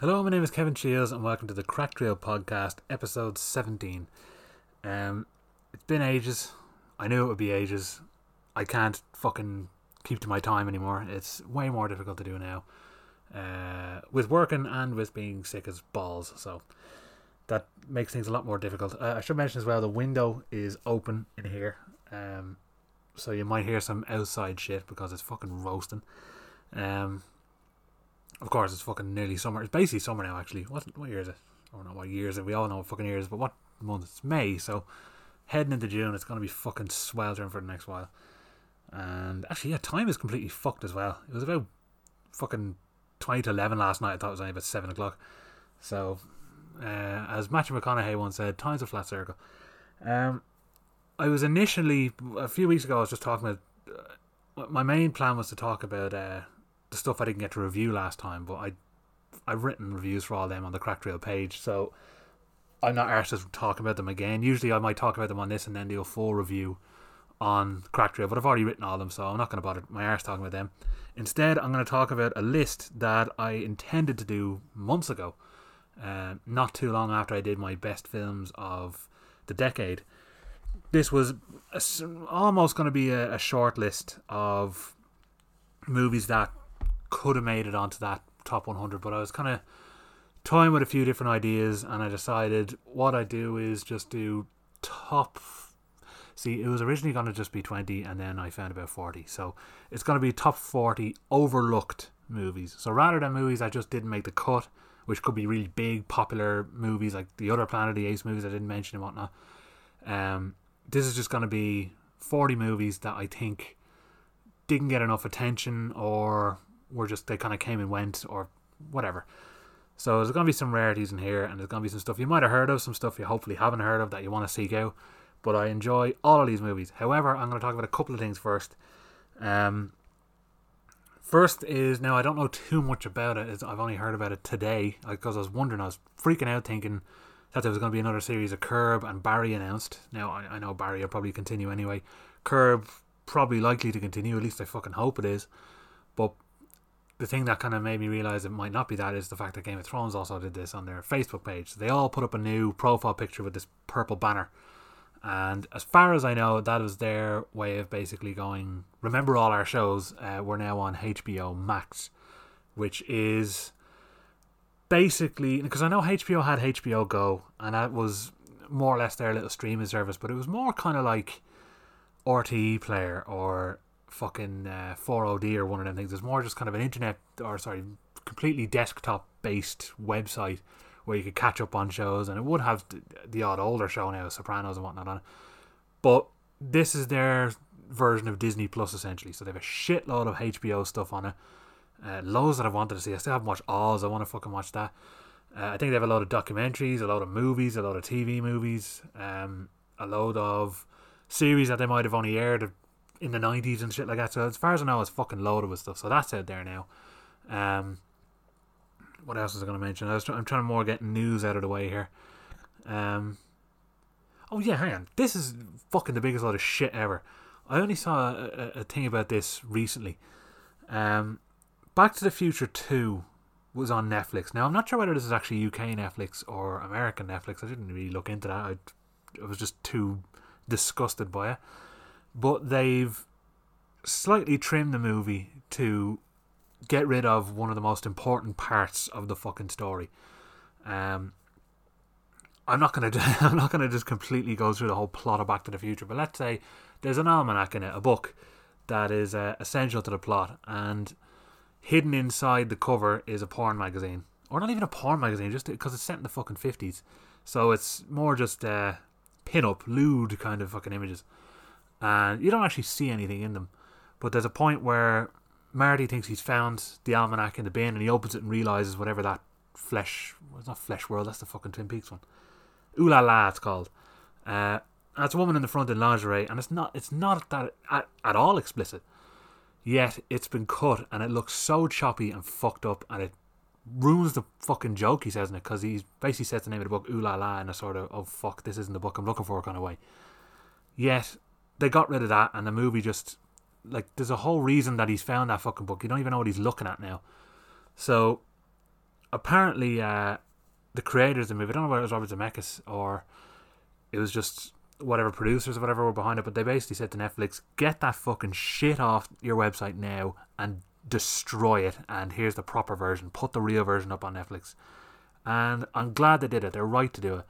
Hello, my name is Kevin Shields, and welcome to the Crack Trail Podcast, episode 17. Um, it's been ages. I knew it would be ages. I can't fucking keep to my time anymore. It's way more difficult to do now. Uh, with working and with being sick as balls, so that makes things a lot more difficult. Uh, I should mention as well the window is open in here, um, so you might hear some outside shit because it's fucking roasting. Um, of course, it's fucking nearly summer. It's basically summer now, actually. What what year is it? I don't know what year is it. We all know what fucking year is, but what month? It's May, so heading into June, it's going to be fucking sweltering for the next while. And actually, yeah, time is completely fucked as well. It was about fucking 20 to 11 last night. I thought it was only about 7 o'clock. So, uh, as Matthew McConaughey once said, time's a flat circle. Um, I was initially, a few weeks ago, I was just talking about. Uh, my main plan was to talk about uh, the stuff I didn't get to review last time, but I I've written reviews for all them on the Crack Trail page, so I'm not arsed to talk about them again. Usually I might talk about them on this and then do a full review on Crack Trail, but I've already written all of them, so I'm not going to bother my arse talking about them. Instead, I'm going to talk about a list that I intended to do months ago, uh, not too long after I did my best films of the decade. This was a, almost going to be a, a short list of movies that could have made it onto that top 100, but I was kind of toying with a few different ideas, and I decided what I do is just do top. See, it was originally going to just be 20, and then I found about 40. So it's going to be top 40 overlooked movies. So rather than movies that just didn't make the cut, which could be really big, popular movies like the other Planet of the Apes movies I didn't mention and whatnot, um, this is just going to be 40 movies that I think didn't get enough attention or were just they kind of came and went or whatever. So there's to be some rarities in here, and there's to be some stuff you might have heard of, some stuff you hopefully haven't heard of that you want to seek out. But I enjoy all of these movies. However, I'm to talk about a couple of things first. Um, first is now I don't know too much about it. I've only heard about it today because I was wondering. I was freaking out thinking that there was going to be another series of Curb and Barry announced. Now I, I know Barry will probably continue anyway. Curb probably likely to continue. At least I fucking hope it is. But the thing that kind of made me realize it might not be that is the fact that Game of Thrones also did this on their Facebook page. They all put up a new profile picture with this purple banner. And as far as I know, that was their way of basically going. Remember, all our shows uh, we're now on HBO Max, which is basically because I know HBO had HBO Go, and that was more or less their little streaming service, but it was more kind of like RTE player or fucking uh, 4OD or one of them things. It's more just kind of an internet or sorry, completely desktop based website where you could catch up on shows, and it would have the odd older show now, Sopranos and whatnot on it. But this is their version of Disney Plus essentially. So they have a shitload of HBO stuff on it. Uh, loads that I've wanted to see. I still haven't watched Oz. I want to fucking watch that. Uh, I think they have a lot of documentaries, a lot of movies, a lot of TV movies, um, a load of series that they might have only aired in the 90s and shit like that. So as far as I know, it's fucking loaded with stuff. So that's out there now. Um, what else was I going to mention? I was I'm trying to more get news out of the way here. Um, oh yeah, hang on. This is fucking the biggest load of shit ever. I only saw a, a, a thing about this recently. Um, Back to the Future 2 was on Netflix. Now I'm not sure whether this is actually UK Netflix or American Netflix. I didn't really look into that. I, I was just too disgusted by it but they've slightly trimmed the movie to get rid of one of the most important parts of the fucking story. Um, I'm not gonna I'm not gonna just completely go through the whole plot of Back to the Future, but let's say there's an almanac in it, a book that is uh, essential to the plot, and hidden inside the cover is a porn magazine, or not even a porn magazine, just because it's set in the fucking fifties, so it's more just uh, pin-up, lewd kind of fucking images and you don't actually see anything in them. But there's a point where Marty thinks he's found the almanac in the bin, and he opens it and realizes whatever that flesh. Well, it's not flesh world. That's the fucking Twin Peaks one. Ooh la la, it's called. Uh, it's a woman in the front in lingerie, and it's not. It's not that at, at all explicit. Yet it's been cut, and it looks so choppy and fucked up, and it ruins the fucking joke he says in it because he basically says the name of the book ooh la la in a sort of oh fuck this isn't the book I'm looking for kind of way. Yet they got rid of that, and the movie just like there's a whole reason that he's found that fucking book. You don't even know what he's looking at now. So apparently, uh, the creators of the movie, I don't know whether it was Robert Zemeckis or it was just whatever producers or whatever were behind it, but they basically said to Netflix, get that fucking shit off your website now and destroy it. And here's the proper version. Put the real version up on Netflix. And I'm glad they did it. They're right to do it.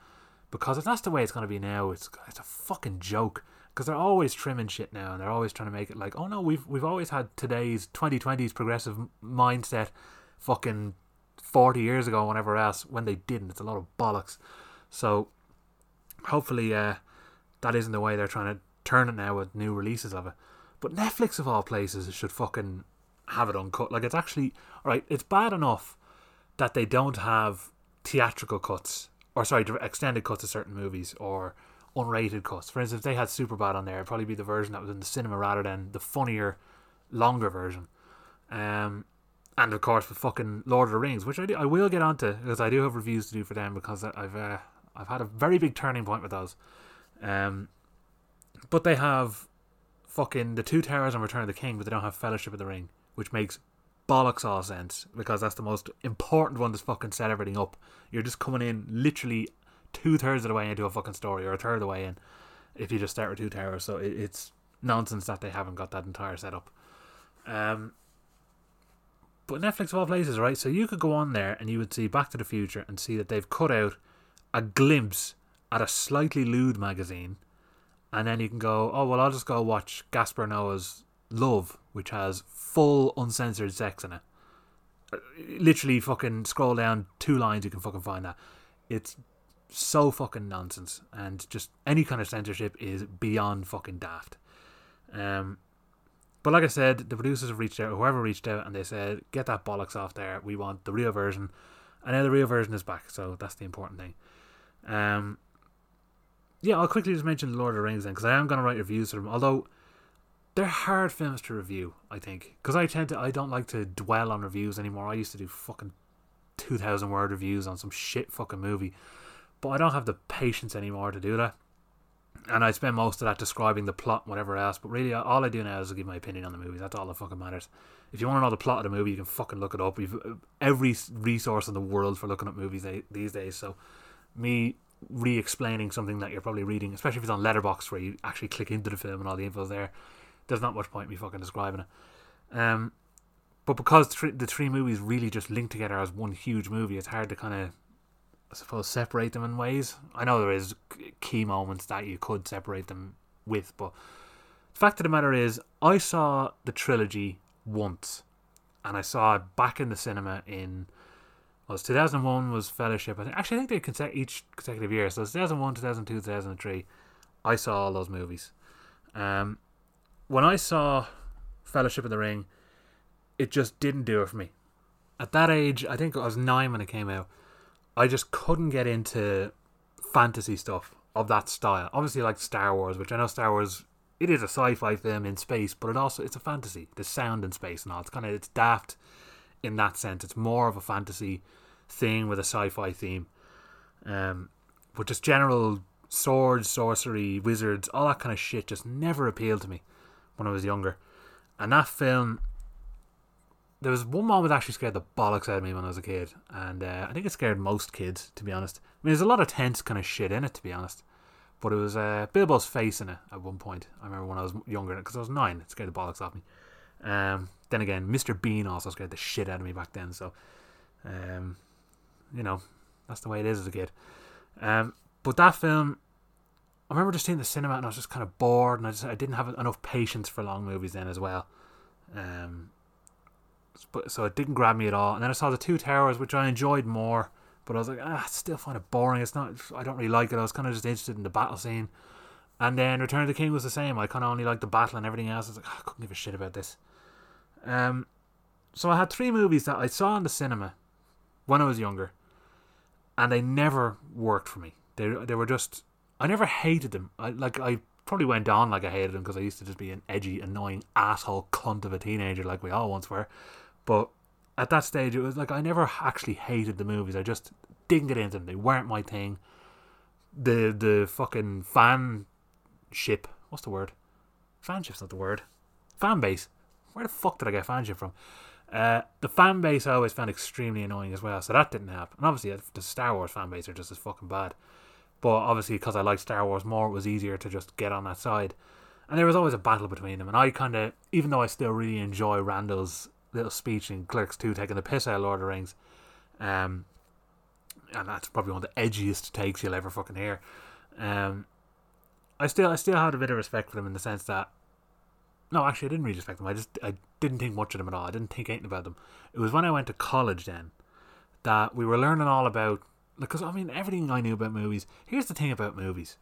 Because if that's the way it's going to be now, it's, it's a fucking joke. Because they're always trimming shit now, and they're always trying to make it like, oh no, we've we've always had today's 2020s progressive mindset, fucking 40 years ago, whenever else, when they didn't. It's a lot of bollocks. So hopefully, uh, that isn't the way they're trying to turn it now with new releases of it. But Netflix of all places should fucking have it uncut. Like it's actually right. It's bad enough that they don't have theatrical cuts or sorry, extended cuts of certain movies or unrated cuts. For instance, if they had Superbad on there, it'd probably be the version that was in the cinema rather than the funnier, longer version. Um, and of course, with fucking Lord of the Rings, which I do, I will get onto because I do have reviews to do for them because I've uh, I've had a very big turning point with those. Um, but they have fucking the Two Towers and Return of the King, but they don't have Fellowship of the Ring, which makes bollocks all sense because that's the most important one to fucking set everything up. You're just coming in literally two thirds of the way into a fucking story or a third of the way in if you just start with Two Towers. So it, it's nonsense that they haven't got that entire setup. Um, but Netflix of all places, right? So you could go on there and you would see Back to the Future and see that they've cut out a glimpse at a slightly lewd magazine, and then you can go, oh well, I'll just go watch Gaspar Noé's Love, which has full uncensored sex in it. Uh, literally, fucking scroll down two lines, you can fucking find that. It's so fucking nonsense, and just any kind of censorship is beyond fucking daft. Um, but like I said, the producers have reached out, whoever reached out, and they said, "Get that bollocks off there. We want the real version." And now the real version is back, so that's the important thing. Um, yeah, I'll quickly just mention Lord of the Rings then, because I am going to write reviews for them. Although they're hard films to review, I think, because I tend to I don't like to dwell on reviews anymore. I used to do fucking two thousand word reviews on some shit fucking movie, but I don't have the patience anymore to do that. And I spend most of that describing the plot, and whatever else. But really, all I do now is give my opinion on the movie. That's all that fucking matters. If you want to know the plot of the movie, you can fucking look it up. We've every resource in the world for looking at movies these days. So me re-explaining something that you're probably reading, especially if it's on Letterboxd where you actually click into the film and all the info's there. There's not much point me fucking describing it. Um, but because the three movies really just link together as one huge movie, it's hard to kind of, I suppose, separate them in ways. I know there is key moments that you could separate them with, but the fact of the matter is, I saw the trilogy once, and I saw it back in the cinema in was 2001 was Fellowship. I think actually I think they conse- each consecutive year. So 2001, 2002, 2003. I saw all those movies. Um, when I saw Fellowship of the Ring, it just didn't do it for me. At that age, I think I was nine when it came out. I just couldn't get into fantasy stuff of that style. Obviously, like Star Wars, which I know Star Wars it is a sci-fi film in space, but it also it's a fantasy. The sound in space and all. It's kind of it's daft in that sense. It's more of a fantasy thing with a sci-fi theme. Um, but just general swords, sorcery, wizards, all that kind of shit just never appealed to me when I was younger. And that film, there was one moment that actually scared the bollocks out of me when I was a kid, and uh, I think it scared most kids, to be honest. I mean, there's a lot of tense kind of shit in it, to be honest. But it was uh, Bilbo's face in it at one point. I remember when I was younger, because I was nine. It scared the bollocks off me. Um, then again, Mr. Bean also scared the shit out of me back then. So, um, you know, that's the way it is as a kid. Um, but that film, I remember just seeing the cinema and I was just kind of bored, and I just I didn't have enough patience for long movies then as well. Um, but so it didn't grab me at all. And then I saw the Two Towers, which I enjoyed more, but I was like, ah, I still find it boring. It's not. I don't really like it. I was kind of just interested in the battle scene. And then Return of the King was the same. I kind of only liked the battle and everything else. I was like, oh, I couldn't give a shit about this. Um, so I had three movies that I saw in the cinema when I was younger, and they never worked for me. They they were just I never hated them. I like I probably went on like I hated them because I used to just be an edgy, annoying asshole cunt of a teenager like we all once were. But at that stage, it was like I never actually hated the movies. I just didn't get into them. They weren't my thing. The the fucking fan ship. What's the word? Fanship's not the word. Fan base where the fuck did I get fanship from? Uh, the fan base I always found extremely annoying as well, so that didn't help. And obviously, uh, the Star Wars fan base are just as fucking bad. But obviously, because I liked Star Wars more, it was easier to just get on that side. And there was always a battle between them. And I kind of, even though I still really enjoy Randall's little speech in Clerks 2 taking the piss out of Lord of the Rings, um, and that's probably one of the edgiest takes you'll ever fucking hear. Um, I still, I still had a bit of respect for them in the sense that no, actually, I didn't really respect them. I just I didn't think much of them at all. I didn't think anything about them. It was when I went to college then that we were learning all about because I mean everything I knew about movies. Here's the thing about movies.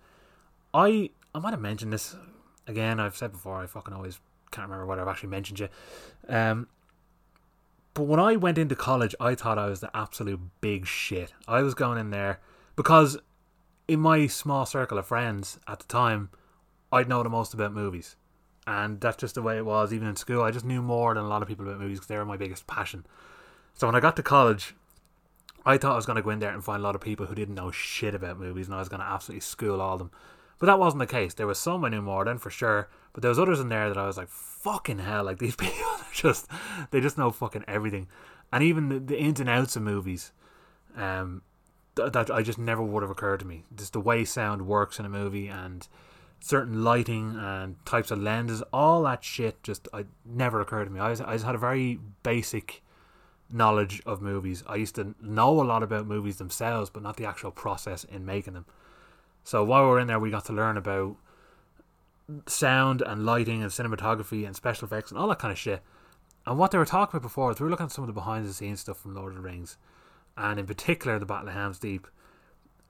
I I might have mentioned this again. I've said before. I fucking always can't remember what I've actually mentioned you. Um, but when I went into college, I thought I was the absolute big shit. I was going in there because in my small circle of friends at the time, I'd know the most about movies and that's just the way it was. Even in school, I just knew more than a lot of people about movies because they were my biggest passion. So when I got to college, I thought I was going to go in there and find a lot of people who didn't know shit about movies, and I was going to absolutely school all of them. But that wasn't the case. There was some I knew more than for sure, but there was others in there that I was like, "Fucking hell!" Like these people are just they just know fucking everything, and even the, the ins and outs of movies. Um, th- that I just never would have occurred to me. Just the way sound works in a movie and certain lighting and types of lenses, all that shit just I never occurred to me. I, was, I just had a very basic knowledge of movies. I used to know a lot about movies themselves, but not the actual process in making them. So while we were in there, we got to learn about sound and lighting and cinematography and special effects and all that kind of shit. And what they were talking about before is we were looking at some of the behind the scenes stuff from Lord of the Rings, and in particular the Battle of Helm's Deep.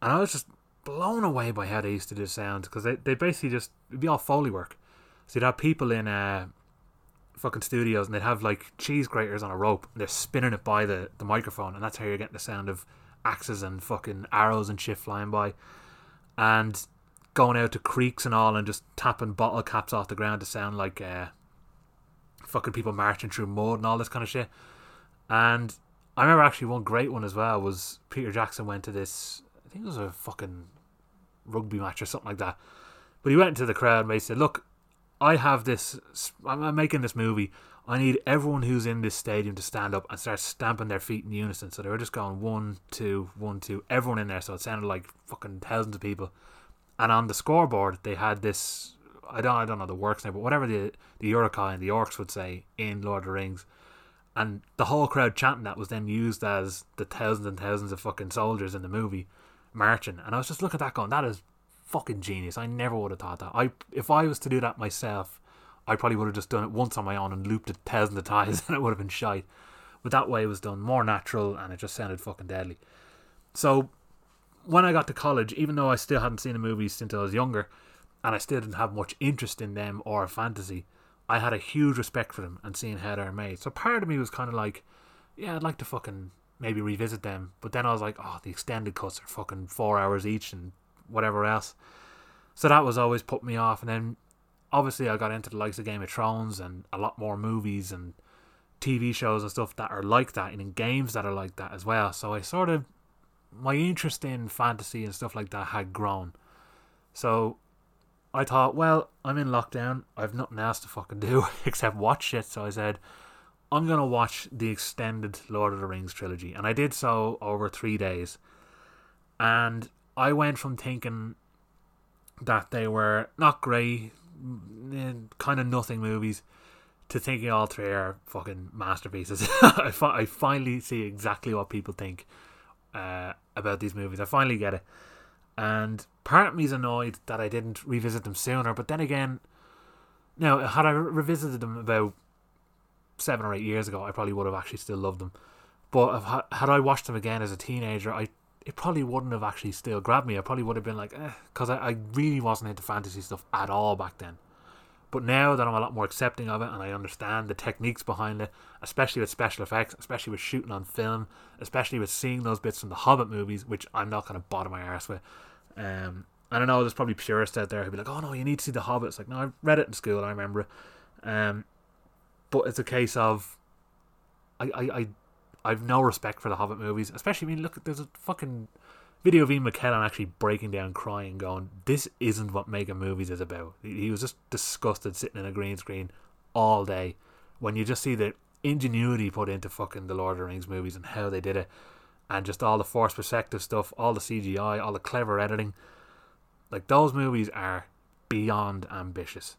And I was just blown away by how they used to do sound because they, they basically just it'd be all foley work. So you'd have people in uh, fucking studios and they'd have like cheese graters on a rope and they're spinning it by the, the microphone and that's how you're getting the sound of axes and fucking arrows and shit flying by. And going out to creeks and all and just tapping bottle caps off the ground to sound like uh, fucking people marching through mud and all this kind of shit. And I remember actually one great one as well was Peter Jackson went to this I think it was a fucking rugby match or something like that. But he went into the crowd and basically said, "Look, I have this. I'm making this movie. I need everyone who's in this stadium to stand up and start stamping their feet in unison." So they were just going one, two, one, two, everyone in there. So it sounded like fucking thousands of people. And on the scoreboard, they had this. I don't, I don't know the works now, but whatever the the Uruk-hai and the orcs would say in Lord of the Rings, and the whole crowd chanting that was then used as the thousands and thousands of fucking soldiers in the movie marching. And I was just looking at that going, that is fucking genius. I never would have thought that. I if I was to do that myself, I probably would have just done it once on my own and looped it thousands of times and it would have been shite. But that way it was done more natural and it just sounded fucking deadly. So when I got to college, even though I still hadn't seen the movies since I was younger, and I still didn't have much interest in them or fantasy, I had a huge respect for them and seeing how they're made. So part of me was kind of like, yeah, I'd like to fucking maybe revisit them. But then I was like, oh, the extended cuts are fucking four hours each and whatever else. So that was always put me off. And then obviously I got into the likes of Game of Thrones and a lot more movies and TV shows and stuff that are like that and in games that are like that as well. So I sort of my interest in fantasy and stuff like that had grown. So I thought, well, I'm in lockdown. I've nothing else to fucking do except watch shit. So I said, I'm going to watch the extended Lord of the Rings trilogy. And I did so over three days. And I went from thinking that they were not great, mm, kind of nothing movies, to thinking all three are fucking masterpieces. I, fi- I finally see exactly what people think uh, about these movies. I finally get it. And part of me's annoyed that I didn't revisit them sooner. But then again, now, had I revisited them about seven or eight years ago, I probably would have actually still loved them. But had I watched them again as a teenager, I it probably wouldn't have actually still grabbed me. I probably would have been like, because eh, I, I really wasn't into fantasy stuff at all back then. But now that I'm a lot more accepting of it and I understand the techniques behind it, especially with special effects, especially with shooting on film, especially with seeing those bits from the Hobbit movies, which I'm not going to bother my arse with. Um, and I know there's probably purists out there who'd be like, oh no, you need to see the Hobbit. It's like, no, I read it in school, I remember it. Um, but it's a case of I, I, I I've no respect for the Hobbit movies, especially. I mean, look, there's a fucking video of Ian McKellen actually breaking down, crying, going, "This isn't what making movies is about." He was just disgusted sitting in a green screen all day when you just see the ingenuity put into fucking the Lord of the Rings movies and how they did it, and just all the force perspective stuff, all the CGI, all the clever editing. Like those movies are beyond ambitious.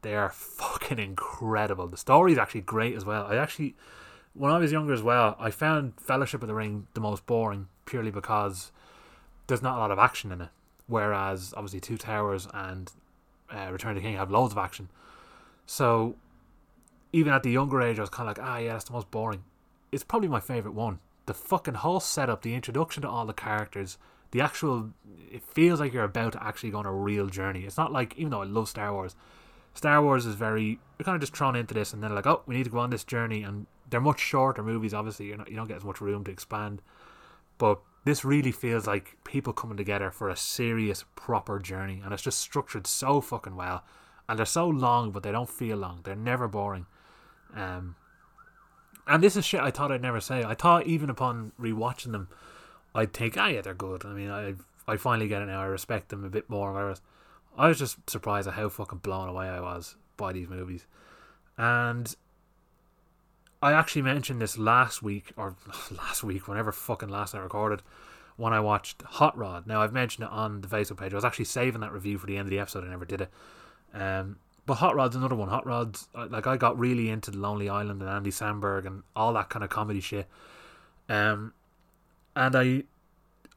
They are fucking incredible. The story is actually great as well. I actually, when I was younger as well, I found Fellowship of the Ring the most boring purely because there's not a lot of action in it. Whereas obviously Two Towers and uh, Return the King have loads of action. So even at the younger age, I was kind of like, ah, yeah, that's the most boring. It's probably my favorite one. The fucking whole setup, the introduction to all the characters, the actual, it feels like you're about to actually go on a real journey. It's not like, even though I love Star Wars, Star Wars is very, you're kind of just thrown into this and then like, oh, we need to go on this journey. And they're much shorter movies, obviously. You're not, you don't get as much room to expand. But this really feels like people coming together for a serious, proper journey, and it's just structured so fucking well. And they're so long, but they don't feel long. They're never boring. Um, and this is shit I thought I'd never say. I thought even upon rewatching them, I'd think, ah, yeah, they're good. I mean, I I finally get it now. I respect them a bit more. Whereas I was just surprised at how fucking blown away I was by these movies. And I actually mentioned this last week or last week, whenever fucking last I recorded, when I watched Hot Rod. Now I've mentioned it on the Facebook page. I was actually saving that review for the end of the episode. I never did it. Um, but Hot Rod's another one. Hot Rod's like I got really into the Lonely Island and Andy Samberg and all that kind of comedy shit. Um, and I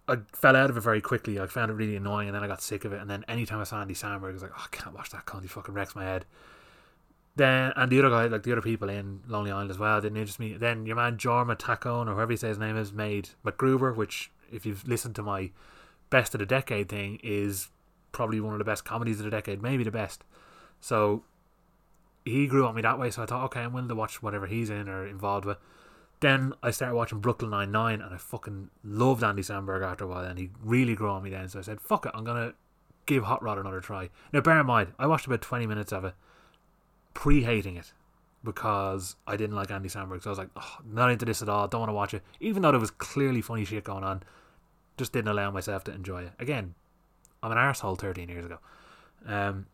I fell out of it very quickly. I found it really annoying, and then I got sick of it. And then anytime I saw Andy Samberg, I was like, oh, I can't watch that cunt. Fucking wrecks my head. Then and the other guy, like the other people in Lonely Island as well, didn't interest me. Then your man Jorma Taccone or whoever you say his name is made MacGruber, which if you've listened to my best of the decade thing, is probably one of the best comedies of the decade, maybe the best. So he grew on me that way. So I thought, okay, I'm willing to watch whatever he's in or involved with. Then I started watching Brooklyn Nine Nine, and I fucking loved Andy Samberg after a while, and he really grew on me then. So I said, fuck it, I'm gonna give Hot Rod another try. Now, bear in mind, I watched about 20 minutes of it pre hating it because I didn't like Andy Samberg. So I was like, oh, not into this at all. Don't want to watch it. Even though there was clearly funny shit going on, just didn't allow myself to enjoy it. Again, I'm an arsehole 13 years ago. Um,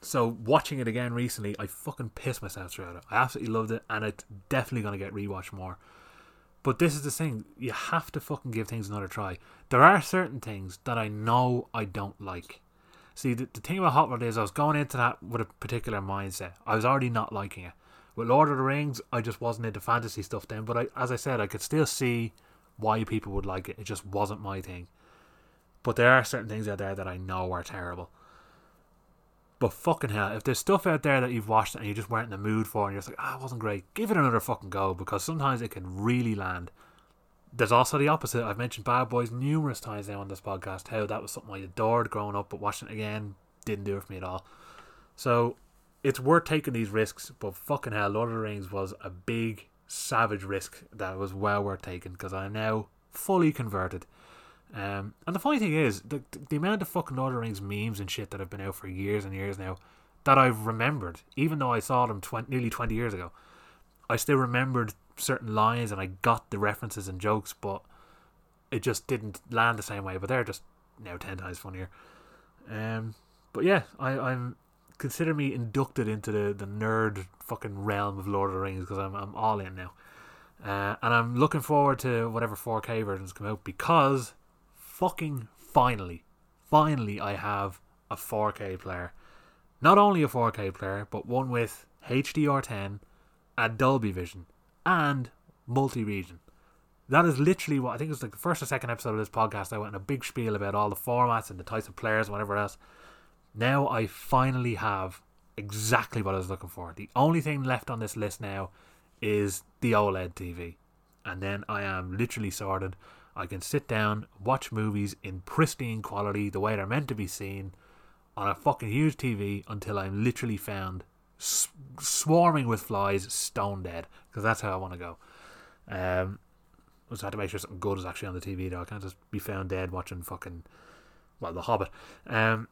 so watching it again recently, I fucking pissed myself throughout it. I absolutely loved it, and it's definitely gonna get rewatched more. But this is the thing: you have to fucking give things another try. There are certain things that I know I don't like, See, the, the thing about Hot Rod is I was going into that with a particular mindset. I was already not liking it. With Lord of the Rings, I just wasn't into fantasy stuff then. But I, as I said, I could still see why people would like it. It just wasn't my thing. But there are certain things out there that I know are terrible. But fucking hell, if there's stuff out there that you've watched and you just weren't in the mood for and you're just like, ah, it wasn't great, give it another fucking go because sometimes it can really land. There's also the opposite. I've mentioned Bad Boys numerous times now on this podcast. How that was something I adored growing up, but watching it again didn't do it for me at all. So it's worth taking these risks, but fucking hell, Lord of the Rings was a big, savage risk that was well worth taking because I'm now fully converted. Um, and the funny thing is, the, the amount of fucking Lord of the Rings memes and shit that have been out for years and years now that I've remembered, even though I saw them 20, nearly 20 years ago, I still remembered certain lines and I got the references and jokes, but it just didn't land the same way. But they're just now ten times funnier. Um, but yeah, I, I'm consider me inducted into the, the nerd fucking realm of Lord of the Rings because I'm I'm all in now, uh, and I'm looking forward to whatever 4K versions come out because fucking finally, finally I have a 4K player. Not only a 4K player, but one with HDR10 and Dolby Vision and multi region. That is literally what I think it was like the first or second episode of this podcast. I went in a big spiel about all the formats and the types of players and whatever else. Now I finally have exactly what I was looking for. The only thing left on this list now is the OLED TV. And then I am literally sorted. I can sit down, watch movies in pristine quality, the way they're meant to be seen, on a fucking huge TV until I'm literally found swarming with flies, stone dead, because that's how I want to go. Um, I just had to make sure something good is actually on the TV though. I can't just be found dead watching fucking well The Hobbit. Um,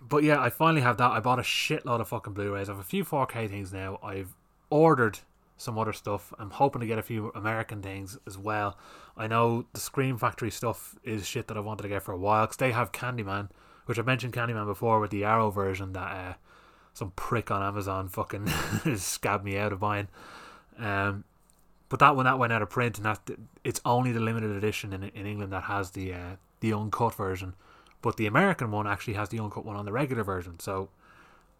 but yeah, I finally have that. I bought a shitload of fucking Blu-rays. I have a few 4K things now. I've ordered some other stuff. I'm hoping to get a few American things as well. I know the Scream Factory stuff is shit that I wanted to get for a while because they have Candyman, which I've mentioned Candyman before with the Arrow version that uh, some prick on Amazon fucking scabbed me out of buying. Um, but that one that went out of print, and that it's only the limited edition in in England that has the uh, the uncut version. But the American one actually has the uncut one on the regular version. So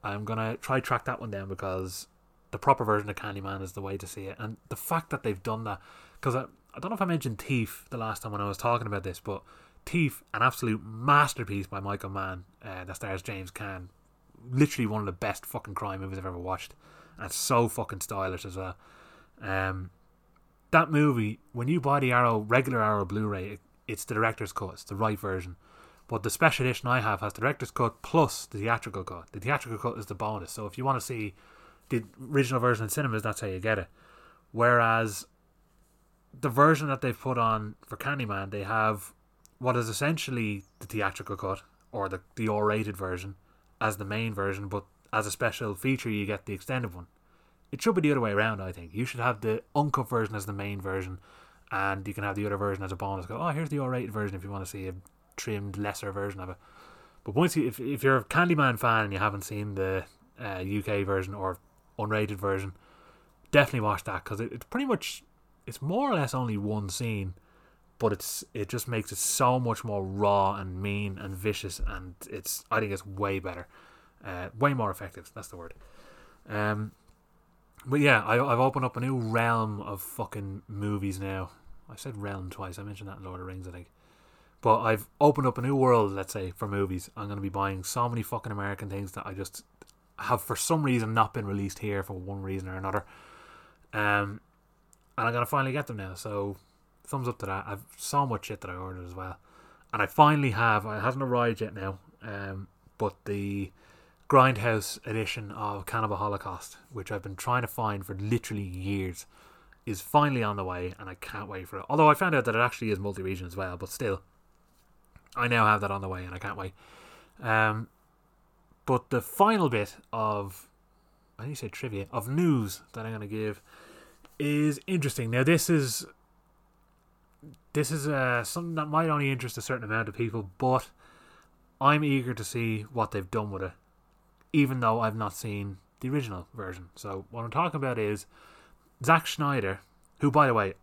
I'm gonna try track that one down because the proper version of Candyman is the way to see it. And the fact that they've done that, because I, I don't know if I mentioned Thief the last time when I was talking about this, but Thief, an absolute masterpiece by Michael Mann uh, that stars James Caan. Literally one of the best fucking crime movies I've ever watched. And it's so fucking stylish as well. Um, that movie, when you buy the Arrow regular Arrow Blu-ray, it, it's the director's cut. It's the right version. But the special edition I have has the director's cut plus the theatrical cut. The theatrical cut is the bonus. So if you want to see the original version in cinemas, that's how you get it. Whereas the version that they've put on for Candyman, they have what is essentially the theatrical cut or the the R-rated version as the main version, but as a special feature, you get the extended one. It should be the other way around. I think you should have the uncut version as the main version, and you can have the other version as a bonus. Go, oh, here's the R-rated version if you want to see a trimmed, lesser version of it. But once you, if if you're a Candyman fan and you haven't seen the uh, UK version or unrated version, definitely watch that because it, it's pretty much it's more or less only one scene, but it's it just makes it so much more raw and mean and vicious, and it's I think it's way better, uh, way more effective. That's the word. Um, but yeah, I, I've opened up a new realm of fucking movies now. I said realm twice. I mentioned that in Lord of the Rings, I think. But I've opened up a new world, let's say, for movies. I'm going to be buying so many fucking American things that I just have, for some reason, not been released here for one reason or another. Um, and I'm going to finally get them now. So, thumbs up to that. I've so much shit that I ordered as well. And I finally have, it hasn't arrived yet now, um, but the Grindhouse edition of Cannibal Holocaust, which I've been trying to find for literally years, is finally on the way, and I can't wait for it. Although I found out that it actually is multi region as well, but still, I now have that on the way, and I can't wait. Um, but the final bit of, I need to say trivia, of news that I'm going to give is interesting. Now, this is this is uh, something that might only interest a certain amount of people, but I'm eager to see what they've done with it, even though I've not seen the original version. So, what I'm talking about is Zack Snyder, who, by the way,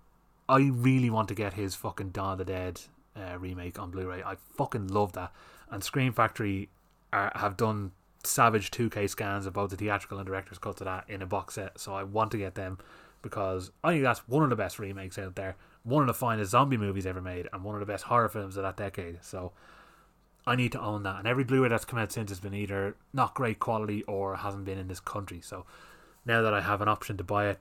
I really want to get his fucking Dawn of the Dead uh, remake on Blu-ray. I fucking love that. And Scream Factory are, have done savage 2K scans of both the theatrical and director's cut of that in a box set. So I want to get them because I think that's one of the best remakes out there. One of the finest zombie movies ever made, and one of the best horror films of that decade. So I need to own that. And every Blu-ray that's come out since has been either not great quality or hasn't been in this country. So now that I have an option to buy it,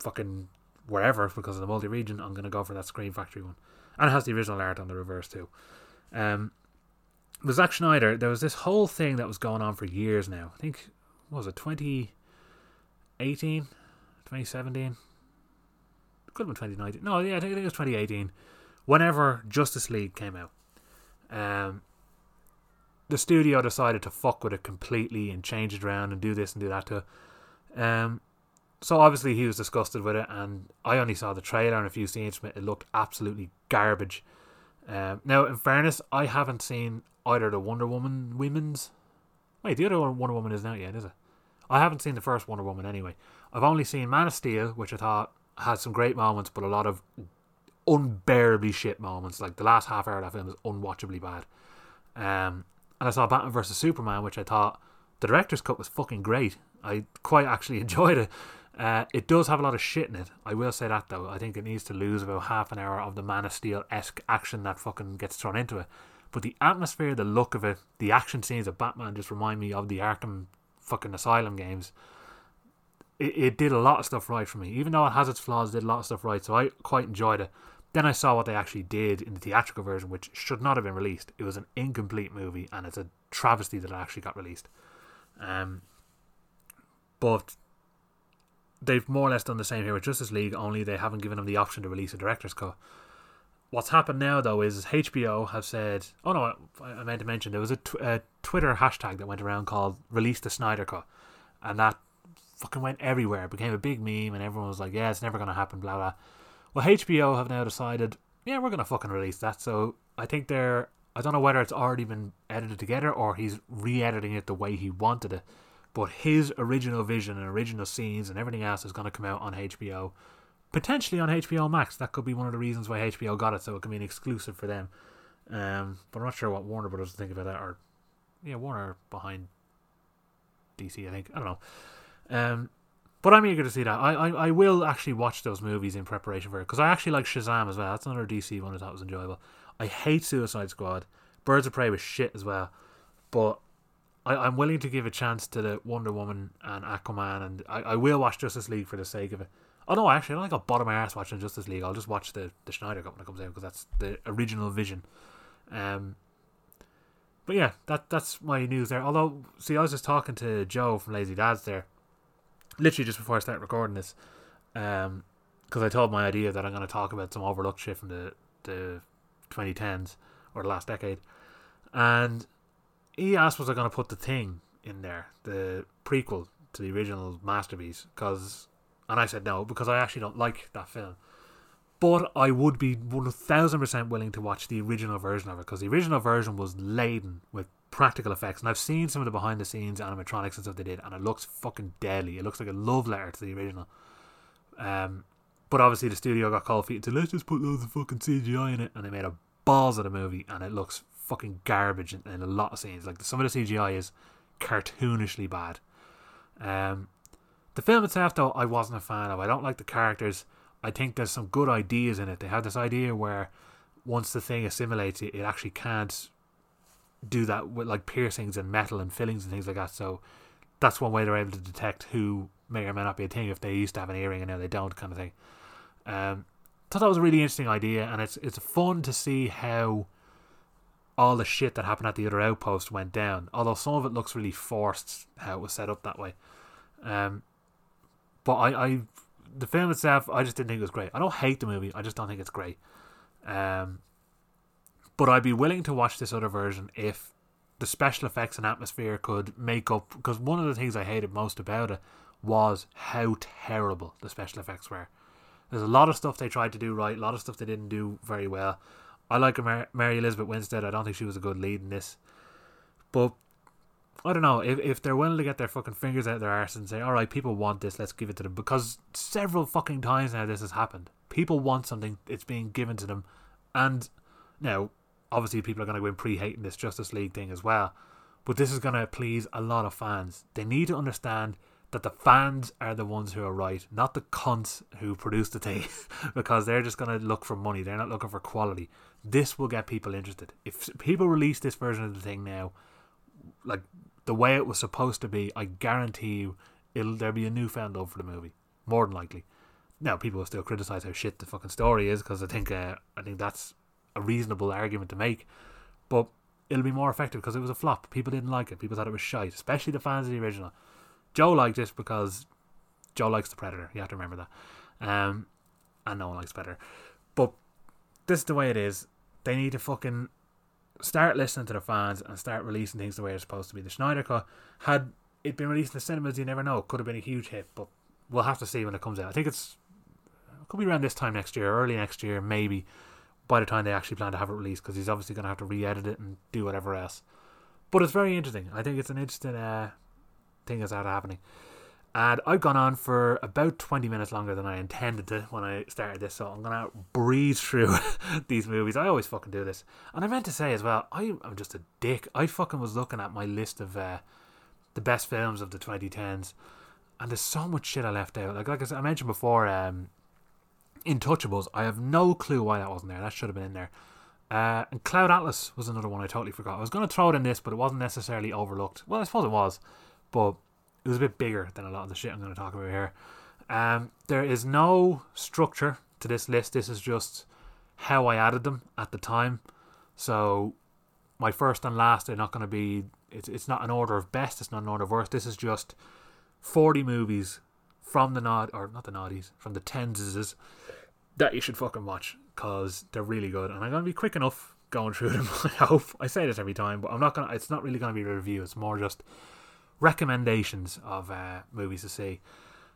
fucking wherever because of the multi-region, I'm gonna go for that Scream Factory one and it has the original art on the reverse too. Um, with Zack Snyder, there was this whole thing that was going on for years now. I think was it 2018, 2017? Could have been 2019. No, yeah, I think it was 2018. Whenever Justice League came out, um, the studio decided to fuck with it completely and change it around and do this and do that to. Um, so obviously he was disgusted with it, and I only saw the trailer and a few scenes from it. It looked absolutely garbage. Um, now, in fairness, I haven't seen either the Wonder Woman women's. Wait, the other Wonder Woman isn't out yet, is it? I haven't seen the first Wonder Woman anyway. I've only seen Man of Steel, which I thought had some great moments, but a lot of unbearably shit moments. Like the last half hour of that film is unwatchably bad. Um, and I saw Batman vs Superman, which I thought the director's cut was fucking great. I quite actually enjoyed it. Uh, it does have a lot of shit in it. I will say that though. I think it needs to lose about half an hour of the Man of Steel esque action that fucking gets thrown into it. But the atmosphere, the look of it, the action scenes of Batman just remind me of the Arkham fucking Asylum games. It, it did a lot of stuff right for me. Even though it has its flaws, it did a lot of stuff right. So I quite enjoyed it. Then I saw what they actually did in the theatrical version, which should not have been released. It was an incomplete movie, and it's a travesty that it actually got released. Um, but they've more or less done the same here with Justice League, only they haven't given them the option to release a director's cut. What's happened now, though, is HBO have said, oh no, I meant to mention there was a, tw- a Twitter hashtag that went around called "Release the Snyder Cut," and that fucking went everywhere. It became a big meme, and everyone was like, "Yeah, it's never going to happen." Blah blah. Well, HBO have now decided, yeah, we're going to fucking release that. So I think they're, I don't know whether it's already been edited together or he's re-editing it the way he wanted it but his original vision and original scenes and everything else is going to come out on HBO, potentially on HBO Max. That could be one of the reasons why HBO got it, so it can be an exclusive for them. Um, but I'm not sure what Warner Brothers think about that, or yeah, Warner behind DC, I think. I don't know. Um, but I'm eager to see that. I, I, I will actually watch those movies in preparation for it because I actually like Shazam as well. That's another DC one I thought was enjoyable. I hate Suicide Squad. Birds of Prey was shit as well. But I, I'm willing to give a chance to the Wonder Woman and Aquaman, and I, I will watch Justice League for the sake of it. Oh no, actually, I don't think I'll bottom my ass watching Justice League. I'll just watch the, the Snyder Cut when it comes out because that's the original vision. Um, but yeah, that that's my news there. Although, see, I was just talking to Joe from Lazy Dads there, literally just before I start recording this, um, because I told my idea that I'm going to talk about some overlooked shit from the the 2010s or the last decade, and he asked was I going to put the thing in there, the prequel to the original masterpiece, because, and I said no because I actually don't like that film. But I would be one thousand percent willing to watch the original version of it because the original version was laden with practical effects, and I've seen some of the behind the scenes animatronics and stuff they did, and it looks fucking deadly. It looks like a love letter to the original. Um, but obviously the studio got cold feet and said, let's just put loads of fucking CGI in it, and they made a balls of the movie, and it looks fucking garbage in, in a lot of scenes. Like some of the CGI is cartoonishly bad. Um, the film itself, though, I wasn't a fan of. I don't like the characters. I think there's some good ideas in it. They have this idea where once the thing assimilates it, it actually can't do that with like piercings and metal and fillings and things like that. So that's one way they're able to detect who may or may not be a thing if they used to have an earring and now they don't, kind of thing. Um, thought that was a really interesting idea, and it's it's fun to see how all the shit that happened at the other outpost went down. Although some of it looks really forced how it was set up that way. Um, but I, I the film itself, I just didn't think it was great. I don't hate the movie. I just don't think it's great. Um, but I'd be willing to watch this other version if the special effects and atmosphere could make up. Because one of the things I hated most about it was how terrible the special effects were. There's a lot of stuff they tried to do right, a lot of stuff they didn't do very well. I like Mary, Elizabeth Winstead. I don't think she was a good lead in this. But I don't know if if they're willing to get their fucking fingers out their arse and say, "All right, people want this, let's give it to them." Because several fucking times now this has happened. People want something, it's being given to them, and now obviously people are going to go in pre-hating this Justice League thing as well. But this is going to please a lot of fans. They need to understand that the fans are the ones who are right, not the cunts who produce the thing, because they're just going to look for money. They're not looking for quality. This will get people interested. If people release this version of the thing now, like the way it was supposed to be, I guarantee you, it'll there'll be a newfound love for the movie, more than likely. Now, people will still criticize how shit the fucking story is because I think uh, I think that's a reasonable argument to make, but it'll be more effective because it was a flop. People didn't like it. People thought it was shite, especially the fans of the original. Joe liked it because Joe likes the Predator. You have to remember that. Um, and no one likes Predator. But this is the way it is. They need to fucking start listening to the fans and start releasing things the way it's supposed to be. The Snyder Cut had it been released in the cinemas, you never know. It could have been a huge hit, but we'll have to see when it comes out. I think it's it could be around this time next year, early next year, maybe. By the time they actually plan to have it released, because he's obviously going to have to re-edit it and do whatever else. But it's very interesting. I think it's an interesting uh, thing that's out happening. And I've gone on for about 20 minutes longer than I intended to when I started this, so I'm going to breeze through these movies. I always fucking do this. And I meant to say as well, I, am just a dick. I fucking was looking at my list of uh, the best films of the 2010s, and there's so much shit I left out. Like, like I, said, I mentioned before, um, Intouchables, I have no clue why that wasn't there. That should have been in there. Uh, and Cloud Atlas was another one I totally forgot. I was going to throw it in this, but it wasn't necessarily overlooked. Well, I suppose it was, but it was a bit bigger than a lot of the shit I'm going to talk about here. Um, there is no structure to this list. This is just how I added them at the time. So my first and last are not going to be. It's it's not an order of best. It's not an order of worst. This is just forty movies from the nod or not the noddies from the tenses that you should fucking watch because they're really good. And I'm going to be quick enough going through them. I hope I say this every time, but I'm not gonna. It's not really going to be a review. It's more just recommendations of uh, movies to see.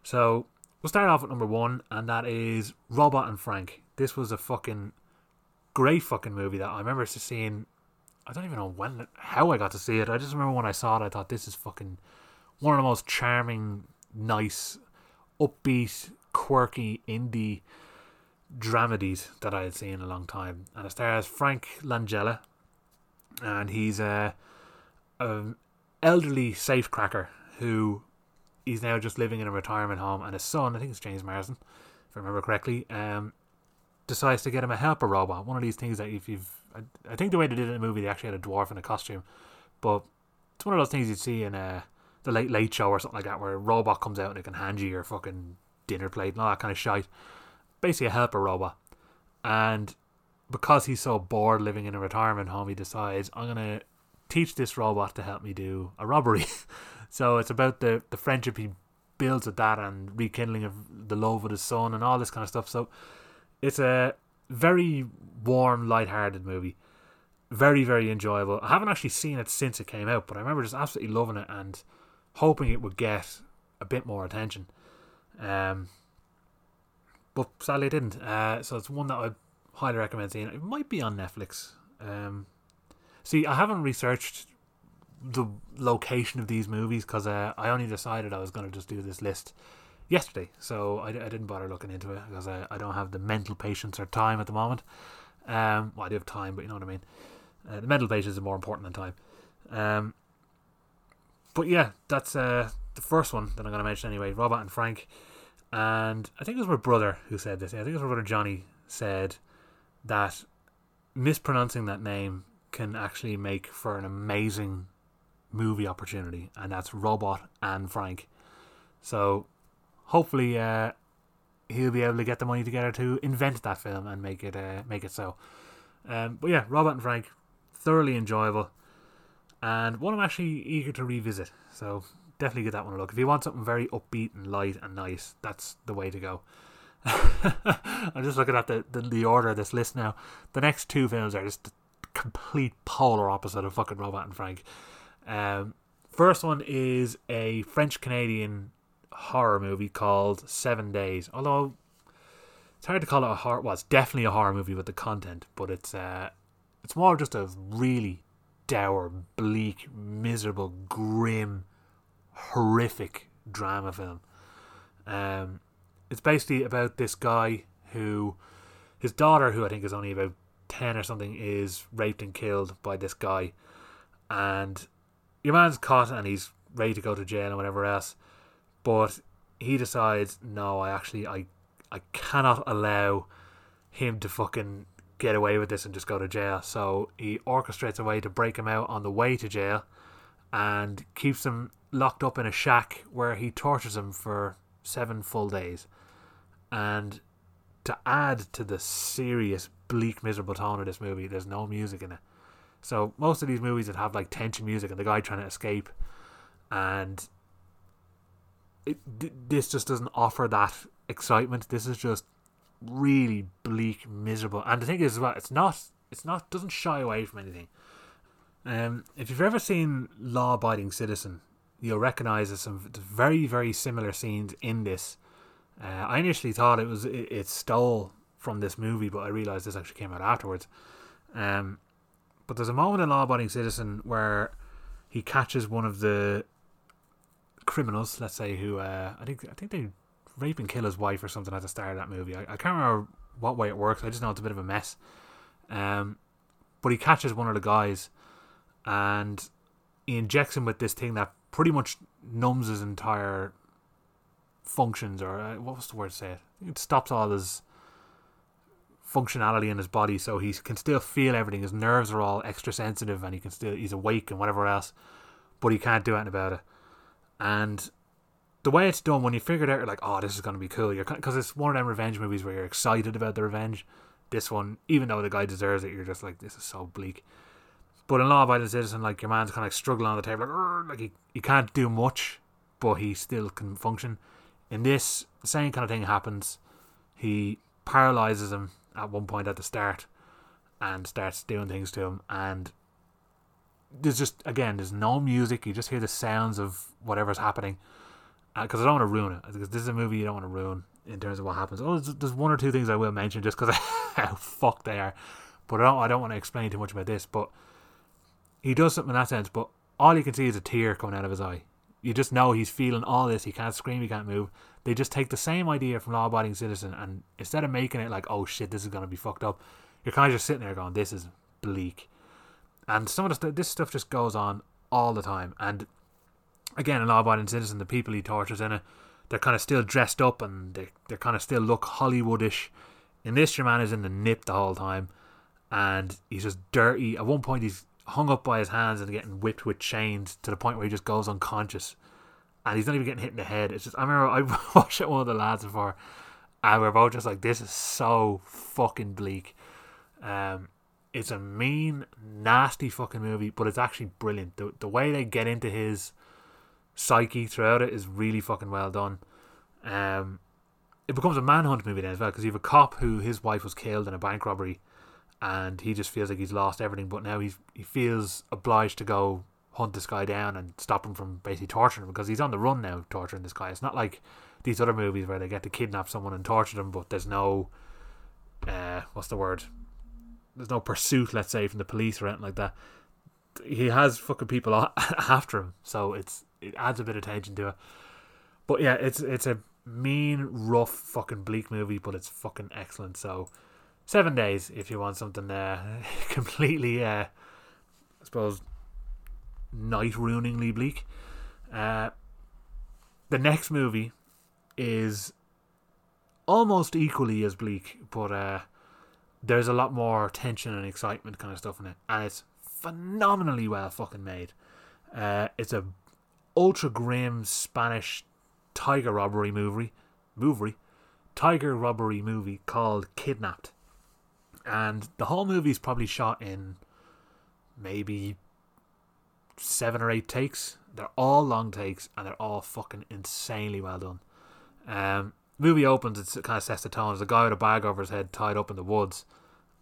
So we'll start off with number one, and that is Robot and Frank. This was a fucking great fucking movie that I remember seeing. I don't even know when, how I got to see it. I just remember when I saw it, I thought this is fucking one of the most charming, nice, upbeat, quirky indie dramedies that I had seen in a long time. And it stars Frank Langella, and he's a, a elderly safecracker who he's now just living in a retirement home, and his son, I think it's James Marsden, if I remember correctly, um, decides to get him a helper robot. One of these things that if you've, I, I think the way they did it in the movie, they actually had a dwarf in a costume, but it's one of those things you'd see in a the Late Late Show or something like that, where a robot comes out and it can hand you your fucking dinner plate and all that kind of shit. Basically, a helper robot. And because he's so bored living in a retirement home, he decides, I'm going to teach this robot to help me do a robbery. so it's about the, the friendship he builds with that and rekindling of the love with his son and all this kind of stuff. So it's a very warm, light-hearted movie. Very, very enjoyable. I haven't actually seen it since it came out, but I remember just absolutely loving it and hoping it would get a bit more attention. Um, but sadly, it didn't. Uh, so it's one that I highly recommend seeing. It might be on Netflix. Um, see, I haven't researched the location of these movies because uh, I only decided I was going to just do this list yesterday. So I, I didn't bother looking into it because I, I don't have the mental patience or time at the moment. Um, well, I do have time, but you know what I mean. Uh, the mental patience is more important than time. Um, but yeah, that's uh, the first one that I'm going to mention anyway. Robot and Frank, and I think it was my brother who said this. I think it was my brother Johnny said that mispronouncing that name can actually make for an amazing movie opportunity, and that's Robot and Frank. So hopefully, uh, he'll be able to get the money together to invent that film and make it uh, make it so. Um, but yeah, Robot and Frank, thoroughly enjoyable and one I'm actually eager to revisit. So definitely give that one a look. If you want something very upbeat and light and nice, that's the way to go. I'm just looking at the, the, the order of this list now. The next two films are just the complete polar opposite of fucking Robot and Frank. Um, first one is a French Canadian horror movie called Seven Days. Although it's hard to call it a horror. Well, it's definitely a horror movie with the content, but it's uh, it's more just a really dour, bleak, miserable, grim, horrific drama film. Um, it's basically about this guy who, his daughter, who I think is only about 10 or something, is raped and killed by this guy. And your man's caught and he's ready to go to jail and whatever else. But he decides, no, I actually, I, I cannot allow him to fucking get away with this and just go to jail. So he orchestrates a way to break him out on the way to jail and keeps him locked up in a shack where he tortures him for seven full days. And to add to the serious, bleak, miserable tone of this movie, there's no music in it. So most of these movies that have like tension music and the guy trying to escape, and it, this just doesn't offer that excitement. This is just really bleak, miserable. And the thing is, well, it's not. It's not. Doesn't shy away from anything. Um, if you've ever seen Law Abiding Citizen, you'll recognize some very, very similar scenes in this. Uh, I initially thought it was it, it, stole from this movie, but I realized this actually came out afterwards. Um, but there's a moment in Law Abiding Citizen where he catches one of the criminals, let's say, who uh, I think I think they rape and kill his wife or something at the start of that movie. I, I can't remember what way it works. I just know it's a bit of a mess. Um, but he catches one of the guys and he injects him with this thing that pretty much numbs his entire functions, or uh, what was the word to say it? It stops all his functionality in his body, so he can still feel everything. His nerves are all extra sensitive, and he can still he's awake and whatever else, but he can't do anything about it. And the way it's done, when you figure it out, you're like, oh, this is to be cool. You're because it's one of them revenge movies where you're excited about the revenge. This one, even though the guy deserves it, you're just like, this is so bleak. But in Law Abiding Citizen, like your man's kind of like struggling on the table, like, like he, he can't do much, but he still can function. In this, the same kind of thing happens. He paralyzes him at one point at the start, and starts doing things to him. And there's just again, there's no music. You just hear the sounds of whatever's happening because I don't want to ruin it. Because this is a movie you don't want to ruin in terms of what happens. Oh, there's, there's one or two things I will mention just because how fucked they are, but I don't. I don't want to explain too much about this. But he does something in that sense. But all you can see is a tear coming out of his eye. you just know he's feeling all this. He can't scream, he can't move. They just take the same idea from Law Abiding Citizen, and instead of making it like, oh shit, this is gonna be fucked up, you're kind of just sitting there going, this is bleak. And some of the this stuff just goes on all the time. And again, in Law Abiding Citizen, the people he tortures in it, they're kind of still dressed up and they they kind of still look Hollywoodish. In this, your man is in the nip the whole time, and he's just dirty. At one point, he's hung up by his hands and getting whipped with chains to the point where he just goes unconscious, and he's not even getting hit in the head. It's just I remember I watched it one of the lads before, and we are both just like, "This is so fucking bleak." Um, it's a mean, nasty fucking movie, but it's actually brilliant. The the way they get into his psyche throughout it is really fucking well done. Um, it becomes a manhunt movie then as well because you have a cop who his wife was killed in a bank robbery, and he just feels like he's lost everything. But now he's he feels obliged to go hunt this guy down and stop him from basically torturing him because he's on the run now, torturing this guy. It's not like these other movies where they get to kidnap someone and torture them, but there's no, uh, what's the word? There's no pursuit, let's say, from the police or anything like that. He has fucking people after him, so it's it adds a bit of tension to it. But yeah, it's it's a mean, rough, fucking bleak movie, but it's fucking excellent. So seven days if you want something uh, completely, uh, I suppose, night ruiningly bleak. Uh, the next movie is almost equally as bleak, but uh, there's a lot more tension and excitement kind of stuff in it, and it's phenomenally well fucking made. Uh, it's a ultra grim Spanish tiger robbery movie, movie, tiger robbery movie called Kidnapped, and the whole movie is probably shot in maybe seven or eight takes. They're all long takes, and they're all fucking insanely well done. Um, movie opens, it kind of sets the tone. There's a guy with a bag over his head, tied up in the woods,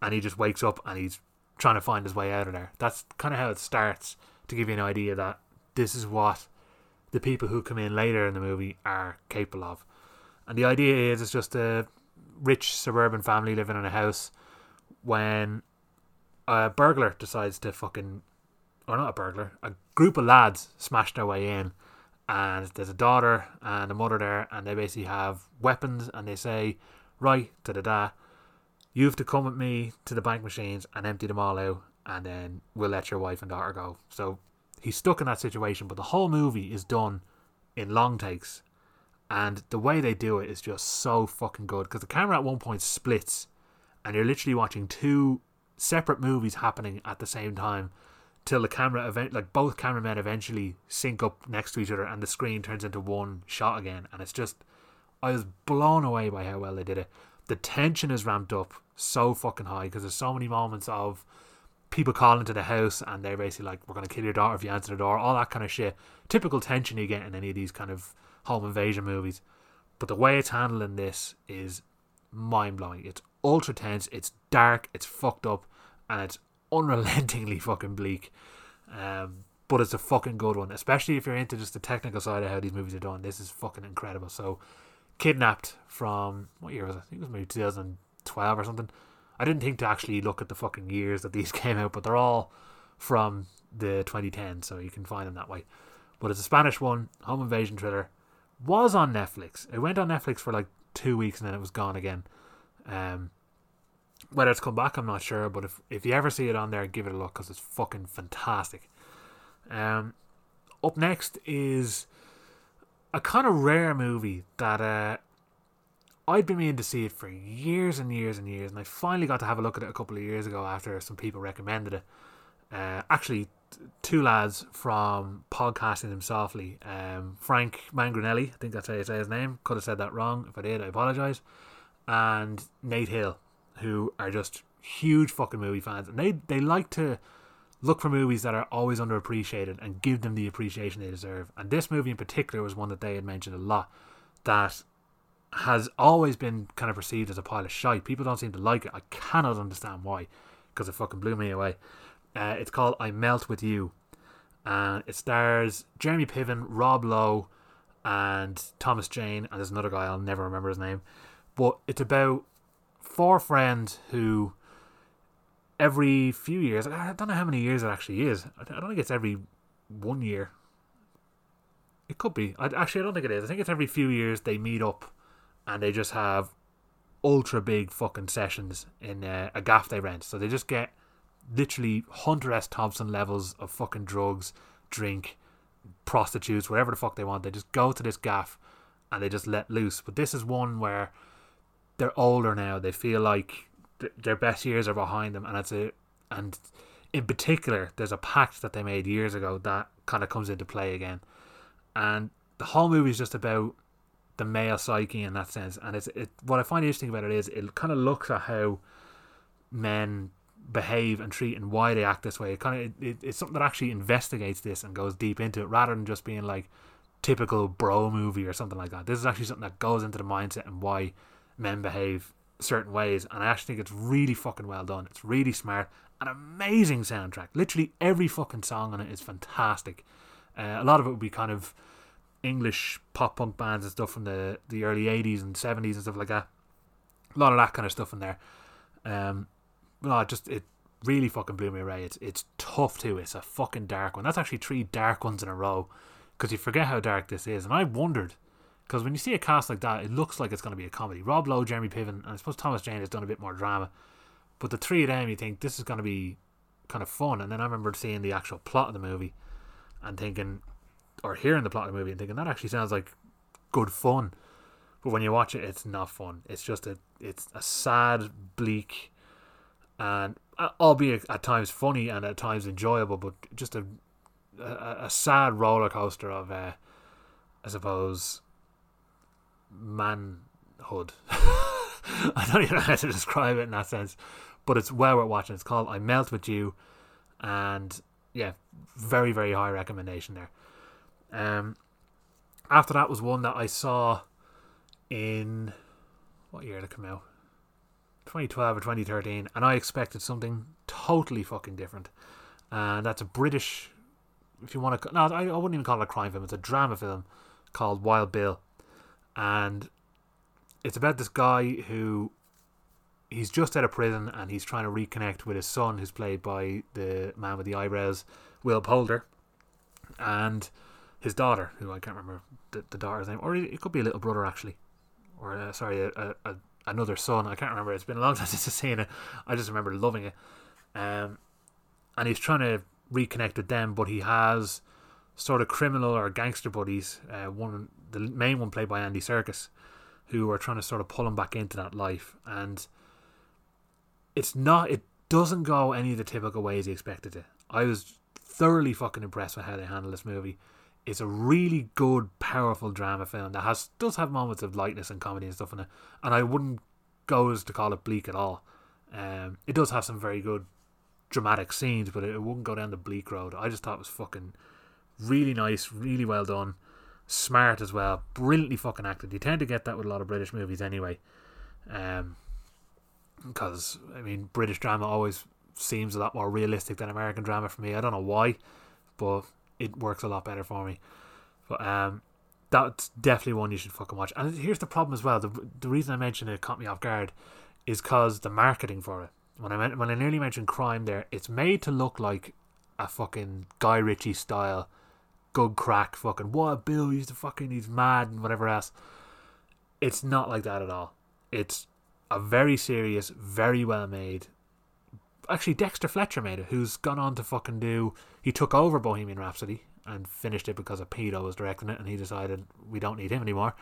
and he just wakes up and he's trying to find his way out of there. That's kind of how it starts to give you an idea that this is what the people who come in later in the movie are capable of. And the idea is it's just a rich suburban family living in a house when a burglar decides to fucking or not a burglar, a group of lads smash their way in and there's a daughter and a mother there and they basically have weapons and they say, Right, da da da, you have to come with me to the bank machines and empty them all out and then we'll let your wife and daughter go. So he's stuck in that situation, but the whole movie is done in long takes, and the way they do it is just so fucking good because the camera at one point splits, and you're literally watching two separate movies happening at the same time till the camera event like both cameramen eventually sync up next to each other and the screen turns into one shot again and it's just I was blown away by how well they did it. The tension is ramped up so fucking high because there's so many moments of people call into the house and they're basically like, "We're gonna kill your daughter if you answer the door," all that kind of shit. Typical tension you get in any of these kind of home invasion movies. But the way it's handling this is mind blowing. It's ultra tense. It's dark. It's fucked up, and it's unrelentingly fucking bleak. Um, but it's a fucking good one, especially if you're into just the technical side of how these movies are done. This is fucking incredible. So, kidnapped from what year was it? I think it was maybe 2012 or something. I didn't think to actually look at the fucking years that these came out, but they're all from the 2010, so you can find them that way. But it's a Spanish one, home invasion thriller. Was on Netflix. It went on Netflix for like two weeks and then it was gone again. Um, whether it's come back, I'm not sure. But if if you ever see it on there, give it a look because it's fucking fantastic. Um, up next is a kind of rare movie that uh, I'd been meaning to see it for years and years and years, and I finally got to have a look at it a couple of years ago after some people recommended it. Uh, actually, two lads from podcasting them softly, um, Frank Mangranelli, I think that's how you say his name. Could have said that wrong. If I did, I apologise. And Nate Hill, who are just huge fucking movie fans, and they they like to look for movies that are always underappreciated and give them the appreciation they deserve. And this movie in particular was one that they had mentioned a lot. That has always been kind of perceived as a pile of shite. People don't seem to like it. I cannot understand why, because it fucking blew me away. Uh, it's called I Melt with You, and it stars Jeremy Piven, Rob Lowe, and Thomas Jane, and there's another guy I'll never remember his name. But it's about four friends who every few years, I don't know how many years it actually is. I don't think it's every one year. It could be. I, actually, I don't think it is. I think it's every few years they meet up and they just have ultra big fucking sessions in uh, a gaff they rent. So they just get literally Hunter S. Thompson levels of fucking drugs, drink, prostitutes, whatever the fuck they want. They just go to this gaff and they just let loose. But this is one where they're older now. They feel like th- their best years are behind them, and it's a and in particular, there's a pact that they made years ago that kind of comes into play again, and the whole movie is just about the male psyche in that sense. And it's it. What I find interesting about it is it kind of looks at how men behave and treat and why they act this way. It kind of it, it's something that actually investigates this and goes deep into it rather than just being like typical bro movie or something like that. This is actually something that goes into the mindset and why men behave certain ways. And I actually think it's really fucking well done. It's really smart an amazing soundtrack. Literally every fucking song on it is fantastic. Uh, a lot of it would be kind of English pop punk bands and stuff from the, the early 80s and 70s and stuff like that. A lot of that kind of stuff in there. Um, no, just it really fucking blew me away. It's it's tough too. It's a fucking dark one. That's actually three dark ones in a row because you forget how dark this is. And I wondered because when you see a cast like that, it looks like it's going to be a comedy. Rob Lowe, Jeremy Piven, and I suppose Thomas Jane has done a bit more drama. But the three of them, you think this is going to be kind of fun. And then I remember seeing the actual plot of the movie and thinking, or hearing the plot of the movie and thinking that actually sounds like good fun. But when you watch it, it's not fun. It's just a, it's a sad, bleak, and uh, albeit at times funny and at times enjoyable, but just a, a, a sad roller coaster of, uh, I suppose, manhood. I don't even know how to describe it in that sense, but it's well worth watching. It's called I Melt with You, and yeah, very very high recommendation there. Um, after that was one that I saw in what year did it come out? 2012 or 2013, and I expected something totally fucking different. And that's a British, if you want to, no, I, I wouldn't even call it a crime film. It's a drama film called Wild Bill, and it's about this guy who he's just out of prison and he's trying to reconnect with his son, who's played by the man with the eyebrows, Will Poulter, and his daughter, who I can't remember the, the daughter's name, or it could be a little brother actually, or uh, sorry, a, a, another son. I can't remember. It's been a long time since I've seen it. I just remember loving it. Um, and he's trying to reconnect with them, but he has sort of criminal or gangster buddies. Uh, one, the main one played by Andy Serkis, who are trying to sort of pull him back into that life. And it's not, it doesn't go any of the typical ways he expected it. I was thoroughly fucking impressed with how they handled this movie. It's a really good, powerful drama film that has does have moments of lightness and comedy and stuff in it. And I wouldn't go as to call it bleak at all. Um, it does have some very good dramatic scenes, but it, it wouldn't go down the bleak road. I just thought it was fucking really nice, really well done smart as well, brilliantly fucking acted. You tend to get that with a lot of British movies anyway, um, because I mean British drama always seems a lot more realistic than American drama for me. I don't know why, but it works a lot better for me. But um, that's definitely one you should fucking watch. And here's the problem as well. The the reason I mentioned it caught me off guard is because the marketing for it. When I meant, when I nearly mentioned crime there, it's made to look like a fucking Guy Ritchie style good crack, fucking what Bill used to fucking he's mad and whatever else. It's not like that at all. It's a very serious, very well made. Actually, Dexter Fletcher made it, who's gone on to fucking do. He took over Bohemian Rhapsody and finished it because a pedo was directing it, and he decided we don't need him anymore.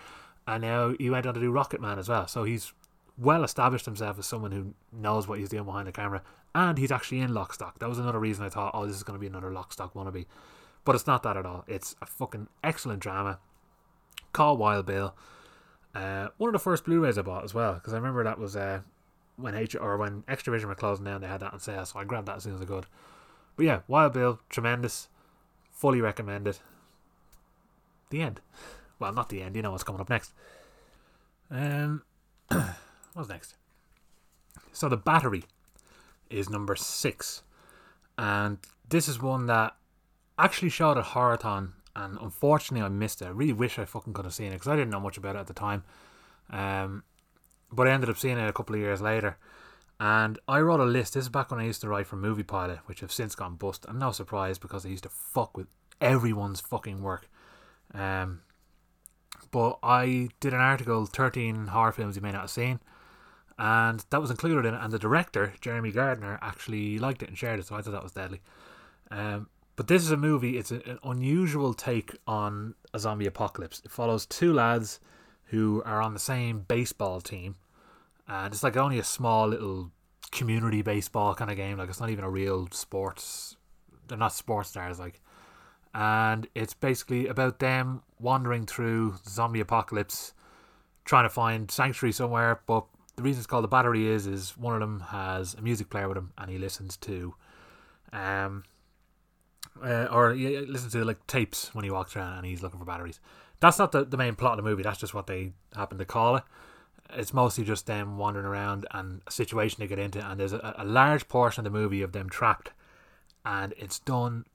And now he went on to do Rocket Man as well. So he's well established himself as someone who knows what he's doing behind the camera, and he's actually in Lock Stock. That was another reason I thought, oh, this is going to be another Lock Stock wannabe. But it's not that at all. It's a fucking excellent drama. Call Wild Bill. Uh, one of the first Blu-rays I bought as well because I remember that was uh, when H or when Xtra-vision were closing down. They had that on sale, so I grabbed that as soon as I could. But yeah, Wild Bill, tremendous, fully recommended. The end. Well, not the end. You know what's coming up next. Um, what's next? So the battery is number six, and this is one that actually showed at Horrorthon, and unfortunately I missed it. I really wish I fucking could have seen it because I didn't know much about it at the time. Um, but I ended up seeing it a couple of years later. And I wrote a list. This is back when I used to write for Movie Pilot, which have since gone bust. And no surprise because I used to fuck with everyone's fucking work. Um, but I did an article, 13 horror films you may not have seen, and that was included in it. And the director, Jeremy Gardner, actually liked it and shared it, so I thought that was deadly. Um, but this is a movie, it's an unusual take on a zombie apocalypse. It follows two lads who are on the same baseball team, and it's like only a small little community baseball kind of game. Like, it's not even a real sports, they're not sports stars, like and it's basically about them wandering through zombie apocalypse, trying to find sanctuary somewhere. But the reason it's called the battery is is one of them has a music player with him, and he listens to, um, uh, or he listens to like tapes when he walks around, and he's looking for batteries. That's not the, the main plot of the movie. That's just what they happen to call it. It's mostly just them wandering around and a situation they get into, and there's a, a large portion of the movie of them trapped, and it's done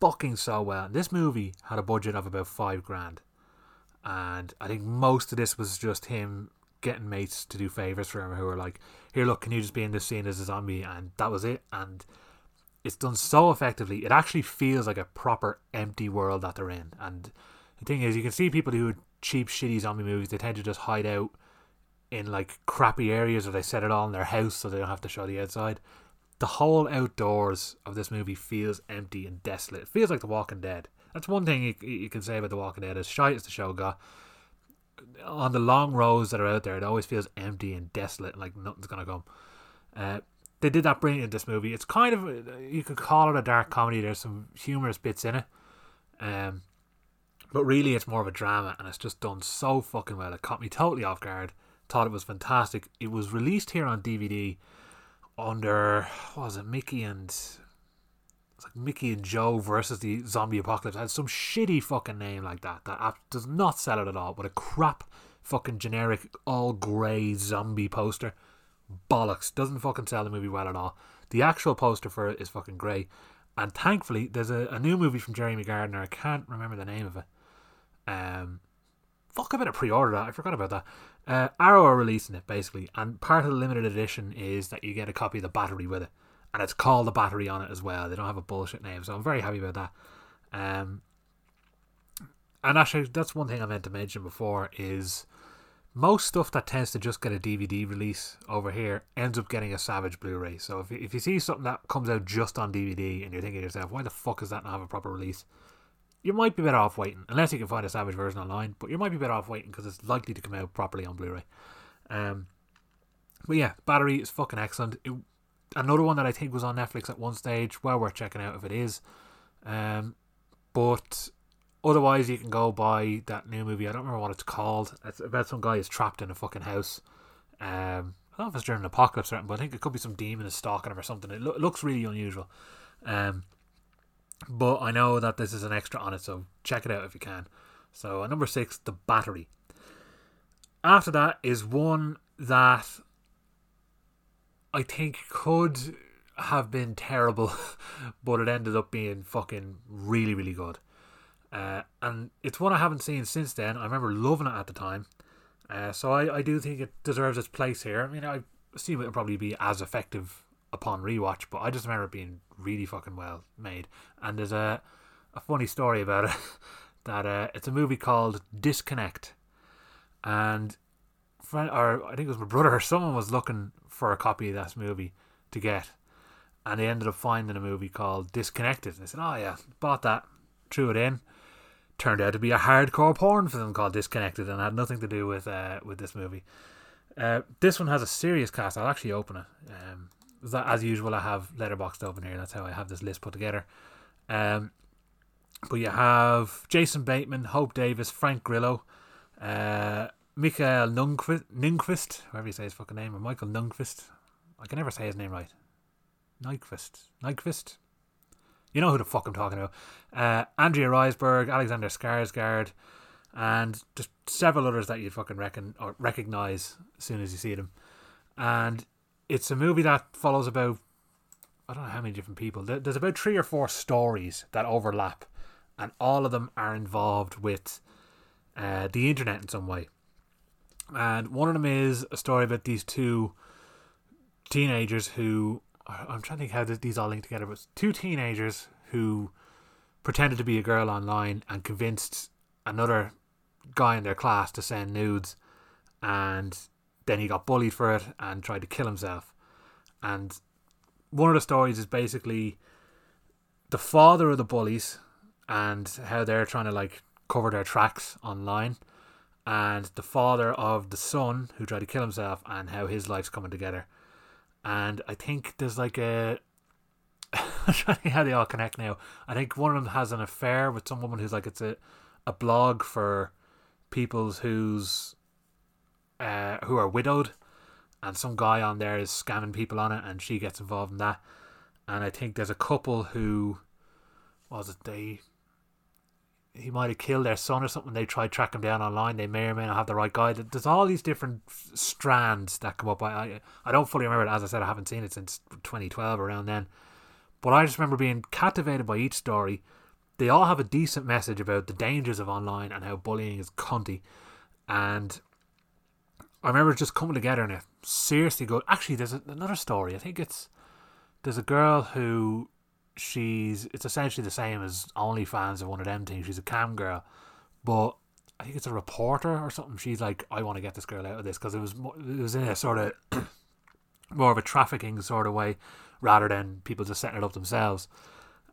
fucking so well. This movie had a budget of about five grand, and I think most of this was just him getting mates to do favors for him who were like, "Here, look, can you just be in this scene as a zombie?" And that was it. And it's done so effectively. It actually feels like a proper empty world that they're in. And the thing is, you can see people who cheap, shitty zombie movies. They tend to just hide out in like crappy areas, or they set it all in their house so they don't have to show the outside the whole outdoors of this movie feels empty and desolate. It feels like The Walking Dead. That's one thing you, you can say about The Walking Dead. As shy as the show got, on the long rows that are out there, it always feels empty and desolate, like nothing's gonna come. Uh, they did that brilliant in this movie. It's kind of you could call it a dark comedy. There's some humorous bits in it, um, but really it's more of a drama, and it's just done so fucking well. It caught me totally off guard. Thought it was fantastic. It was released here on DVD under what was it Mickey and it's like Mickey and Joe versus the zombie apocalypse. It had some shitty fucking name like that that app does not sell it at all. What a crap fucking generic all grey zombie poster. Bollocks doesn't fucking sell the movie well at all. The actual poster for it is fucking grey. And thankfully, there's a, a new movie from Jeremy Gardner. I can't remember the name of it. Um, fuck, I better pre-order that. I forgot about that. Uh, Arrow are releasing it basically, and part of the limited edition is that you get a copy of the battery with it, and it's called the battery on it as well. They don't have a bullshit name, so I'm very happy about that. Um, and actually, that's one thing I meant to mention before is most stuff that tends to just get a DVD release over here ends up getting a Savage Blu-ray. So if if you see something that comes out just on DVD and you're thinking to yourself, why the fuck does that not have a proper release? You might be better off waiting, unless you can find a Savage version online. But you might be better off waiting because it's likely to come out properly on Blu-ray. Um, but yeah, Battery is fucking excellent. It, another one that I think was on Netflix at one stage. Well worth checking out if it is. Um, but otherwise, you can go buy that new movie. I don't remember what it's called. It's about some guy who's trapped in a fucking house. Um, I don't know if it's during an apocalypse or anything, but I think it could be some demon is stalking him or something. It, lo- looks really unusual. Um, but I know that this is an extra on it, so check it out if you can. So, uh, number six, The Battery. After that is one that I think could have been terrible, but it ended up being fucking really, really good. Uh, and it's one I haven't seen since then. I remember loving it at the time. Uh, so I, I do think it deserves its place here. I mean, I assume it'll probably be as effective upon rewatch, but I just remember it being really fucking well made. And there's a a funny story about it that uh, it's a movie called Disconnect, and friend or I think it was my brother or someone was looking for a copy of that movie to get, and they ended up finding a movie called Disconnected. And they said, "Oh yeah, bought that, threw it in." Turned out to be a hardcore porn film called Disconnected, and had nothing to do with uh, with this movie. Uh, this one has a serious cast. I'll actually open it. Um, as usual, I have Letterboxd open here. That's how I have this list put together. Um, but you have Jason Bateman, Hope Davis, Frank Grillo, uh, Mikael Nunquist, whoever you say his fucking name, or Michael Nunquist. I can never say his name right. Nyquist. Nyquist? You know who the fuck I'm talking about. Uh, Andrea Riseborough, Alexander Skarsgård, and just several others that you'd fucking reckon or recognize as soon as you see them. And it's a movie that follows about I don't know how many different people. There's about three or four stories that overlap, and all of them are involved with uh, the internet in some way. And one of them is a story about these two teenagers who I'm trying to think how these all link together, but two teenagers who pretended to be a girl online and convinced another guy in their class to send nudes, and then he got bullied for it and tried to kill himself. And one of the stories is basically the father of the bullies and how they're trying to like cover their tracks online and the father of the son who tried to kill himself and how his life's coming together. And I think there's like a I'm trying to think how they all connect now. I think one of them has an affair with some woman who's like it's a, a blog for people's who's uh, who are widowed and some guy on there is scamming people on it and she gets involved in that. And I think there's a couple who was it they he might have killed their son or something. They tried track him down online. They may or may not have the right guy. There's all these different strands that come up. I I, I don't fully remember it. As I said, I haven't seen it since 2012 around then. But I just remember being captivated by each story. They all have a decent message about the dangers of online and how bullying is cunty. And I remember just coming together in a seriously good. Actually, there's a, another story. I think it's there's a girl who she's it's essentially the same as OnlyFans or one of them things. She's a cam girl, but I think it's a reporter or something. She's like, I want to get this girl out of this because it was it was in a sort of more of a trafficking sort of way rather than people just setting it up themselves.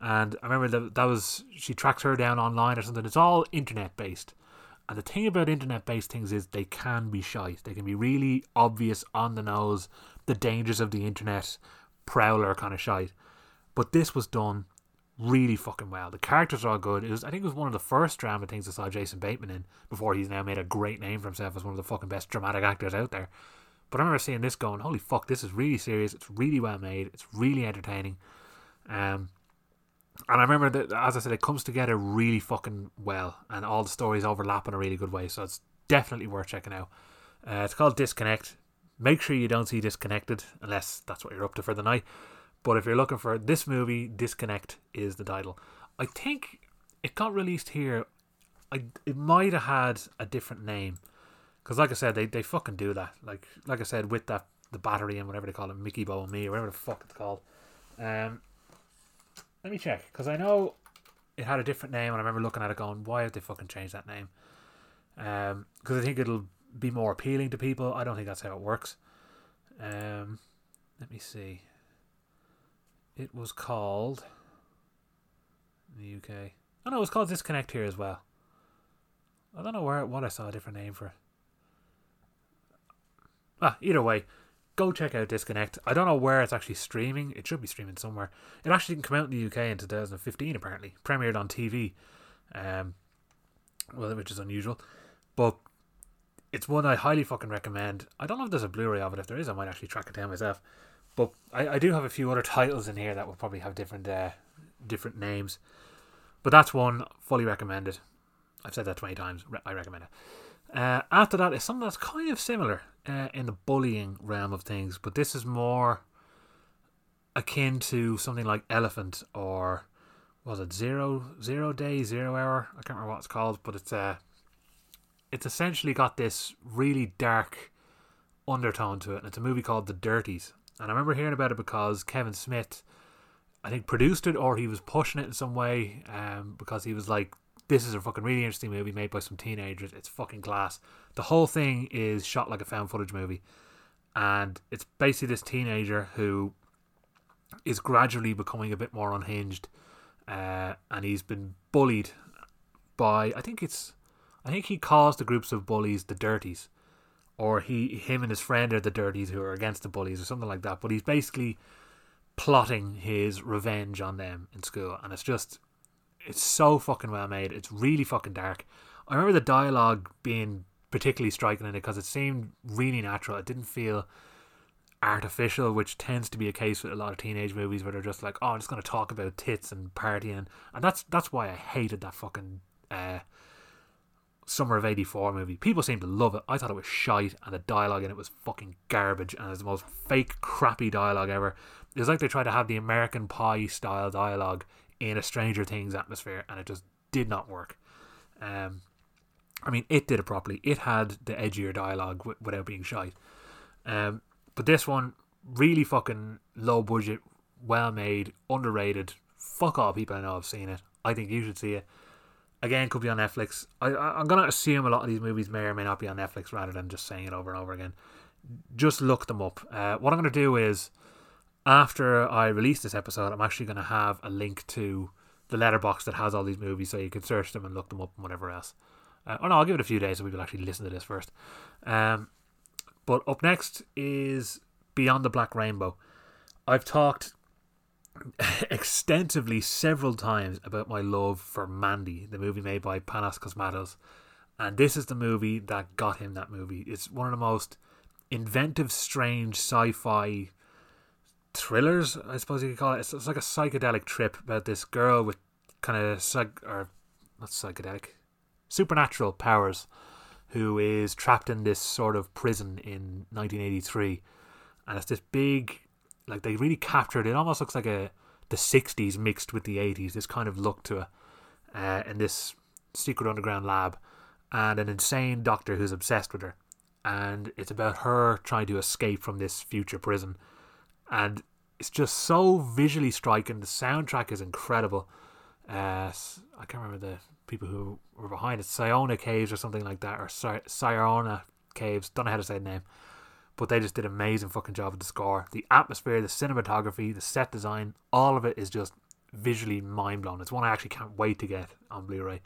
And I remember that that was she tracks her down online or something. It's all internet based. And the thing about internet based things is they can be shite. They can be really obvious on the nose, the dangers of the internet, prowler kind of shite. But this was done really fucking well. The characters are all good. It was I think it was one of the first drama things I saw Jason Bateman in before he's now made a great name for himself as one of the fucking best dramatic actors out there. But I remember seeing this going, holy fuck, this is really serious. It's really well made. It's really entertaining. Um, and I remember that, as I said, it comes together really fucking well, and all the stories overlap in a really good way. So it's definitely worth checking out. Uh, it's called Disconnect. Make sure you don't see Disconnected unless that's what you're up to for the night. But if you're looking for this movie, Disconnect is the title. I think it got released here. I it might have had a different name, because like I said, they, they fucking do that. Like like I said, with that the battery and whatever they call it, Mickey Bo and me, or whatever the fuck it's called. Um, let me check because I know it had a different name, and I remember looking at it going, "Why have they fucking changed that name?" Um, because I think it'll be more appealing to people. I don't think that's how it works. Um, let me see. It was called the UK. Oh no, it was called Disconnect here as well. I don't know where what I saw a different name for. Ah, either way, go check out Disconnect. I don't know where it's actually streaming. It should be streaming somewhere. It actually didn't come out in the UK in 2015 apparently. Premiered on TV. Um well, which is unusual. But it's one I highly fucking recommend. I don't know if there's a Blu-ray of it. If there is, I might actually track it down myself. But I, I do have a few other titles in here that will probably have different uh, different names. But that's one fully recommended. I've said that twenty times. I recommend it. Uh, after that is something that's kind of similar uh, in the bullying realm of things, but this is more akin to something like Elephant or was it Zero Zero Day Zero Hour? I can't remember what it's called, but it's uh it's essentially got this really dark undertone to it. And it's a movie called The Dirties, and I remember hearing about it because Kevin Smith, I think, produced it or he was pushing it in some way um, because he was like, this is a fucking really interesting movie made by some teenagers. It's fucking class. The whole thing is shot like a found footage movie. And it's basically this teenager who is gradually becoming a bit more unhinged. Uh, and he's been bullied by, I think it's, I think he calls the groups of bullies the dirties or he him and his friend are the dirties who are against the bullies or something like that. But he's basically plotting his revenge on them in school, and it's just it's so fucking well made. It's really fucking dark. I remember the dialogue being particularly striking in it because it seemed really natural. It didn't feel artificial, which tends to be a case with a lot of teenage movies where they're just like, "Oh, I'm just to talk about tits and partying," and that's that's why I hated that fucking uh, Summer of 84 movie. People seem to love it. I thought it was shite, and the dialogue in it was fucking garbage, and it's the most fake, crappy dialogue ever. It was like they tried to have the American Pie style dialogue in a Stranger Things atmosphere, and it just did not work. Um, I mean, it did it properly. It had the edgier dialogue w- without being shite. Um, but this one, really fucking low budget, well made, underrated. Fuck all people I know have seen it. I think you should see it. Again, could be on Netflix. I, I, I'm going to assume a lot of these movies may or may not be on Netflix rather than just saying it over and over again. Just look them up. Uh, what I'm to do is, after I release this episode, I'm actually to have a link to the Letterboxd that has all these movies so you can search them and look them up and whatever else. Uh, oh no, I'll give it a few days so we will actually listen to this first. Um, but up next is Beyond the Black Rainbow. I've talked extensively several times about my love for Mandy, the movie made by Panos Cosmatos. And this is the movie that got him that movie. It's one of the most inventive, strange sci fi thrillers, I suppose you could call it. It's, it's like a psychedelic trip about this girl with kind of psych or not psychedelic, supernatural powers, who is trapped in this sort of prison in 1983, and it's this big, like they really captured it. Almost looks like a the 60s mixed with the 80s. This kind of look to it, uh, in this secret underground lab, and an insane doctor who's obsessed with her, and it's about her trying to escape from this future prison and it's just so visually striking. The soundtrack is incredible. Uh, I can't remember the people who were behind it. Sinoia Caves or something like that, or Sinoia Caves. Don't know how to say the name, but they just did an amazing fucking job with the score, the atmosphere, the cinematography, the set design. All of it is just visually mind blowing. It's one I actually can't wait to get on Blu-ray.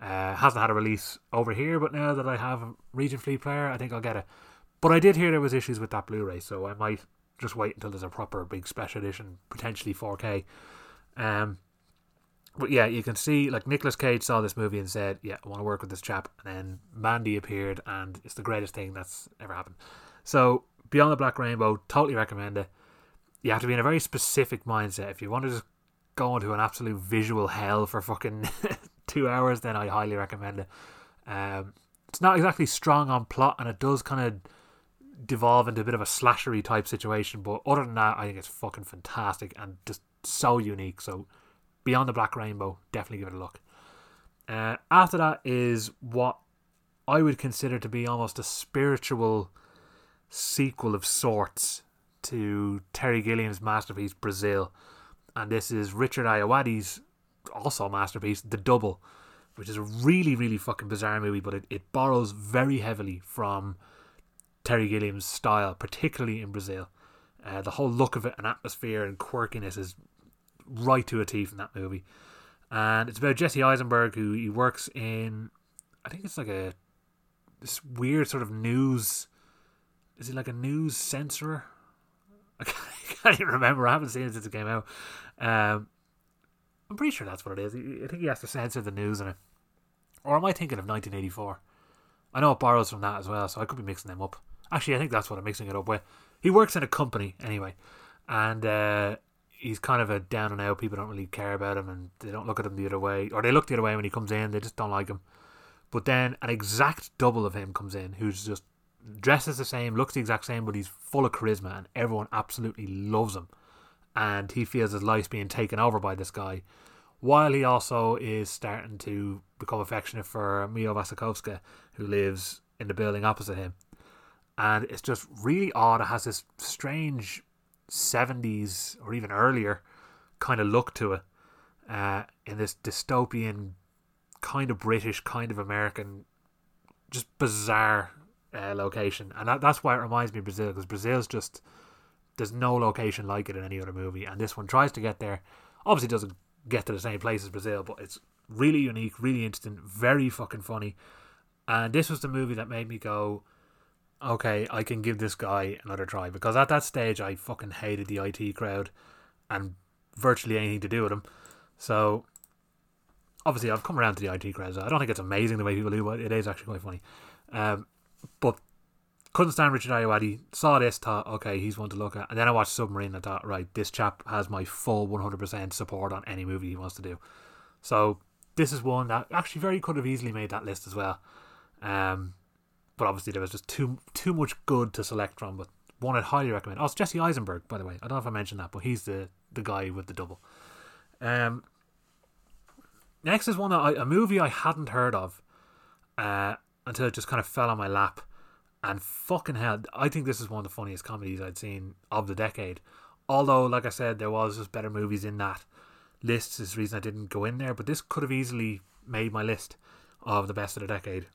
Uh, hasn't had a release over here, but now that I have a Region Free player, I think I'll get it. But I did hear there was issues with that Blu-ray, so I might just wait until there's a proper big special edition, potentially 4K. Um, but yeah, you can see like Nicolas Cage saw this movie and said, "Yeah, I want to work with this chap." And then Mandy appeared, and it's the greatest thing that's ever happened. So Beyond the Black Rainbow, totally recommend it. You have to be in a very specific mindset. If you want to just go into an absolute visual hell for fucking two hours, then I highly recommend it. Um, it's not exactly strong on plot, and it does kind of devolve into a bit of a slashery type situation. But other than that, I think it's fucking fantastic and just so unique. So Beyond the Black Rainbow, definitely give it a look. Uh, after that is what I would consider to be almost a spiritual sequel of sorts to Terry Gilliam's masterpiece Brazil, and this is Richard Ayoade's also masterpiece The Double, which is a really really fucking bizarre movie, but it, it borrows very heavily from Terry Gilliam's style, particularly in Brazil. Uh, the whole look of it and atmosphere and quirkiness is right to a T from that movie. And it's about Jesse Eisenberg, who he works in, I think it's like a this weird sort of news. Is he like a news censorer? I can't even remember. I haven't seen it since it came out. Um, I'm pretty sure that's what it is. I think he has to censor the news in it. Or am I thinking of 1984? I know it borrows from that as well, so I could be mixing them up. Actually, I think that's what I'm mixing it up with. He works in a company anyway, and uh, he's kind of a down and out. People don't really care about him, and they don't look at him the other way, or they look the other way when he comes in. They just don't like him. But then an exact double of him comes in, who's just dresses the same, looks the exact same, but he's full of charisma, and everyone absolutely loves him. And he feels his life's being taken over by this guy, while he also is starting to become affectionate for Mia Wasikowska, who lives in the building opposite him and it's just really odd. It has this strange 70s or even earlier kind of look to it uh, in this dystopian, kind of British, kind of American, just bizarre uh, location. And that, that's why it reminds me of Brazil because Brazil's just there's no location like it in any other movie, and this one tries to get there. Obviously, doesn't get to the same place as Brazil, but it's really unique, really interesting, very fucking funny. And this was the movie that made me go, okay, I can give this guy another try because at that stage I fucking hated the IT crowd and virtually anything to do with them. So obviously I've come around to the IT crowd. So I don't think it's amazing the way people do, but it is actually quite funny. Um, but couldn't stand Richard Ayoade. Saw this, thought, okay, he's one to look at. And then I watched Submarine and thought, right, this chap has my full 100% support on any movie he wants to do. So this is one that actually very could have easily made that list as well. Um, but obviously there was just too too much good to select from. But one I'd highly recommend. Oh, it's Jesse Eisenberg, by the way. I don't know if I mentioned that, but he's the the guy with the double. Um, next is one I, a movie I hadn't heard of uh, until it just kind of fell on my lap. And fucking hell, I think this is one of the funniest comedies I'd seen of the decade. Although, like I said, there was just better movies in that list. Is the reason I didn't go in there. But this could have easily made my list of the best of the decade.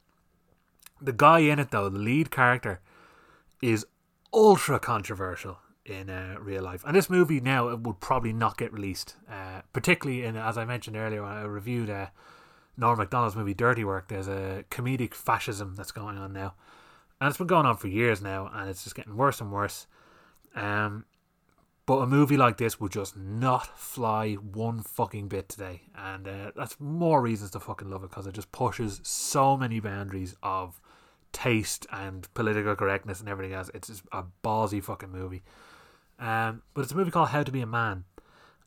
The guy in it, though, the lead character, is ultra controversial in uh, real life. And this movie now it would probably not get released, uh, particularly in as I mentioned earlier. when I reviewed uh, Norm Macdonald's movie Dirty Work. There's a comedic fascism that's going on now, and it's been going on for years now, and it's just getting worse and worse. Um, but a movie like this would just not fly one fucking bit today, and uh, that's more reasons to fucking love it because it just pushes so many boundaries of taste and political correctness and everything else. It's a ballsy fucking movie. Um, but it's a movie called How to Be a Man,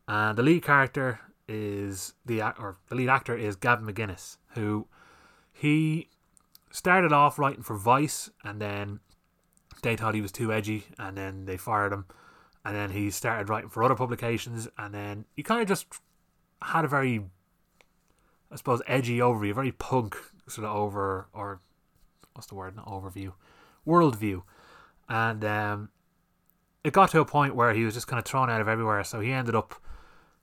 and the lead character is the or the lead actor is Gavin McInnes, who he started off writing for Vice, and then they thought he was too edgy, and then they fired him, and then he started writing for other publications, and then he kind of just had a very, I suppose, edgy overview, very punk sort of over or what's the word? An overview, worldview, and um, it got to a point where he was just kind of thrown out of everywhere. So he ended up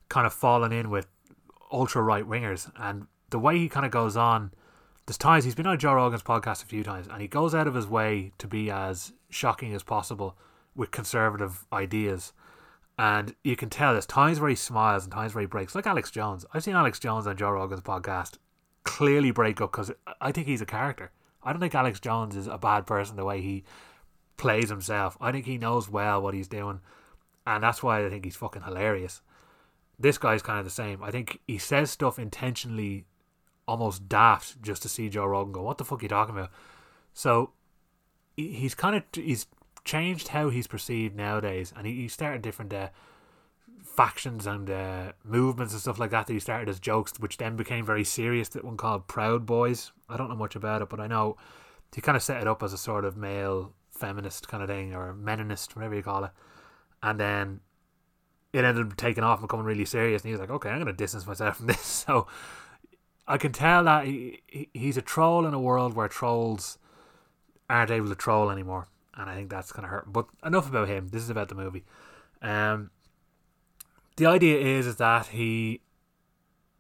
kind of falling in with ultra right wingers, and the way he kind of goes on. There's times he's been on Joe Rogan's podcast a few times, and he goes out of his way to be as shocking as possible with conservative ideas. And you can tell there's times where he smiles and times where he breaks, like Alex Jones. I've seen Alex Jones on Joe Rogan's podcast clearly break up because I think he's a character. I don't think Alex Jones is a bad person the way he plays himself. I think he knows well what he's doing, and that's why I think he's fucking hilarious. This guy's kind of the same. I think he says stuff intentionally, almost daft, just to see Joe Rogan go, "What the fuck are you talking about?" So he's kind of he's changed how he's perceived nowadays, and he, started different uh, factions and uh, movements and stuff like that that he started as jokes, which then became very serious. That one called Proud Boys. I don't know much about it, but I know he kind of set it up as a sort of male feminist kind of thing or meninist, whatever you call it. And then it ended up taking off and becoming really serious. And he was like, okay, I'm going to distance myself from this. So I can tell that he, he, he's a troll in a world where trolls aren't able to troll anymore. And I think that's kind of hurt. But enough about him. This is about the movie. Um, the idea is, that he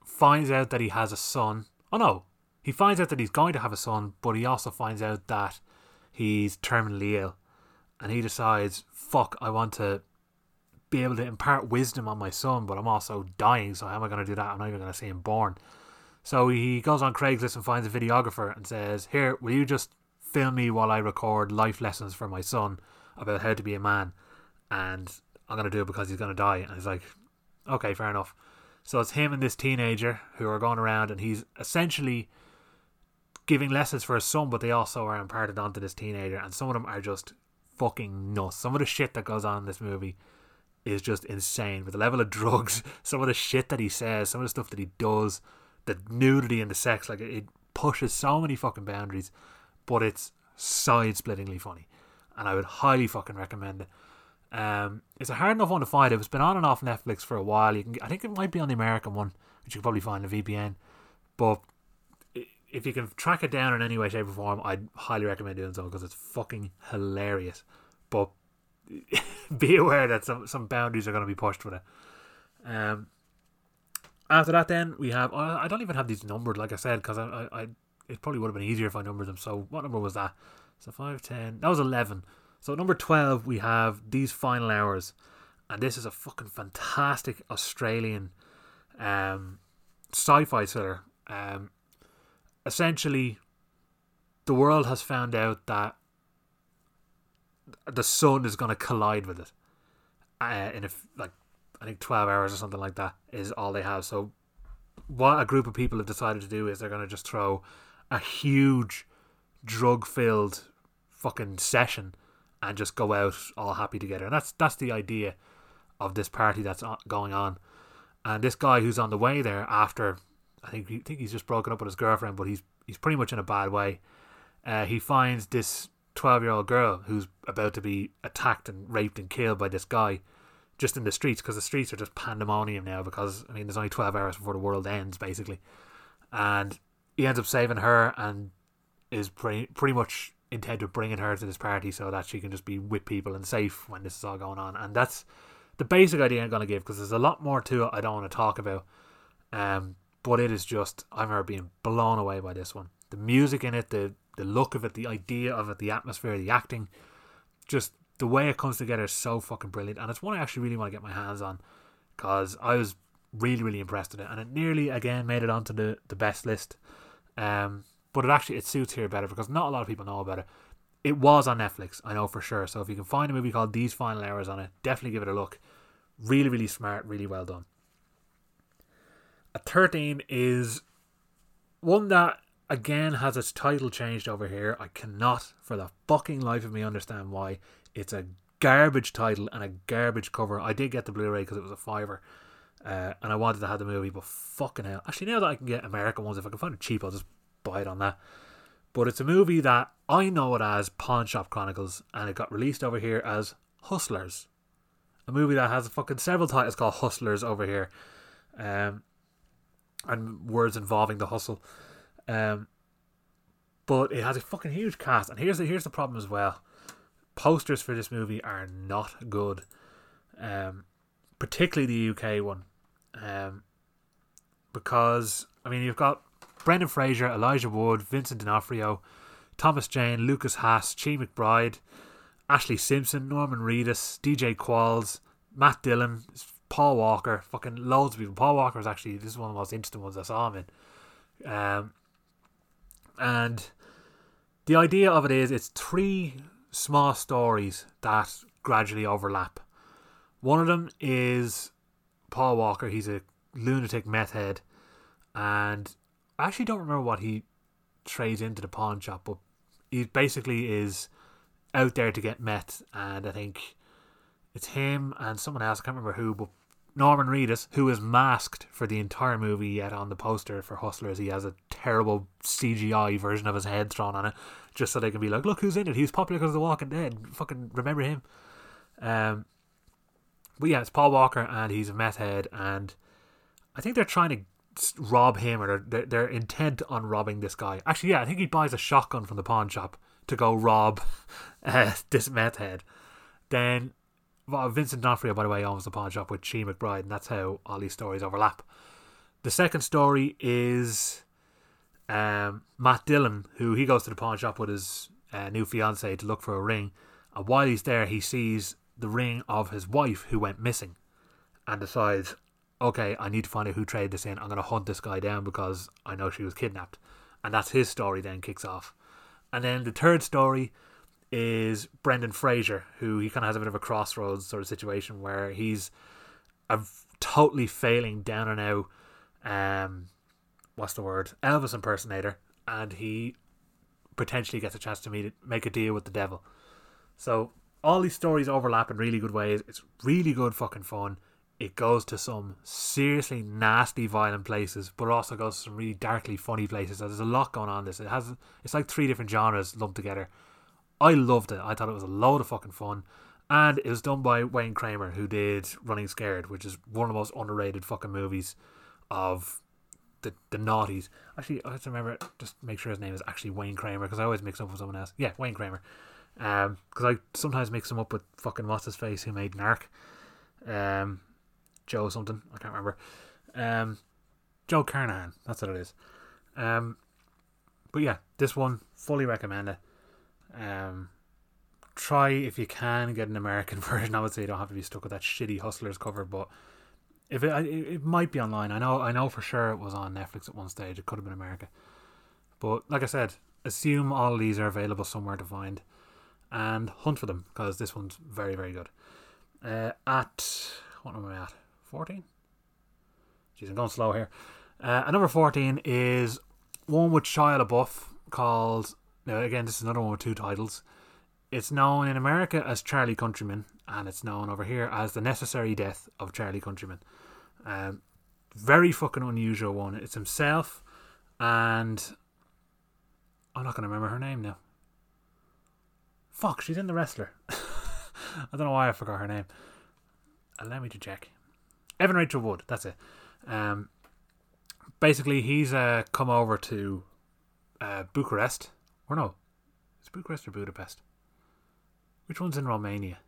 finds out that he has a son. Oh no, he finds out that he's going to have a son, but he also finds out that he's terminally ill, and he decides, "Fuck, I want to be able to impart wisdom on my son, but I'm also dying. So how am I going to do that? I'm not even going to see him born." So he goes on Craigslist and finds a videographer and says, "Here, will you just film me while I record life lessons for my son about how to be a man?" And I'm going to do it because he's going to die. And he's like, "Okay, fair enough." So it's him and this teenager who are going around, and he's essentially giving lessons for his son, but they also are imparted onto this teenager, and some of them are just fucking nuts. Some of the shit that goes on in this movie is just insane. With the level of drugs, some of the shit that he says, some of the stuff that he does, the nudity and the sex, like it pushes so many fucking boundaries, but it's side-splittingly funny, and I would highly fucking recommend it. Um, it's a hard enough one to find. It's been on and off Netflix for a while. You can, I think it might be on the American one, which you can probably find a VPN, but if you can track it down in any way, shape, or form, I'd highly recommend doing so because it's fucking hilarious. But be aware that some some boundaries are going to be pushed with it. Um, after that, then we have I don't even have these numbered, like I said, because I, I, I it probably would have been easier if I numbered them. So what number was that? So five, ten. That was eleven. So number twelve, we have these final hours, and this is a fucking fantastic Australian um, sci-fi thriller. Um, essentially the world has found out that the sun is going to collide with it uh, in a, like I think 12 hours or something like that is all they have. So what a group of people have decided to do is they're going to just throw a huge drug filled fucking session and just go out all happy together. And that's that's the idea of this party that's going on. And this guy who's on the way there after I think think he's just broken up with his girlfriend, but he's he's pretty much in a bad way. Uh, he finds this twelve year old girl who's about to be attacked and raped and killed by this guy just in the streets because the streets are just pandemonium now because I mean there's only twelve hours before the world ends basically, and he ends up saving her and is pretty pretty much intent of bringing her to this party so that she can just be with people and safe when this is all going on and that's the basic idea I'm going to give because there's a lot more to it I don't want to talk about um but it is just I remember being blown away by this one. The music in it, the the look of it, the idea of it, the atmosphere, the acting, just the way it comes together is so fucking brilliant. And it's one I actually really want to get my hands on because I was really really impressed with it, and it nearly again made it onto the the best list. Um, but it actually it suits here better because not a lot of people know about it. It was on Netflix, I know for sure. So if you can find a movie called These Final Hours on it, definitely give it a look. Really, really smart, really well done. A 13 is one that again has its title changed over here. I cannot for the fucking life of me understand why. It's a garbage title and a garbage cover. I did get the Blu-ray because it was a fiver. Uh, and I wanted to have the movie, but fucking hell. Actually, now that I can get American ones, if I can find it cheap, I'll just it on that. But it's a movie that I know it as Pawn Shop Chronicles, and it got released over here as Hustlers. A movie that has fucking several titles called Hustlers over here. Um, and words involving the hustle. Um, but it has a fucking huge cast, and here's the here's the problem as well. Posters for this movie are not good, um, particularly the UK one, um, because I mean you've got Brendan Fraser, Elijah Wood, Vincent D'Onofrio, Thomas Jane, Lukas Haas, Chi McBride, Ashlee Simpson, Norman Reedus, DJ Qualls, Matt Dillon, Paul Walker, fucking loads of people. Paul Walker was actually this is one of the most interesting ones I saw him in. Um, and the idea of it is it's three small stories that gradually overlap. One of them is Paul Walker. He's a lunatic meth head, and I actually don't remember what he trades into the pawn shop, but he basically is out there to get meth, and I think it's him and someone else. I can't remember who, but Norman Reedus, who is masked for the entire movie, yet on the poster for Hustlers, he has a terrible CGI version of his head thrown on it, just so they can be like, look who's in it. He was popular because of The Walking Dead. Fucking remember him. Um, but yeah, it's Paul Walker, and he's a meth head, and I think they're trying to rob him, or they're, they're intent on robbing this guy. Actually, yeah, I think he buys a shotgun from the pawn shop to go rob uh, this meth head. Then well, Vincent D'Onofrio, by the way, owns the pawn shop with Chi McBride, and that's how all these stories overlap. The second story is um, Matt Dillon, who he goes to the pawn shop with his uh, new fiance to look for a ring, and while he's there, he sees the ring of his wife who went missing, and decides, okay, I need to find out who traded this in. I'm going to hunt this guy down because I know she was kidnapped, and that's his story. Then kicks off, and then the third story is Brendan Fraser, who he kind of has a bit of a crossroads sort of situation where he's a totally failing down and out, um, what's the word, Elvis impersonator, and he potentially gets a chance to meet it, make a deal with the devil. So all these stories overlap in really good ways. It's really good fucking fun. It goes to some seriously nasty, violent places, but also goes to some really darkly funny places. So There's a lot going on. This it has it's like three different genres lumped together I loved it. I thought it was a load of fucking fun. And it was done by Wayne Kramer, who did Running Scared, which is one of the most underrated fucking movies of the the noughties. Actually, I have to remember just make sure his name is actually Wayne Kramer because I always mix up with someone else. Yeah, Wayne Kramer. Um, because I sometimes mix him up with fucking what's his face who made Narc. Um, Joe something I can't remember. Um, Joe Carnahan. That's what it is. Um, but yeah, this one fully recommend it. Um, try if you can get an American version. Say you don't have to be stuck with that shitty Hustlers cover, but if it, it, it might be online. I know, I know for sure it was on Netflix at one stage. It could have been America, but like I said, assume all these are available somewhere to find, and hunt for them because this one's very, very good. Uh, at what am I at? Fourteen. Jeez, I'm going slow here. Uh, at number fourteen is one with Shia LaBeouf called now, again, this is another one with two titles. It's known in America as Charlie Countryman, and it's known over here as The Necessary Death of Charlie Countryman. Um, very fucking unusual one. It's himself, and I'm not going to remember her name now. Fuck, she's in The Wrestler. I don't know why I forgot her name. Allow me to check. Evan Rachel Wood, that's it. Um, basically, he's uh, come over to uh, Bucharest or no, it's Bucharest or Budapest? Which one's in Romania?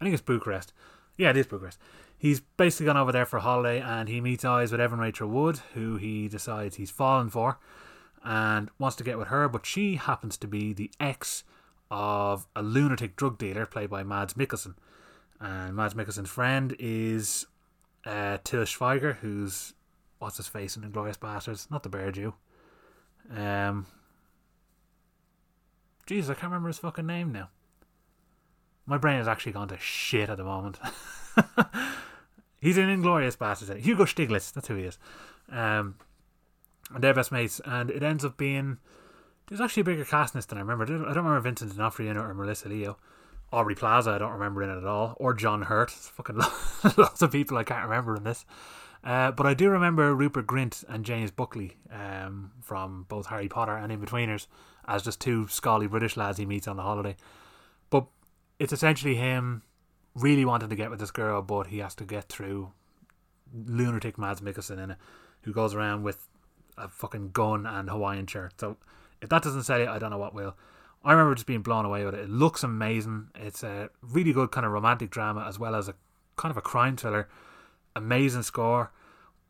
I think it's Bucharest. Yeah, it is Bucharest. He's basically gone over there for a holiday and he meets eyes with Evan Rachel Wood, who he decides he's fallen for and wants to get with her, but she happens to be the ex of a lunatic drug dealer played by Mads Mikkelsen. And Mads Mikkelsen's friend is uh, Til Schweiger, who's what's his face in Inglourious Basterds, not the Bear Jew. Um, Jesus, I can't remember his fucking name now. My brain has actually gone to shit at the moment. He's in Inglourious Basterds. Hugo Stiglitz, that's who he is. Um, and they're best mates, and it ends up being there's actually a bigger cast in this than I remember. I don't remember Vincent D'Onofrio or Melissa Leo. Aubrey Plaza, I don't remember in it at all, or John Hurt. It's fucking lots of people I can't remember in this. Uh, but I do remember Rupert Grint and James Buckley um, from both Harry Potter and Inbetweeners as just two scally British lads he meets on the holiday. But it's essentially him really wanting to get with this girl, but he has to get through lunatic Mads Mikkelsen in it, who goes around with a fucking gun and Hawaiian shirt. So if that doesn't sell it, I don't know what will. I remember just being blown away with it. It looks amazing. It's a really good kind of romantic drama as well as a kind of a crime thriller. Amazing score.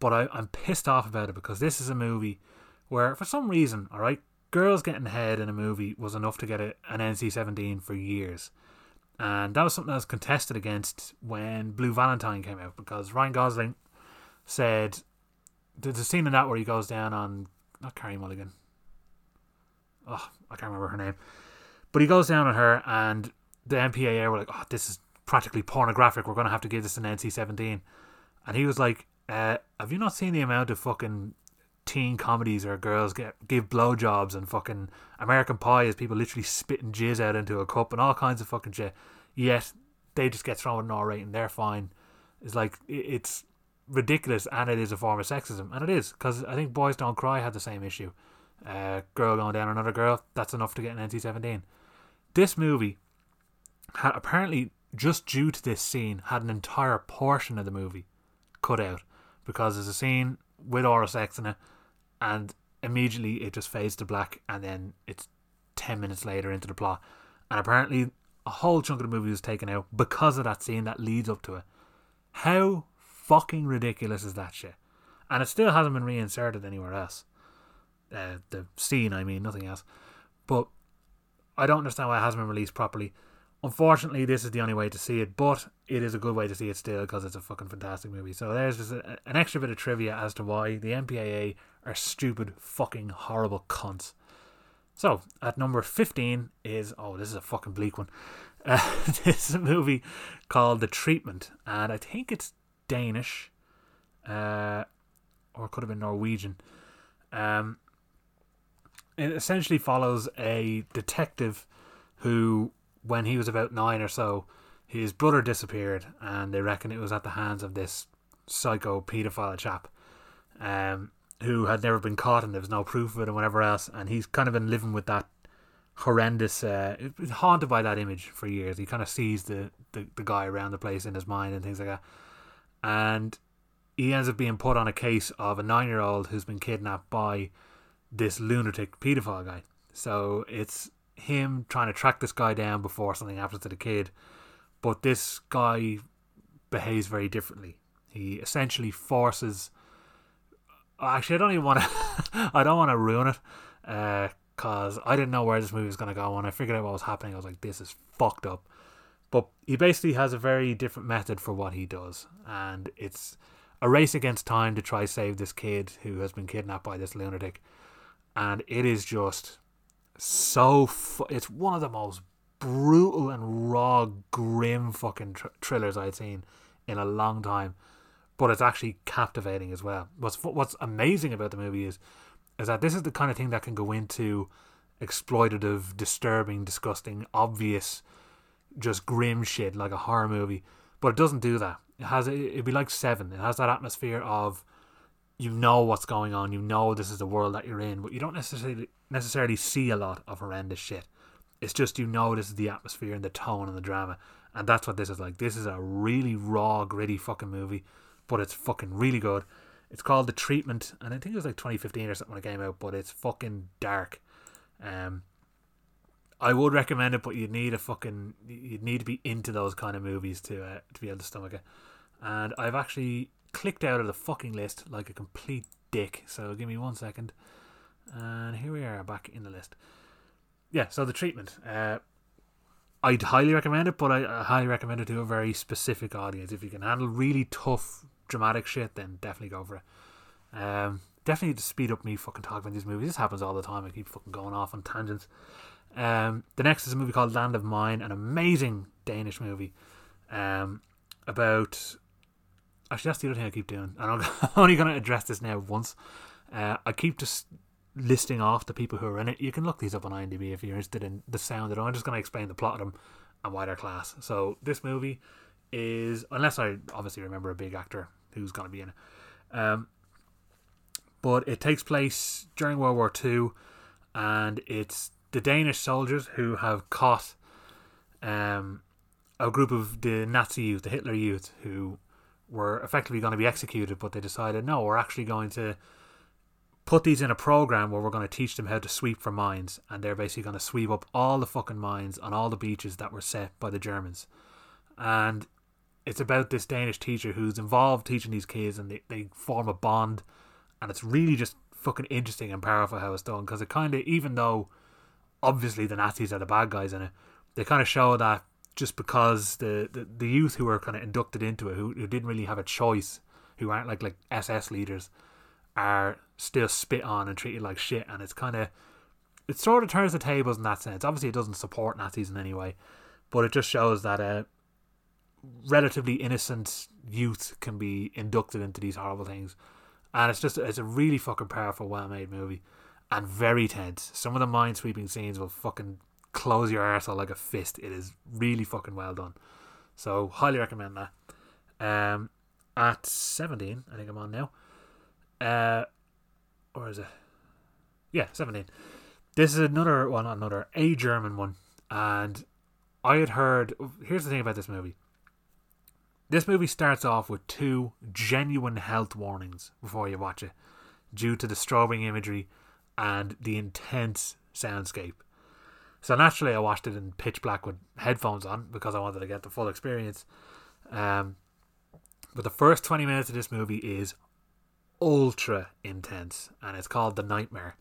But I, I'm pissed off about it because this is a movie where, for some reason, all right, girls getting head in a movie was enough to get it an NC 17 for years. And that was something that was contested against when Blue Valentine came out because Ryan Gosling said there's a scene in that where he goes down on not Carey Mulligan. Oh, I can't remember her name. But he goes down on her and the MPAA were like, Oh, this is practically pornographic, we're gonna have to give this an NC seventeen. And he was like, uh, have you not seen the amount of fucking teen comedies where girls get give blowjobs and fucking American Pie is people literally spitting jizz out into a cup and all kinds of fucking shit. Yet they just get thrown an R rating. They're fine. It's like it's ridiculous and it is a form of sexism and it is because I think Boys Don't Cry had the same issue. Uh, girl going down another girl. That's enough to get an NC seventeen. This movie had apparently just due to this scene had an entire portion of the movie cut out because there's a scene with oral sex in it and immediately it just fades to black and then it's 10 minutes later into the plot. And apparently a whole chunk of the movie was taken out because of that scene that leads up to it. How fucking ridiculous is that shit? And it still hasn't been reinserted anywhere else. Uh, the scene I mean nothing else. But I don't understand why it hasn't been released properly Unfortunately, this is the only way to see it, but it is a good way to see it still because it's a fucking fantastic movie. So there's just a, an extra bit of trivia as to why the MPAA are stupid, fucking horrible cunts. So at number 15 is oh, this is a fucking bleak one. Uh, this is a movie called The Treatment, and I think it's Danish, uh, or it could have been Norwegian. Um, it essentially follows a detective who when he was about nine or so, his brother disappeared, and they reckon it was at the hands of this psycho paedophile chap, um, who had never been caught, and there was no proof of it, and whatever else. And he's kind of been living with that horrendous, uh, haunted by that image for years. He kind of sees the, the the guy around the place in his mind and things like that, and he ends up being put on a case of a nine year old who's been kidnapped by this lunatic paedophile guy. So it's him trying to track this guy down before something happens to the kid. But this guy behaves very differently. He essentially forces. Actually, I don't even want to. I don't want to ruin it, because uh, I didn't know where this movie was going to go. When I figured out what was happening, I was like, "This is fucked up." But he basically has a very different method for what he does, and it's a race against time to try save this kid who has been kidnapped by this lunatic, and it is just so fu- it's one of the most brutal and raw, grim fucking tr- thrillers I've seen in a long time. But it's actually captivating as well. What's what's amazing about the movie is is that this is the kind of thing that can go into exploitative, disturbing, disgusting, obvious, just grim shit like a horror movie. But it doesn't do that. It has it'd be like Seven. It has that atmosphere of you know what's going on, you know this is the world that you're in, but you don't necessarily necessarily see a lot of horrendous shit. It's just you know this is the atmosphere and the tone and the drama, and that's what this is like. This is a really raw, gritty fucking movie, but it's fucking really good. It's called The Treatment, and I think it was like 2015 or something when it came out, but it's fucking dark. Um, I would recommend it, but you need a fucking you'd need to be into those kind of movies to uh, to be able to stomach it. And I've actually clicked out of the fucking list like a complete dick. So give me one second. And here we are back in the list. Yeah, so the treatment. Uh, I'd highly recommend it, but I, I highly recommend it to a very specific audience. If you can handle really tough, dramatic shit, then definitely go for it. Um, definitely to speed up me fucking talking about these movies. This happens all the time. I keep fucking going off on tangents. Um, the next is a movie called Land of Mine, an amazing Danish movie um, about. Actually, that's the other thing I keep doing, and I'm only going to address this now once. Uh, I keep just listing off the people who are in it. You can look these up on IMDb if you're interested in the sound of them. I'm just going to explain the plot of them and why they're class. So this movie is, unless I obviously remember a big actor who's going to be in it, um, but it takes place during World War II, and it's the Danish soldiers who have caught um, a group of the Nazi youth, the Hitler youth, who were effectively going to be executed, but they decided no, we're actually going to put these in a program where we're going to teach them how to sweep for mines, and they're basically going to sweep up all the fucking mines on all the beaches that were set by the Germans. And it's about this Danish teacher who's involved teaching these kids, and they, they form a bond, and it's really just fucking interesting and powerful how it's done because it kind of, even though obviously the Nazis are the bad guys in it, they kind of show that just because the, the, the youth who were kind of inducted into it, who, who didn't really have a choice, who aren't like like SS leaders, are still spit on and treated like shit, and it's kind of it sort of turns the tables in that sense. Obviously, it doesn't support Nazis in any way, but it just shows that a relatively innocent youth can be inducted into these horrible things, and it's just it's a really fucking powerful, well made movie, and very tense. Some of the mind sweeping scenes will fucking close your arsehole like a fist. It is really fucking well done. So highly recommend that. Um, at seventeen, I think I'm on now. Uh, or is it? Yeah, 17. This is another one, well, another a German one, and I had heard. Here's the thing about this movie. This movie starts off with two genuine health warnings before you watch it, due to the strobing imagery and the intense soundscape. So naturally, I watched it in pitch black with headphones on because I wanted to get the full experience. Um, but the first twenty minutes of this movie is ultra intense, and it's called The Nightmare.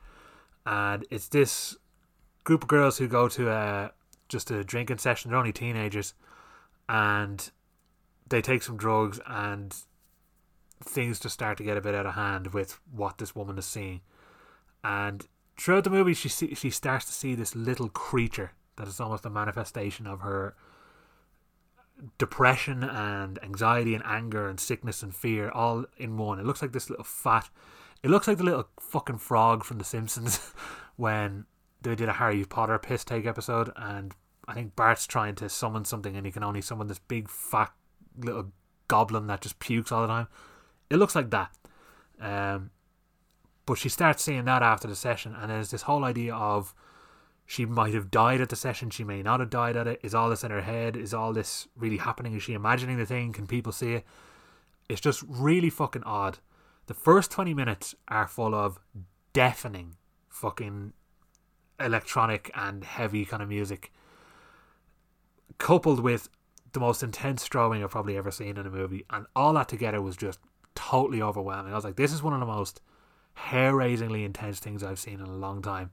And it's this group of girls who go to a just a drinking session. They're only teenagers, and they take some drugs, and things just start to get a bit out of hand with what this woman is seeing. And throughout the movie, she see, she starts to see this little creature that is almost a manifestation of her depression and anxiety and anger and sickness and fear all in one. It looks like this little fat. It looks like the little fucking frog from The Simpsons when they did a Harry Potter piss take episode, and I think Bart's trying to summon something, and he can only summon this big fat little goblin that just pukes all the time. It looks like that. Um, but she starts seeing that after the session, and there's this whole idea of she might have died at the session, she may not have died at it. Is all this in her head? Is all this really happening? Is she imagining the thing? Can people see it? It's just really fucking odd. The first 20 minutes are full of deafening fucking electronic and heavy kind of music, coupled with the most intense strobing I've probably ever seen in a movie. And all that together was just totally overwhelming. I was like, this is one of the most hair raisingly intense things I've seen in a long time.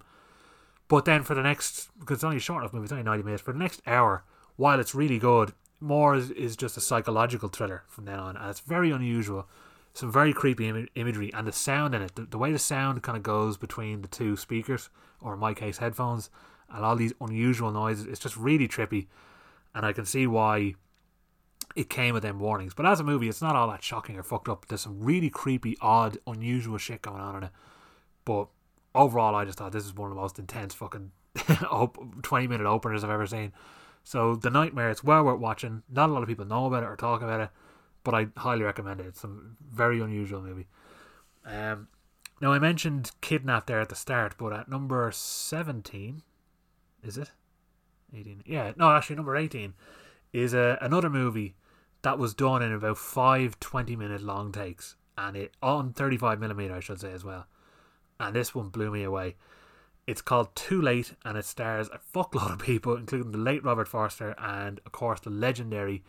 But then for the next, because it's only a short enough movie, it's only 90 minutes, for the next hour, while it's really good, more is, is just a psychological thriller from then on. And it's very unusual. Some very creepy Im- imagery and the sound in it, the, the way the sound kind of goes between the two speakers, or in my case, headphones, and all these unusual noises, it's just really trippy. And I can see why it came with them warnings. But as a movie, it's not all that shocking or fucked up. There's some really creepy, odd, unusual shit going on in it. But overall, I just thought this is one of the most intense fucking 20 minute openers I've ever seen. So, The Nightmare, it's well worth watching. Not a lot of people know about it or talk about it, but I highly recommend it. It's a very unusual movie. Um, now, I mentioned Kidnap there at the start, but at number 17, is it? 18. Yeah, no, actually, number 18 is a, another movie that was done in about five 20 minute long takes and it on 35 millimeter, I should say, as well and this one blew me away. It's called Too Late, and it stars a fuckload of people, including the late Robert Forster and, of course, the legendary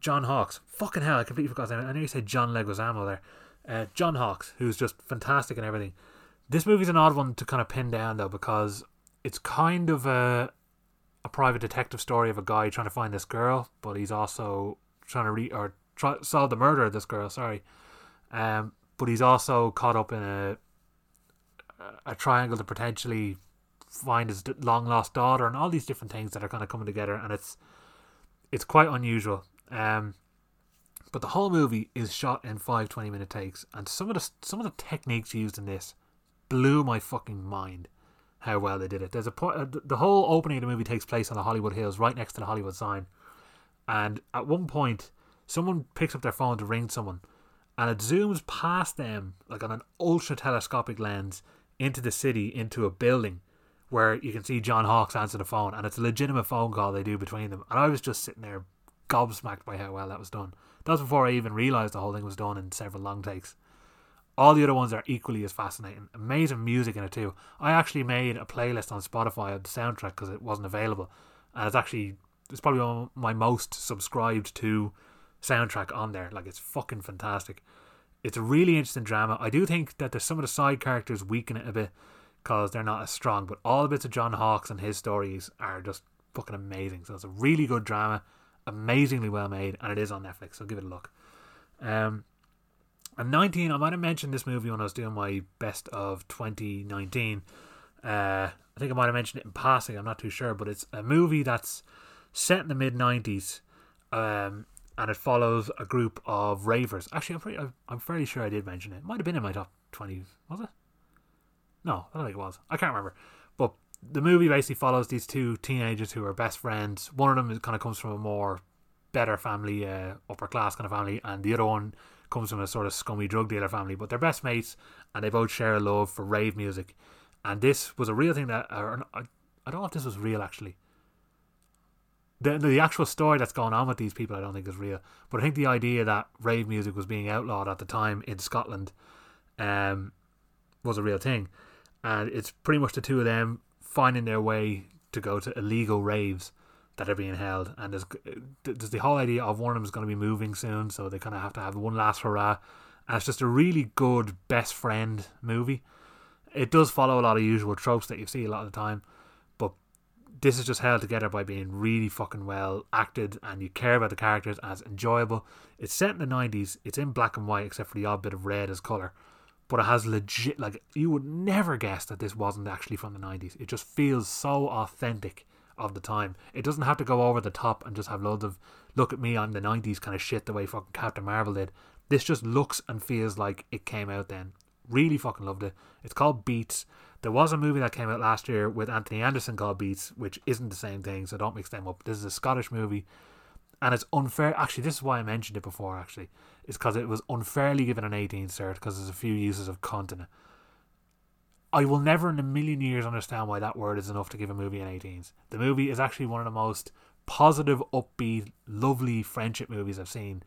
John Hawkes. Fucking hell, I completely forgot that. I know you said John Leguizamo there. Uh, John Hawkes, who's just fantastic and everything. This movie's an odd one to kind of pin down though because it's kind of a a private detective story of a guy trying to find this girl, but he's also trying to re or try solve the murder of this girl. Sorry, um, but he's also caught up in a a triangle to potentially find his long lost daughter and all these different things that are kind of coming together, and it's it's quite unusual. Um, but the whole movie is shot in five 20 minute takes, and some of the some of the techniques used in this blew my fucking mind. How well they did it. There's a point. Uh, the whole opening of the movie takes place on the Hollywood Hills, right next to the Hollywood sign, and at one point, someone picks up their phone to ring someone, and it zooms past them like on an ultra telescopic lens into the city, into a building, where you can see John Hawkes answer the phone, and it's a legitimate phone call they do between them. And I was just sitting there gobsmacked by how well that was done. That was before I even realised the whole thing was done in several long takes. All the other ones are equally as fascinating. Amazing music in it too. I actually made a playlist on Spotify of the soundtrack because it wasn't available, and it's actually it's probably my most subscribed to soundtrack on there. Like it's fucking fantastic. It's a really interesting drama. I do think that there's some of the side characters weaken it a bit because they're not as strong, but all the bits of John Hawkes and his stories are just fucking amazing. So it's a really good drama amazingly well made, and it is on Netflix. So give it a look. Um, I'm 19. I might have mentioned this movie when I was doing my best of 2019. Uh, I think I might have mentioned it in passing. I'm not too sure, but it's a movie that's set in the mid 90s, um, and it follows a group of ravers. Actually, I'm pretty, I'm fairly sure I did mention it. it might have been in my top 20. Was it? No, I don't think it was. I can't remember. But the movie basically follows these two teenagers who are best friends. One of them kind of comes from a more better family, uh, upper class kind of family, and the other one comes from a sort of scummy drug dealer family. But they're best mates, and they both share a love for rave music. And this was a real thing that, or, I don't know if this was real actually. The, the actual story that's going on with these people, I don't think is real. But I think the idea that rave music was being outlawed at the time in Scotland um, was a real thing. And it's pretty much the two of them finding their way to go to illegal raves that are being held, and there's there's the whole idea of one of them is going to be moving soon, so they kind of have to have one last hurrah. And it's just a really good best friend movie. It does follow a lot of usual tropes that you see a lot of the time, but this is just held together by being really fucking well acted, and you care about the characters as enjoyable. It's set in the nineties. It's in black and white, except for the odd bit of red as color but it has legit like you would never guess that this wasn't actually from the 90s it just feels so authentic of the time. It doesn't have to go over the top and just have loads of look at me on the 90s kind of shit the way fucking Captain Marvel did. This just looks and feels like it came out then. Really fucking loved it. It's called Beats. There was a movie that came out last year with Anthony Anderson called Beats which isn't the same thing so don't mix them up. This is a Scottish movie and it's unfair actually this is why I mentioned it before actually is because it was unfairly given an 18 cert because there's a few uses of cunt in it. I will never in a million years understand why that word is enough to give a movie an 18s. The movie is actually one of the most positive, upbeat, lovely friendship movies I've seen.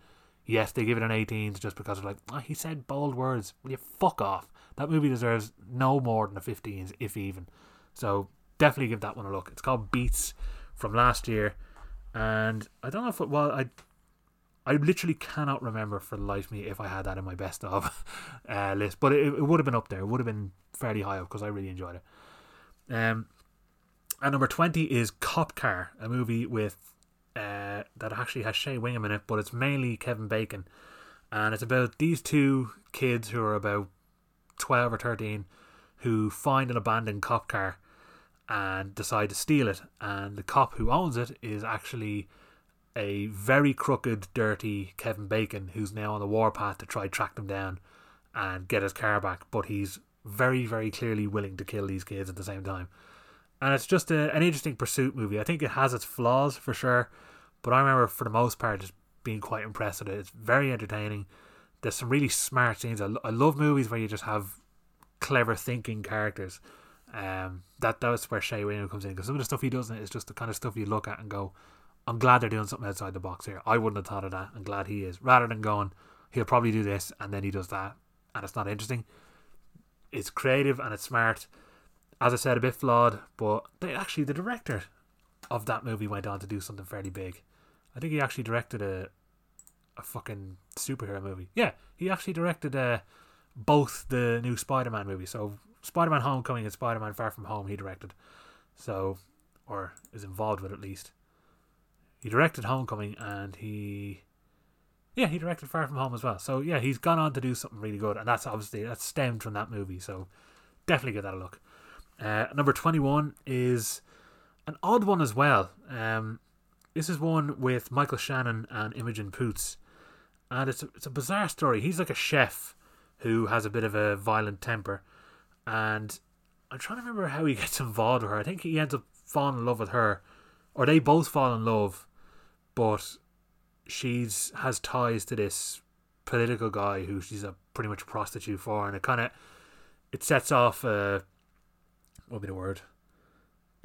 Yes, they give it an 18s just because they're like, oh, he said bold words. Will you fuck off? That movie deserves no more than a 15s, if even. So definitely give that one a look. It's called Beats from last year. And I don't know if it, well, I I literally cannot remember for the life of me if I had that in my best of uh, list, but it, it would have been up there. It would have been fairly high up because I really enjoyed it. Um, and number twenty is Cop Car, a movie with uh, that actually has Shea Whigham in it, but it's mainly Kevin Bacon, and it's about these two kids who are about twelve or thirteen who find an abandoned cop car and decide to steal it, and the cop who owns it is actually a very crooked, dirty Kevin Bacon who's now on the warpath to try track them down and get his car back, but he's very, very clearly willing to kill these kids at the same time. And it's just a, an interesting pursuit movie. I think it has its flaws for sure, but I remember for the most part just being quite impressed with it. It's very entertaining. There's some really smart scenes. I, I love movies where you just have clever thinking characters. Um, that that's where Shea Whigham comes in because some of the stuff he does in it is just the kind of stuff you look at and go, I'm glad they're doing something outside the box here. I wouldn't have thought of that. I'm glad he is. Rather than going, he'll probably do this and then he does that and it's not interesting. It's creative and it's smart. As I said, a bit flawed, but they actually the director of that movie went on to do something fairly big. I think he actually directed a a fucking superhero movie. Yeah, he actually directed uh, both the new Spider-Man movies. So Spider-Man: Homecoming and Spider-Man: Far From Home he directed. So or is involved with at least. He directed Homecoming and he yeah, he directed Far From Home as well. So yeah, he's gone on to do something really good and that's obviously that's stemmed from that movie. So definitely give that a look. Uh, number 21 is an odd one as well. Um, this is one with Michael Shannon and Imogen Poots and it's a, it's a bizarre story. He's like a chef who has a bit of a violent temper, and I'm trying to remember how he gets involved with her. I think he ends up falling in love with her, or they both fall in love, but she's has ties to this political guy who she's a pretty much a prostitute for, and it kind of it sets off. a what would be the word?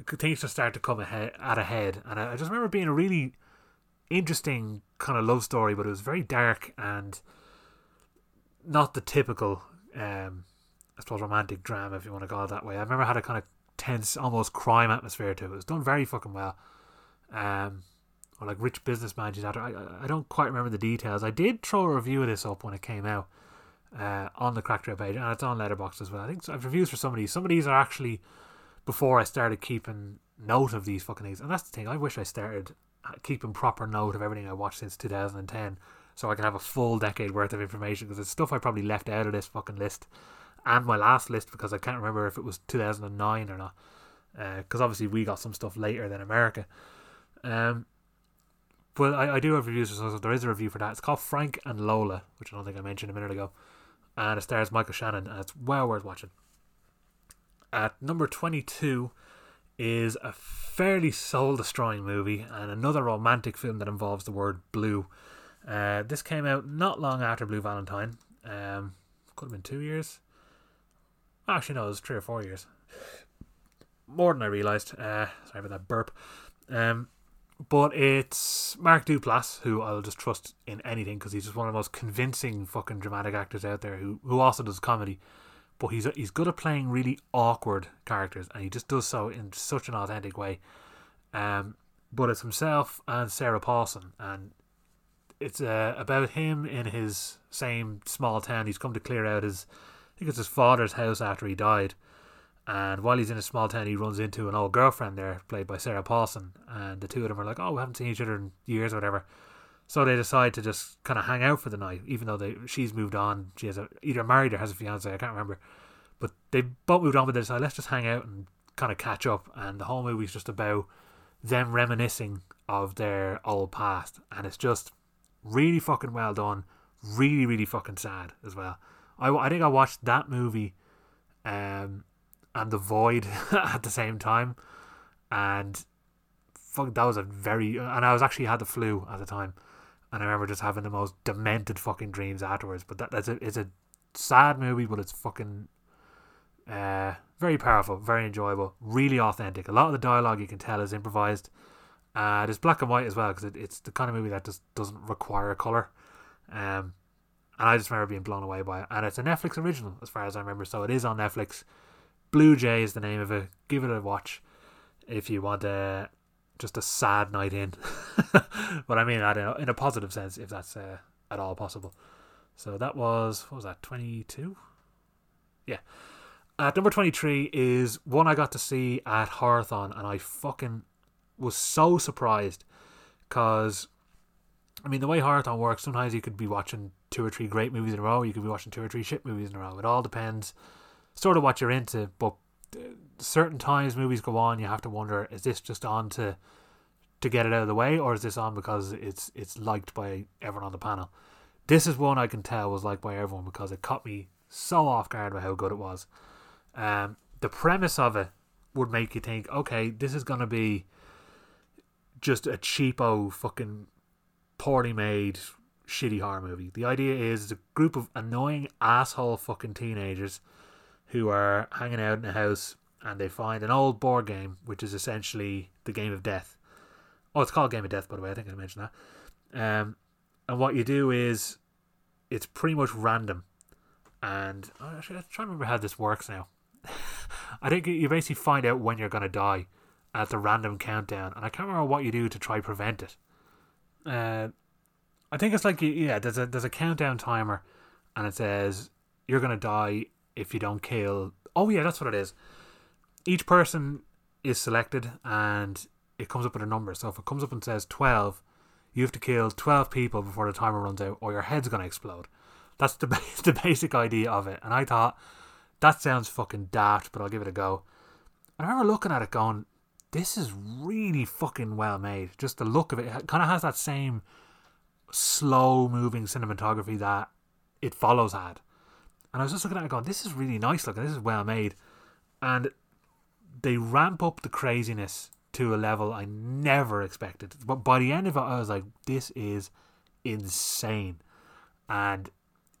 Things just start to come ahead at a head, and I, I just remember being a really interesting kind of love story, but it was very dark and not the typical, um, I suppose, romantic drama, if you want to call it that way. I remember it had a kind of tense, almost crime atmosphere to it. It was done very fucking well. Um, or like rich businessman she's after. I, I don't quite remember the details. I did throw a review of this up when it came out uh, on the Crack page, and it's on Letterboxd as well. I think I've reviews for some of these. Some of these are actually before I started keeping note of these fucking things, and that's the thing. I wish I started keeping proper note of everything I watched since 2010 so I can have a full decade worth of information because it's stuff I probably left out of this fucking list and my last list because I can't remember if it was 2009 or not because uh, obviously we got some stuff later than America um, but I, I do have reviews so there is a review for that it's called Frank and Lola which I don't think I mentioned a minute ago and it stars Michael Shannon and it's well worth watching at number 22 is a fairly soul destroying movie and another romantic film that involves the word blue. Uh, this came out not long after Blue Valentine. Um, could have been two years. Actually, no, it was three or four years. More than I realised. Uh, sorry about that burp. Um, but it's Mark Duplass, who I'll just trust in anything because he's just one of the most convincing fucking dramatic actors out there who, who also does comedy but he's he's good at playing really awkward characters, and he just does so in such an authentic way. Um, but it's himself and Sarah Paulson, and it's uh, about him in his same small town. He's come to clear out his, I think it's his father's house after he died. And while he's in a small town, he runs into an old girlfriend there, played by Sarah Paulson. And the two of them are like, "Oh, we haven't seen each other in years, or whatever." So they decide to just kind of hang out for the night, even though they she's moved on. She has a, either married or has a fiance. I can't remember, but they both moved on. But they decide let's just hang out and kind of catch up. And the whole movie is just about them reminiscing of their old past, and it's just really fucking well done. Really, really fucking sad as well. I, I think I watched that movie, um, and The Void at the same time, and fuck, that was a very and I was actually had the flu at the time and I remember just having the most demented fucking dreams afterwards. But that, that's a it's a sad movie, but it's fucking uh, very powerful, very enjoyable, really authentic. A lot of the dialogue you can tell is improvised. Uh, it's black and white as well because it, it's the kind of movie that just doesn't require color. Um, and I just remember being blown away by it. And it's a Netflix original, as far as I remember. So it is on Netflix. Blue Jay is the name of it. Give it a watch if you want uh, just a sad night in. but I mean, I don't know, in a positive sense, if that's uh, at all possible. So that was, what was that, 22? Yeah. At number 23 is one I got to see at Horrorthon, and I fucking was so surprised because, I mean, the way Horrorthon works, sometimes you could be watching two or three great movies in a row, you could be watching two or three shit movies in a row. It all depends sort of what you're into, but certain times movies go on, you have to wonder: is this just on to to get it out of the way, or is this on because it's it's liked by everyone on the panel? This is one I can tell was liked by everyone because it caught me so off guard by how good it was. Um, the premise of it would make you think, okay, this is gonna be just a cheapo fucking poorly made shitty horror movie. The idea is a group of annoying asshole fucking teenagers who are hanging out in a house and they find an old board game, which is essentially the game of death. Oh, it's called Game of Death, by the way. I think I mentioned that. Um, and what you do is, it's pretty much random, And oh, actually, I'm trying to remember how this works now. I think you basically find out when you're gonna die at the random countdown, and I can't remember what you do to try prevent it. Uh, I think it's like yeah, there's a there's a countdown timer, and it says you're gonna die if you don't kill. Oh yeah, that's what it is. Each person is selected, and it comes up with a number. So if it comes up and says twelve, you have to kill twelve people before the timer runs out, or your head's gonna explode. That's the the basic idea of it. And I thought that sounds fucking daft, but I'll give it a go. And I remember looking at it going, this is really fucking well made. Just the look of it, it kind of has that same slow moving cinematography that it follows had. And I was just looking at it going, this is really nice looking, this is well made. And they ramp up the craziness to a level I never expected. But by the end of it, I was like, this is insane. And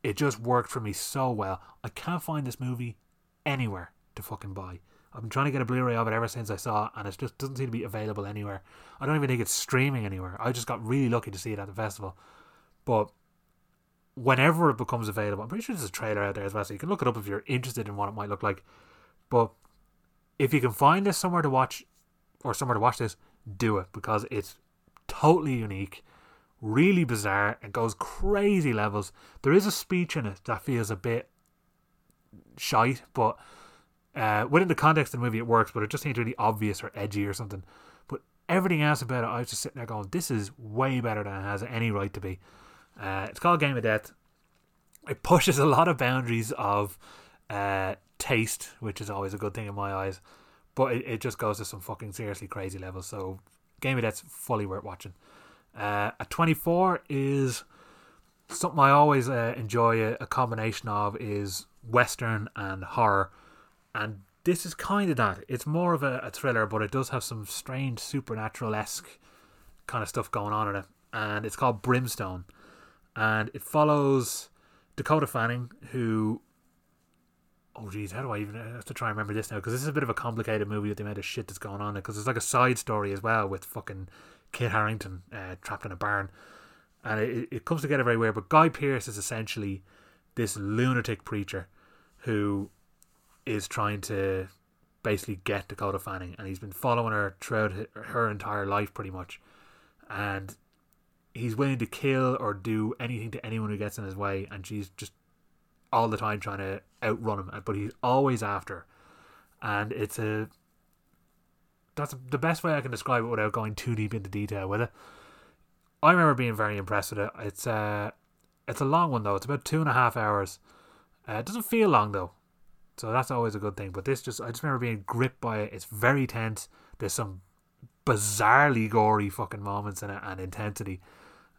it just worked for me so well. I can't find this movie anywhere to fucking buy. I've been trying to get a Blu-ray of it ever since I saw it, and it just doesn't seem to be available anywhere. I don't even think it's streaming anywhere. I just got really lucky to see it at the festival. But whenever it becomes available, I'm pretty sure there's a trailer out there as well, so you can look it up if you're interested in what it might look like. But if you can find this somewhere to watch, or somewhere to watch this, do it because it's totally unique, really bizarre, and goes crazy levels. There is a speech in it that feels a bit shite, but uh, within the context of the movie, it works, but it just seems really obvious or edgy or something. But everything else about it, I was just sitting there going, this is way better than it has any right to be. Uh, it's called Game of Death. It pushes a lot of boundaries of uh, taste, which is always a good thing in my eyes. But it, it just goes to some fucking seriously crazy levels. So Game of Death's fully worth watching. Uh, at 24 is something I always uh, enjoy a, a, combination of is Western and horror. And this is kind of that. It's more of a, a thriller, but it does have some strange supernatural esque kind of stuff going on in it. And it's called Brimstone and it follows Dakota Fanning, who oh geez, how do I even I have to try and remember this now? Because this is a bit of a complicated movie with the amount of shit that's going on. Because there's like a side story as well with fucking Kit Harington uh, trapped in a barn, and it, it comes together very weird. But Guy Pearce is essentially this lunatic preacher who is trying to basically get Dakota Fanning, and he's been following her throughout her entire life, pretty much. And he's willing to kill or do anything to anyone who gets in his way, and she's just all the time trying to outrun him. But he's always after, and it's a that's the best way I can describe it without going too deep into detail with it. I remember being very impressed with it. It's uh it's a long one though. It's about two and a half hours. Uh, it doesn't feel long though, so that's always a good thing. But this just I just remember being gripped by it. It's very tense. There's some bizarrely gory fucking moments in it and intensity.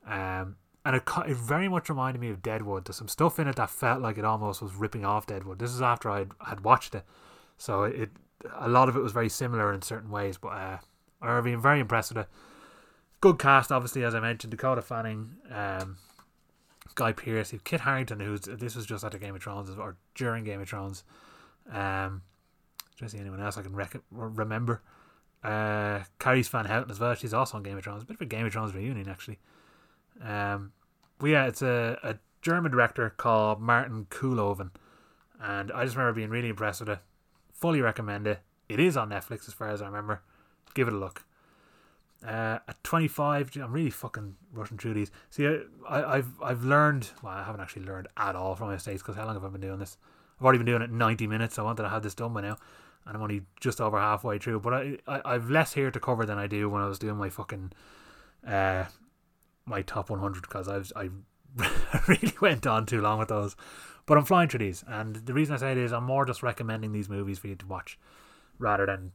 Um, and it, it very much reminded me of Deadwood. There's some stuff in it that felt like it almost was ripping off Deadwood. This is after I had watched it, so it a lot of it was very similar in certain ways. But uh, I've been very impressed with it. Good cast, obviously, as I mentioned, Dakota Fanning, um, Guy Pearce, Kit Harington, who's this was just after Game of Thrones or during Game of Thrones. Um, do see anyone else I can rec- remember? Uh, Carice Van Houten as well. She's also on Game of Thrones. A bit of a Game of Thrones reunion, actually. Um, well, yeah, it's a, a German director called Martin Koolhoven, and I just remember being really impressed with it. Fully recommend it. It is on Netflix as far as I remember. Give it a look. Uh, at 25, I'm really fucking rushing through these. See, I, have I've learned. Well, I haven't actually learned at all from my mistakes because how long have I been doing this? I've already been doing it 90 minutes. So I wanted to have this done by now, and I'm only just over halfway through. But I, I I've less here to cover than I do when I was doing my fucking uh my top 100 because I've I really went on too long with those. But I'm flying through these, and the reason I say it is I'm more just recommending these movies for you to watch rather than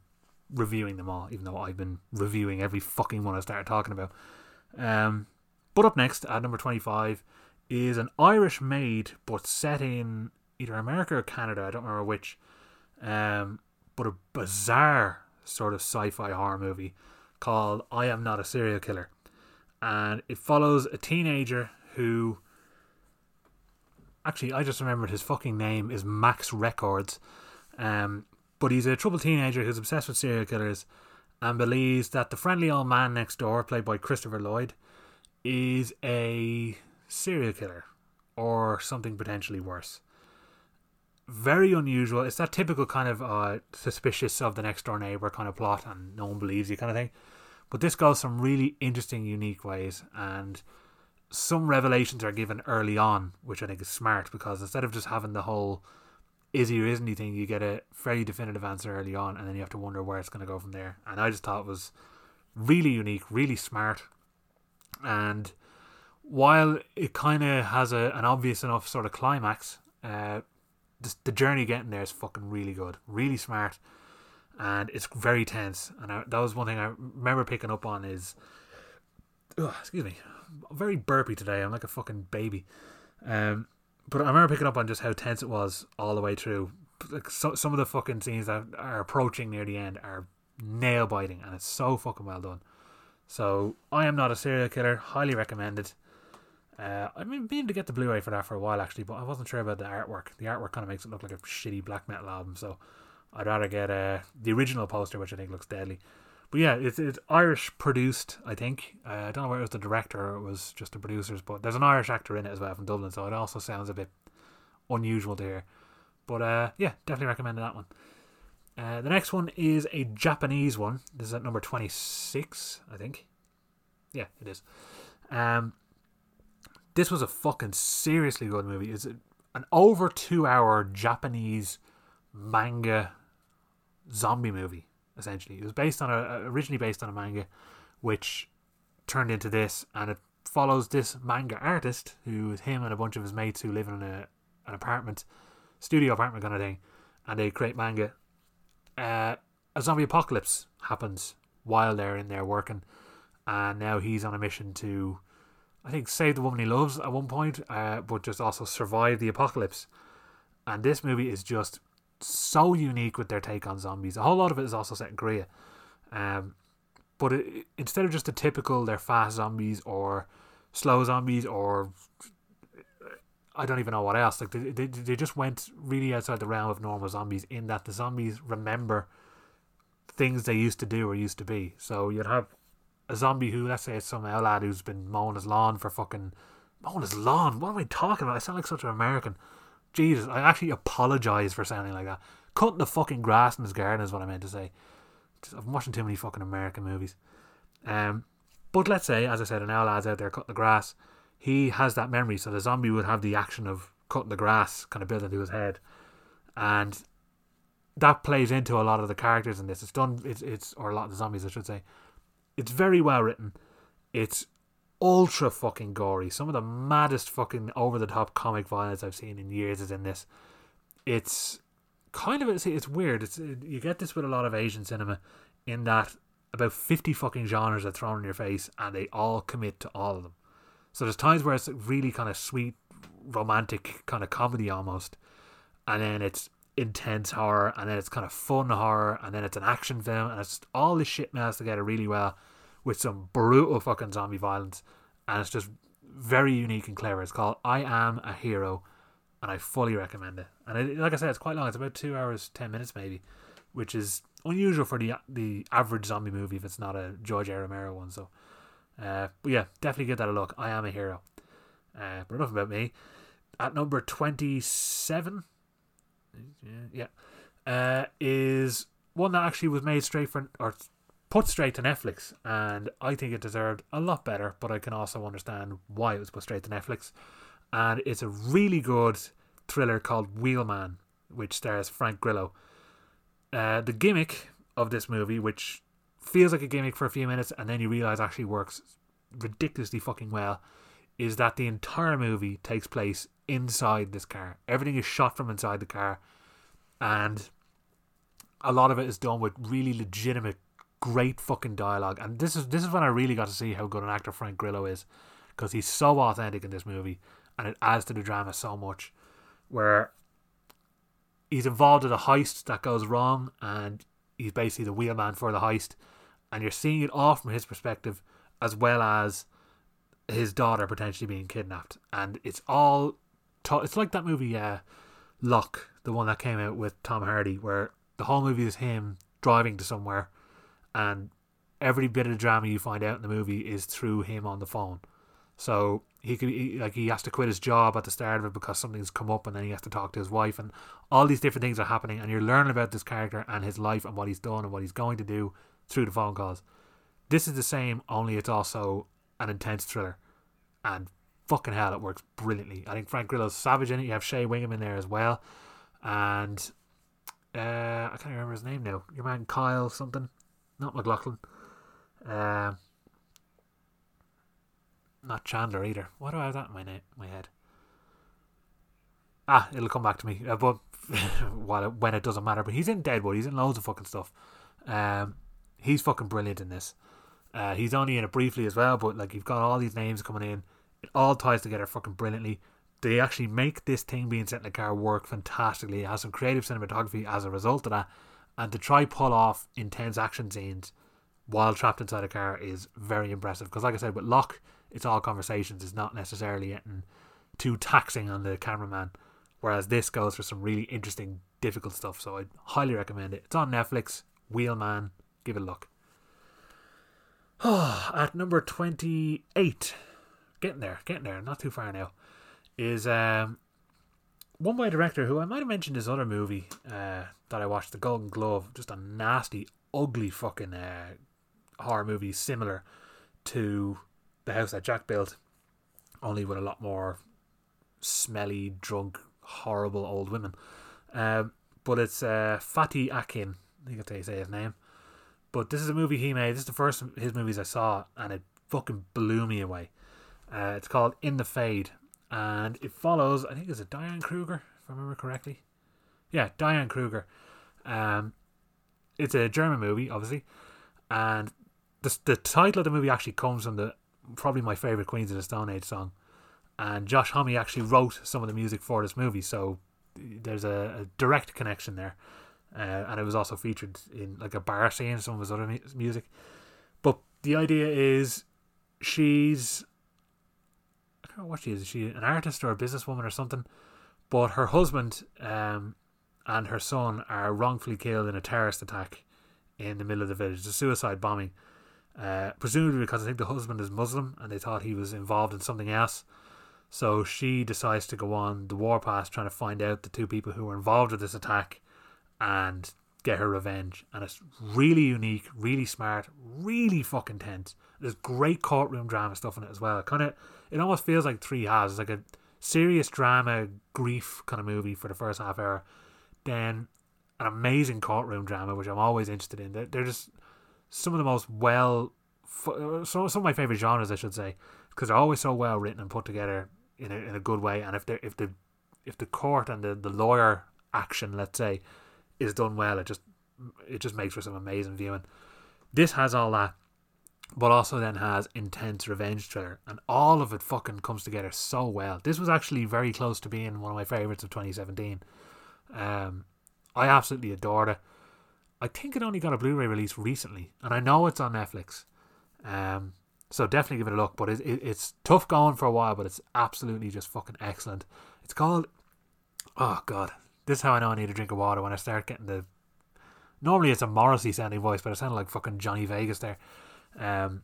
reviewing them all. Even though I've been reviewing every fucking one I started talking about. Um, but up next at number 25 is an Irish made but set in either America or Canada. I don't remember which. Um, but a bizarre sort of sci-fi horror movie called I Am Not a Serial Killer and it follows a teenager who actually I just remembered his fucking name is Max Records, um, but he's a troubled teenager who's obsessed with serial killers and believes that the friendly old man next door, played by Christopher Lloyd, is a serial killer or something potentially worse. very unusual. It's that typical kind of uh, suspicious of the next door neighbor kind of plot, and no one believes you kind of thing. But this goes some really interesting, unique ways, and some revelations are given early on, which I think is smart because instead of just having the whole is he or isn't he? thing, you get a fairly definitive answer early on, and then you have to wonder where it's going to go from there. And I just thought it was really unique, really smart, and while it kind of has a, an obvious enough sort of climax, uh, the, the journey getting there is fucking really good, really smart, and it's very tense. And I, that was one thing I remember picking up on is, oh, excuse me, I'm very burpy today. I'm like a fucking baby. Um, but I remember picking up on just how tense it was all the way through. Like so, some of the fucking scenes that are approaching near the end are nail biting, and it's so fucking well done. So I am not a serial killer. Highly recommended. Uh, I've been to get the Blu-ray for that for a while actually, but I wasn't sure about the artwork. The artwork kind of makes it look like a shitty black metal album, so I'd rather get uh, the original poster, which I think looks deadly. But yeah, it's it's Irish produced. I think uh, I don't know whether it was the director or it was just the producers, but there's an Irish actor in it as well from Dublin, so it also sounds a bit unusual to hear. But uh, yeah, definitely recommend that one. Uh, the next one is a Japanese one. This is at number 26, I think. Yeah, it is. Um, this was a fucking seriously good movie. It's an over two hour Japanese manga zombie movie, essentially. It was based on a originally based on a manga, which turned into this, and it follows this manga artist who is him and a bunch of his mates who live in a, an apartment, studio apartment kind of thing, and they create manga uh, a zombie apocalypse happens while they're in there working, and now he's on a mission to, I think, save the woman he loves at one point, uh, but just also survive the apocalypse. And this movie is just so unique with their take on zombies. A whole lot of it is also set in Korea, um, but it, instead of just the typical, they're fast zombies or slow zombies or I don't even know what else. Like they, they, they just went really outside the realm of normal zombies in that the zombies remember things they used to do or used to be. So you'd have a zombie who, let's say, it's some lad who's been mowing his lawn for fucking mowing his lawn. What am I talking about? I sound like such an American. Jesus, I actually apologize for sounding like that. Cutting the fucking grass in his garden is what I meant to say. I'm watching too many fucking American movies. Um, but let's say, as I said, an owl lad's out there cutting the grass he has that memory. So the zombie would have the action of cutting the grass kind of built into his head, and that plays into a lot of the characters in this. It's done. It's it's or a lot of the zombies, I should say. It's very well written. It's ultra fucking gory. Some of the maddest fucking over the top comic violence I've seen in years is in this. It's kind of it's, it's weird. It's you get this with a lot of Asian cinema, in that about fifty fucking genres are thrown in your face, and they all commit to all of them. So there's times where it's really kind of sweet, romantic kind of comedy almost, and then it's intense horror, and then it's kind of fun horror, and then it's an action film, and it's all this shit mashed together really well with some brutal fucking zombie violence, and it's just very unique and clever. It's called I Am a Hero, and I fully recommend it. And it, like I said, it's quite long. It's about two hours ten minutes maybe, which is unusual for the the average zombie movie if it's not a George A. Romero one. So uh, but yeah, definitely give that a look. I am a hero. Uh, but enough about me. At number 27, yeah, uh, is one that actually was made straight for, or put straight to Netflix. And I think it deserved a lot better, but I can also understand why it was put straight to Netflix. And it's a really good thriller called Wheelman, which stars Frank Grillo. Uh, the gimmick of this movie, which feels like a gimmick for a few minutes and then you realize actually works ridiculously fucking well is that the entire movie takes place inside this car. Everything is shot from inside the car and a lot of it is done with really legitimate great fucking dialogue. And this is this is when I really got to see how good an actor Frank Grillo is because he's so authentic in this movie and it adds to the drama so much where he's involved in a heist that goes wrong and he's basically the wheelman for the heist. And you're seeing it all from his perspective as well as his daughter potentially being kidnapped. And it's all to- it's like that movie uh Locke the one that came out with Tom Hardy where the whole movie is him driving to somewhere and every bit of drama you find out in the movie is through him on the phone so he could he, like he has to quit his job at the start of it because something's come up, and then he has to talk to his wife, and all these different things are happening, and you're learning about this character and his life and what he's done and what he's going to do through the phone calls. This is the same, only it's also an intense thriller, and fucking hell, it works brilliantly. I think Frank Grillo's savage in it. You have Shea Whigham in there as well, and uh, I can't remember his name now. Your man Kyle something, not MacLachlan. Um, not Chandler either. Why do I have that in my name, my head? Ah, it'll come back to me. Uh, but while it, when it doesn't matter, but he's in Deadwood. He's in loads of fucking stuff. Um, he's fucking brilliant in this. Uh, he's only in it briefly as well, but like you've got all these names coming in. It all ties together fucking brilliantly. They actually make this thing being set in the car work fantastically. It has some creative cinematography as a result of that, and to try pull off intense action scenes while trapped inside a car is very impressive. Because like I said, with Locke, it's all conversations. It's not necessarily getting too taxing on the cameraman. Whereas this goes for some really interesting, difficult stuff. So I highly recommend it. It's on Netflix. Wheelman, give it a look. At number twenty-eight, getting there, getting there, not too far now, is um, one by a director who I might have mentioned his other movie uh, that I watched, The Golden Glove. Just a nasty, ugly fucking uh, horror movie, similar to the house that Jack built, only with a lot more smelly, drunk, horrible old women. Um, but it's uh, Fatih Akin. I think you say his name. But this is a movie he made. This is the first of his movies I saw, and it fucking blew me away. Uh, it's called In the Fade, and it follows. I think it's a Diane Kruger, if I remember correctly. Yeah, Diane Kruger. Um, it's a German movie, obviously, and the the title of the movie actually comes from the probably my favorite Queens of the Stone Age song, and Josh Homme actually wrote some of the music for this movie, so there's a, a direct connection there, uh, and it was also featured in like a bar scene, some of his other mu- music. But the idea is, she's I don't know what she is. Is she an artist or a businesswoman or something? But her husband um, and her son are wrongfully killed in a terrorist attack in the middle of the village. It's a suicide bombing uh, presumably because I think the husband is Muslim and they thought he was involved in something else. So she decides to go on the warpath trying to find out the two people who were involved with this attack and get her revenge. And it's really unique, really smart, really fucking tense. There's great courtroom drama stuff in it as well. Kind of, it almost feels like Three Halves. It's like a serious drama, grief kind of movie for the first half hour. Then an amazing courtroom drama, which I'm always interested in. They're, they're just some of the most well, uh, some some of my favorite genres, I should say, because they're always so well written and put together in a in a good way. And if they if the if the court and the, the lawyer action, let's say, is done well, it just it just makes for some amazing viewing. This has all that, but also then has intense revenge thriller, and all of it fucking comes together so well. This was actually very close to being one of my favorites of 2017. Um, I absolutely adored it. I think it only got a Blu-ray release recently, and I know it's on Netflix. Um, so definitely give it a look. But it, it, it's tough going for a while, but it's absolutely just fucking excellent. It's called. Oh God, this is how I know I need a drink of water when I start getting the. Normally it's a Morrissey sounding voice, but it sounded like fucking Johnny Vegas there. Um,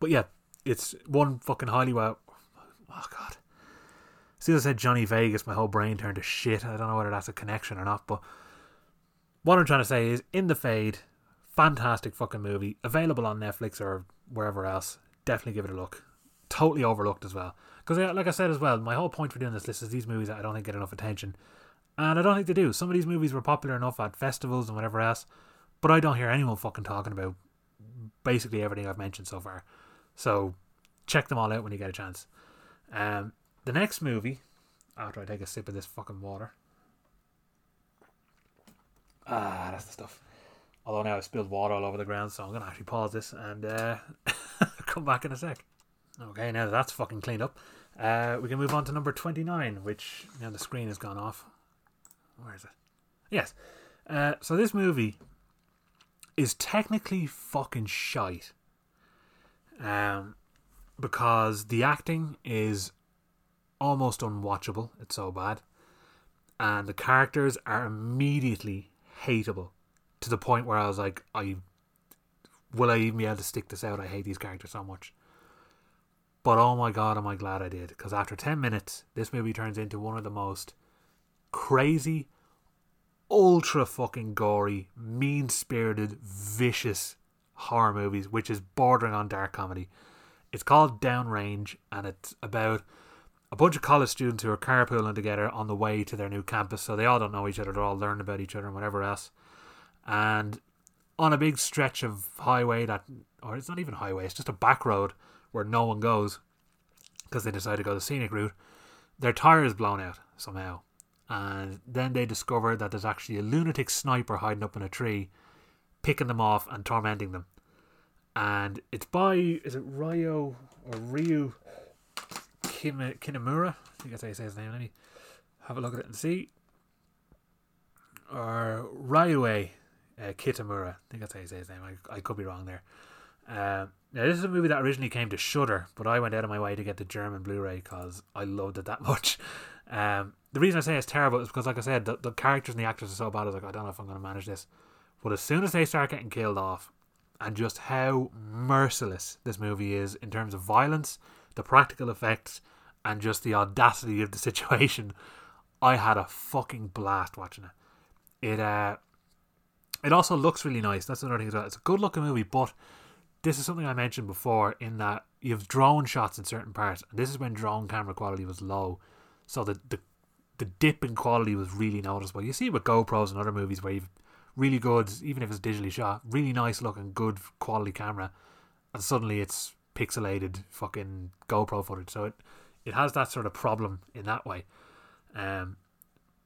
but yeah, it's one fucking highly well. Oh God. As soon as I said Johnny Vegas, my whole brain turned to shit. I don't know whether that's a connection or not, but what I'm trying to say is, In the Fade, fantastic fucking movie, available on Netflix or wherever else. Definitely give it a look. Totally overlooked as well. Because, like I said as well, my whole point for doing this list is these movies that I don't think get enough attention. And I don't think they do. Some of these movies were popular enough at festivals and whatever else, but I don't hear anyone fucking talking about basically everything I've mentioned so far. So check them all out when you get a chance. Um, the next movie, after I take a sip of this fucking water, Ah, that's the stuff. Although now I've spilled water all over the ground, so I'm going to actually pause this and uh, come back in a sec. Okay, now that that's fucking cleaned up, uh, we can move on to number 29, which now the screen has gone off. Where is it? Yes. Uh, so this movie is technically fucking shite. Um, because the acting is almost unwatchable. It's so bad. And the characters are immediately hateable to the point where I was like, I will I even be able to stick this out? I hate these characters so much. But oh my god, am I glad I did? Because after 10 minutes, this movie turns into one of the most crazy, ultra fucking gory, mean spirited, vicious horror movies, which is bordering on dark comedy. It's called Downrange, and it's about a bunch of college students who are carpooling together on the way to their new campus. So they all don't know each other, they're all learning about each other and whatever else. And on a big stretch of highway that, or it's not even highway, it's just a back road where no one goes because they decide to go the scenic route. Their tire is blown out somehow, and then they discover that there's actually a lunatic sniper hiding up in a tree, picking them off and tormenting them. And it's by is it Ryo or Ryu Kim, Kinemura? I think that's how you say his name. Let me have a look at it and see. Or Ryue uh, Kitamura. I think that's how you say his name. I, I could be wrong there. Uh, now, this is a movie that originally came to Shudder, but I went out of my way to get the German Blu-ray because I loved it that much. Um, the reason I say it's terrible is because, like I said, the, the characters and the actors are so bad. I was like, I don't know if I'm going to manage this. But as soon as they start getting killed off, and just how merciless this movie is in terms of violence, the practical effects, and just the audacity of the situation, I had a fucking blast watching it. It uh, it also looks really nice. That's another thing as well. It's a good looking movie, but this is something I mentioned before in that you have drone shots in certain parts, and this is when drone camera quality was low, so the the the dip in quality was really noticeable. You see it with GoPros and other movies where you've really good, even if it's digitally shot, really nice looking, good quality camera, and suddenly it's pixelated fucking GoPro footage. So it it has that sort of problem in that way. Um,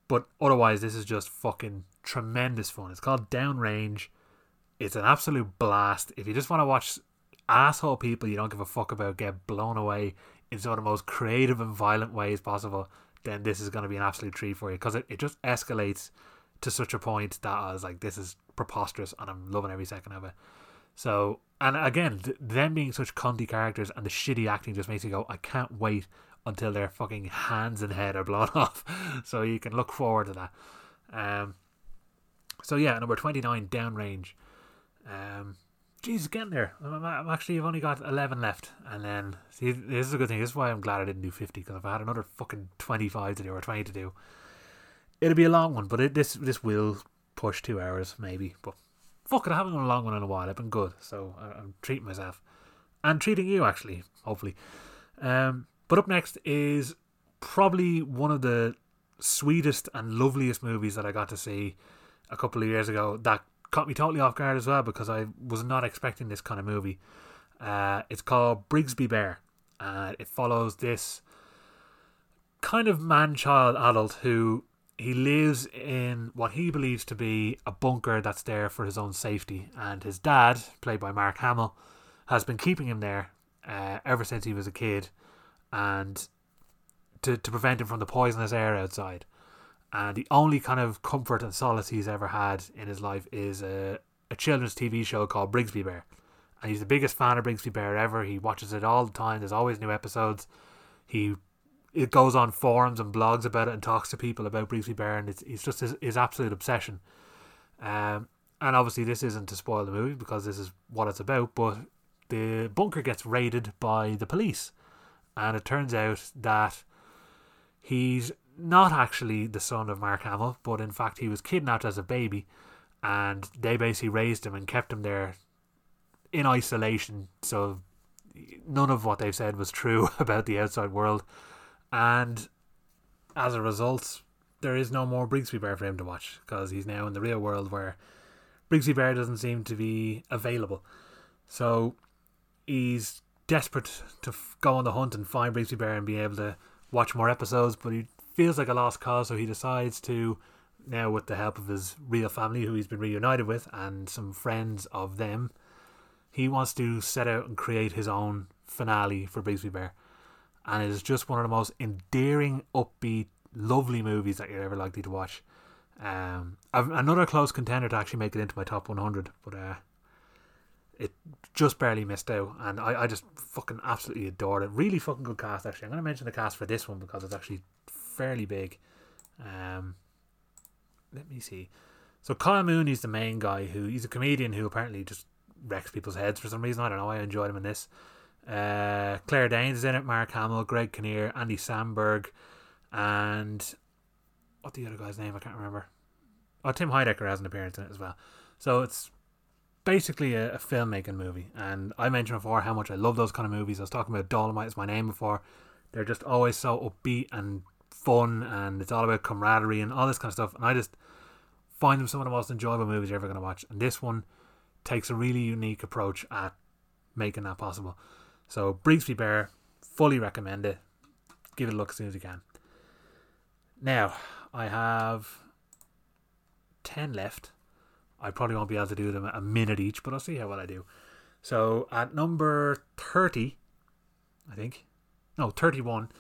but otherwise, this is just fucking tremendous fun. It's called Downrange. It's an absolute blast. If you just want to watch asshole people you don't give a fuck about get blown away in some of the most creative and violent ways possible, then this is going to be an absolute treat for you because it, it just escalates to such a point that I was like, this is preposterous and I'm loving every second of it. So, and again, th- them being such cunty characters and the shitty acting just makes you go, I can't wait until their fucking hands and head are blown off. so you can look forward to that. Um, so yeah, number 29, Downrange. Um, Jesus, getting there. I'm, I'm, actually, I've only got 11 left. And then, see, this is a good thing. This is why I'm glad I didn't do 50, because if I had another fucking 25 to do or 20 to do, it'll be a long one. But it, this this will push two hours, maybe. But fuck it, I haven't done a long one in a while. I've been good. So I, am treating myself. And treating you, actually, hopefully. Um, but up next is probably one of the sweetest and loveliest movies that I got to see a couple of years ago that caught me totally off guard as well because I was not expecting this kind of movie. Uh, it's called Brigsby Bear. It follows this kind of man child adult who he lives in what he believes to be a bunker that's there for his own safety. And his dad, played by Mark Hamill, has been keeping him there uh, ever since he was a kid and to, to prevent him from the poisonous air outside. And the only kind of comfort and solace he's ever had in his life is a, a children's TV show called Brigsby Bear. And he's the biggest fan of Brigsby Bear ever. He watches it all the time. There's always new episodes. He it goes on forums and blogs about it and talks to people about Brigsby Bear, and it's, it's just his, his absolute obsession. Um, and obviously, this isn't to spoil the movie because this is what it's about, but the bunker gets raided by the police and it turns out that he's not actually the son of Mark Hamill, but in fact he was kidnapped as a baby, and they basically raised him and kept him there in isolation. So none of what they've said was true about the outside world, and as a result, there is no more Brigsby Bear for him to watch because he's now in the real world where Brigsby Bear doesn't seem to be available. So he's desperate to f- go on the hunt and find Brigsby Bear and be able to watch more episodes, but he feels like a lost cause, so he decides to now, with the help of his real family, who he's been reunited with, and some friends of them, he wants to set out and create his own finale for Brigsby Bear. And it is just one of the most endearing, upbeat, lovely movies that you're ever likely to watch. Um, another close contender to actually make it into my top 100, but uh, it just barely missed out, and I, I just fucking absolutely adored it. Really fucking good cast, actually. I'm going to mention the cast for this one because it's actually fairly big. Um, let me see. So Kyle Mooney's the main guy who he's a comedian who apparently just wrecks people's heads for some reason. I don't know. I enjoyed him in this. Uh, Claire Danes is in it, Mark Hamill, Greg Kinnear, Andy Samberg, and what the other guy's name? I can't remember. Oh, Tim Heidecker has an appearance in it as well. So it's basically a, a filmmaking movie. And I mentioned before how much I love those kind of movies. I was talking about Dolomite is my name before. They're just always so upbeat and fun, and it's all about camaraderie and all this kind of stuff. And I just find them some of the most enjoyable movies you're ever going to watch. And this one takes a really unique approach at making that possible. So, Brigsby Bear, fully recommend it. Give it a look as soon as you can. Now, I have 10 left. I probably won't be able to do them a minute each, but I'll see how well I do. So at number 30, I think, no, 31,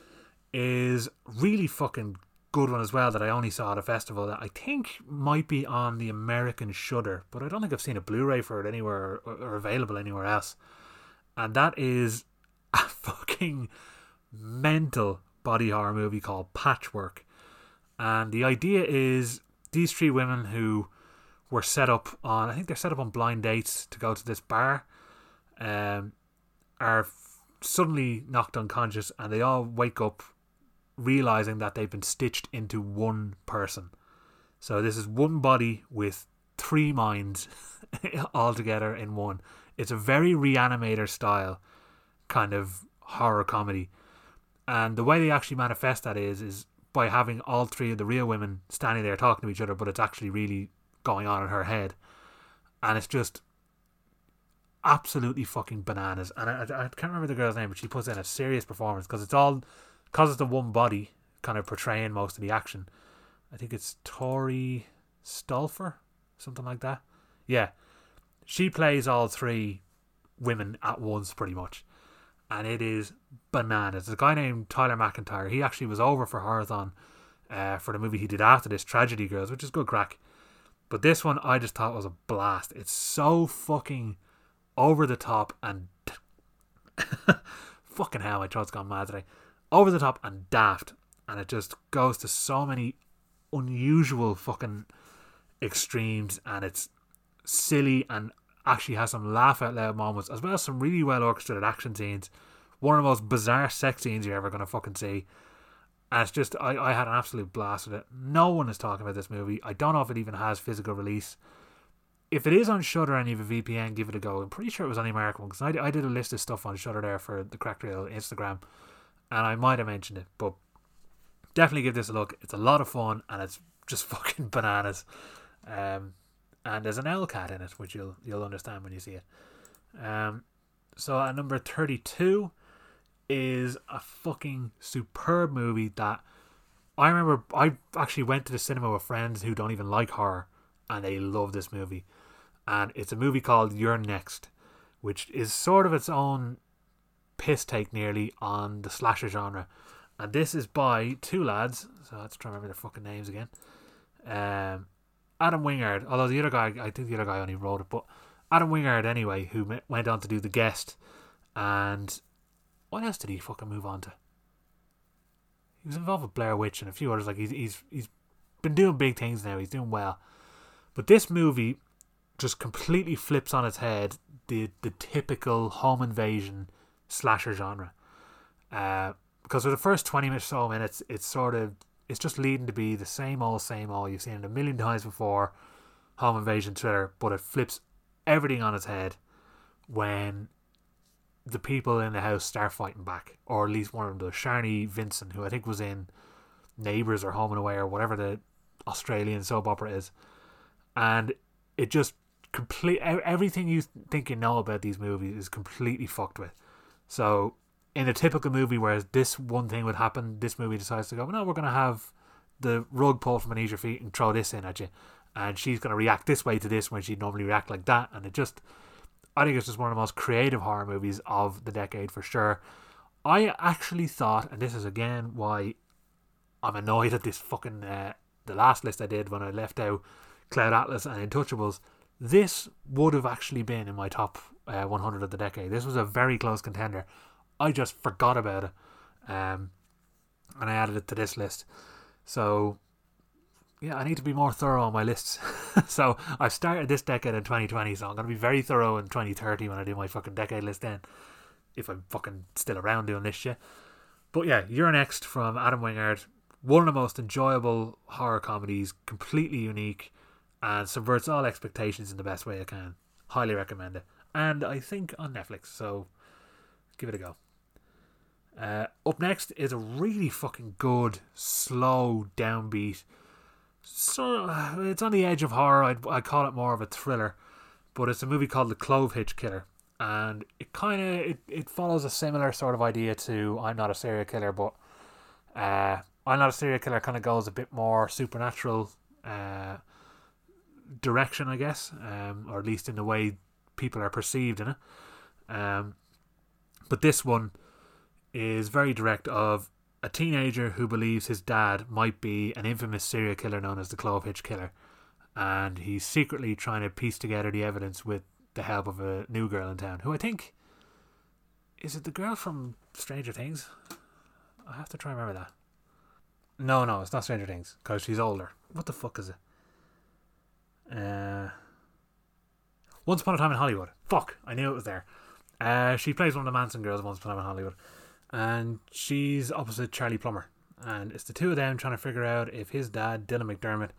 is really fucking good one as well that I only saw at a festival that I think might be on the American Shudder, but I don't think I've seen a Blu-ray for it anywhere or, or available anywhere else. And that is a fucking mental body horror movie called Patchwork. And the idea is these three women who were set up on, I think they're set up on blind dates to go to this bar, um, are suddenly knocked unconscious and they all wake up realizing that they've been stitched into one person. So this is one body with three minds all together in one. It's a very reanimator style kind of horror comedy. And the way they actually manifest that is is by having all three of the real women standing there talking to each other, but it's actually really going on in her head, and it's just absolutely fucking bananas. And I, I can't remember the girl's name, but she puts in a serious performance because it's all because it's the one body kind of portraying most of the action. I think it's Tory Stolper, something like that. Yeah, she plays all three women at once, pretty much and it is bananas. There's a guy named Tyler MacIntyre. He actually was over for Horrorthon uh, for the movie he did after this, Tragedy Girls, which is good crack. But this one I just thought was a blast. It's so fucking over the top and fucking hell, my throat's gone mad today. Over the top and daft, and it just goes to so many unusual fucking extremes, and it's silly and actually has some laugh out loud moments as well as some really well orchestrated action scenes. One of the most bizarre sex scenes you're ever gonna fucking see. And it's just I, I had an absolute blast with it. No one is talking about this movie. I don't know if it even has physical release. If it is on Shudder and you have a VPN, give it a go. I'm pretty sure it was on the American one because I, I did a list of stuff on Shudder there for the Crack Reel Instagram, and I might have mentioned it, but definitely give this a look. It's a lot of fun and it's just fucking bananas. Um, and there's an L cat in it, which you'll you'll understand when you see it. Um, so at number thirty two is a fucking superb movie that I remember. I actually went to the cinema with friends who don't even like horror, and they love this movie. And it's a movie called You're Next, which is sort of its own piss take nearly on the slasher genre. And this is by two lads, so let's try to remember their fucking names again. Um, Adam Wingard, although the other guy, I think the other guy only wrote it, but Adam Wingard anyway, who went on to do The Guest, and what else did he fucking move on to? He was involved with Blair Witch and a few others. Like he's he's he's been doing big things now. He's doing well, but this movie just completely flips on its head the the typical home invasion slasher genre. Uh, because for the first twenty or so minutes, it's sort of it's just leading to be the same old, same old. You've seen it a million times before, home invasion thriller, but it flips everything on its head when the people in the house start fighting back, or at least one of them does. Sharni Vinson, who I think was in Neighbours or Home and Away or whatever the Australian soap opera is, and it just complete everything you think you know about these movies is completely fucked with. So in a typical movie, whereas this one thing would happen, this movie decides to go, no, we're going to have the rug pulled from beneath your feet and throw this in at you. And she's going to react this way to this when she'd normally react like that. And it just, I think it's just one of the most creative horror movies of the decade for sure. I actually thought, and this is again why I'm annoyed at this fucking, uh, the last list I did when I left out Cloud Atlas and Intouchables, this would have actually been in my top uh, 100 of the decade. This was a very close contender. I just forgot about it. Um, and I added it to this list. So, yeah, I need to be more thorough on my lists. so, I've started this decade in 2020, so I'm going to be very thorough in 2030 when I do my fucking decade list then. if I'm fucking still around doing this shit. But yeah, You're Next from Adam Wingard, one of the most enjoyable horror comedies, completely unique, and subverts all expectations in the best way I can. Highly recommend it. And I think on Netflix, so give it a go. Uh, up next is a really fucking good, slow downbeat. So it's on the edge of horror. I'd, I'd call it more of a thriller, but it's a movie called The Clove Hitch Killer, and it kind of it, it follows a similar sort of idea to I'm Not a Serial Killer, but uh, I'm Not a Serial Killer kind of goes a bit more supernatural uh, direction, I guess, um, or at least in the way people are perceived in it. Um, but this one is very direct of a teenager who believes his dad might be an infamous serial killer known as the Clove Hitch Killer, and he's secretly trying to piece together the evidence with the help of a new girl in town, who I think is it the girl from Stranger Things? I have to try and remember that. No, no, it's not Stranger Things because she's older. What the fuck is it? Uh, Once Upon a Time in Hollywood. Fuck, I knew it was there. Uh, she plays one of the Manson girls Once Upon a Time in Hollywood and she's opposite Charlie Plummer. And it's the two of them trying to figure out if his dad, Dylan McDermott,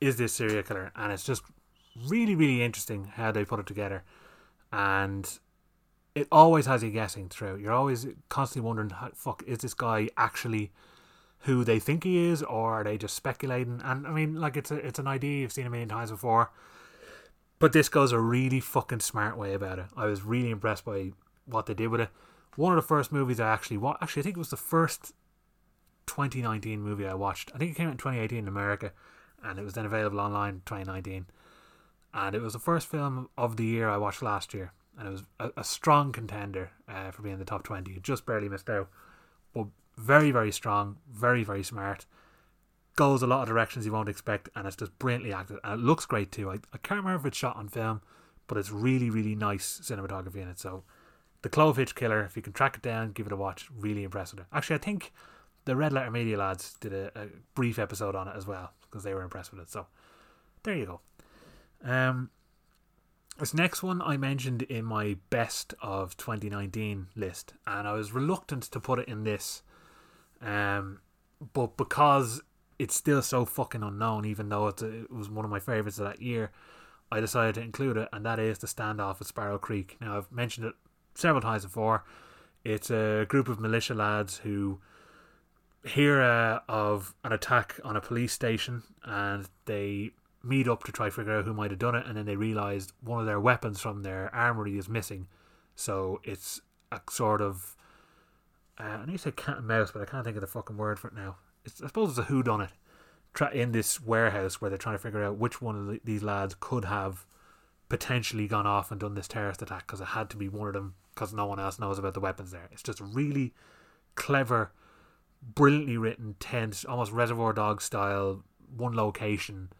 is this serial killer. And it's just really, really interesting how they put it together. And it always has you guessing through. You're always constantly wondering, fuck, is this guy actually who they think he is, or are they just speculating? And I mean, like it's a it's an idea you've seen a million times before, but this goes a really fucking smart way about it. I was really impressed by what they did with it one of the first movies I actually watched. Actually, I think it was the first 2019 movie I watched. I think it came out in 2018 in America, and it was then available online in 2019. And it was the first film of the year I watched last year, and it was a, a strong contender uh, for being in the top 20. It just barely missed out, but very, very strong, very, very smart. Goes a lot of directions you won't expect, and it's just brilliantly acted, and it looks great too. I, I can't remember if it's shot on film, but it's really, really nice cinematography in it. So the Clove Hitch Killer, if you can track it down, give it a watch. Really impressed with it. Actually, I think the Red Letter Media lads did a, a brief episode on it as well because they were impressed with it. So there you go. Um, this next one I mentioned in my best of 2019 list, and I was reluctant to put it in this, um, but because it's still so fucking unknown, even though a, it was one of my favorites of that year, I decided to include it, and that is the standoff at Sparrow Creek. Now I've mentioned it several times before. It's a group of militia lads who hear uh, of an attack on a police station and they meet up to try to figure out who might have done it and then they realize one of their weapons from their armory is missing so it's a sort of uh, I need to say cat and mouse but I can't think of the fucking word for it now it's, I suppose it's a who done it in this warehouse where they're trying to figure out which one of the, these lads could have potentially gone off and done this terrorist attack because it had to be one of them because no one else knows about the weapons there. It's just really clever, brilliantly written, tense, almost Reservoir Dog style, one location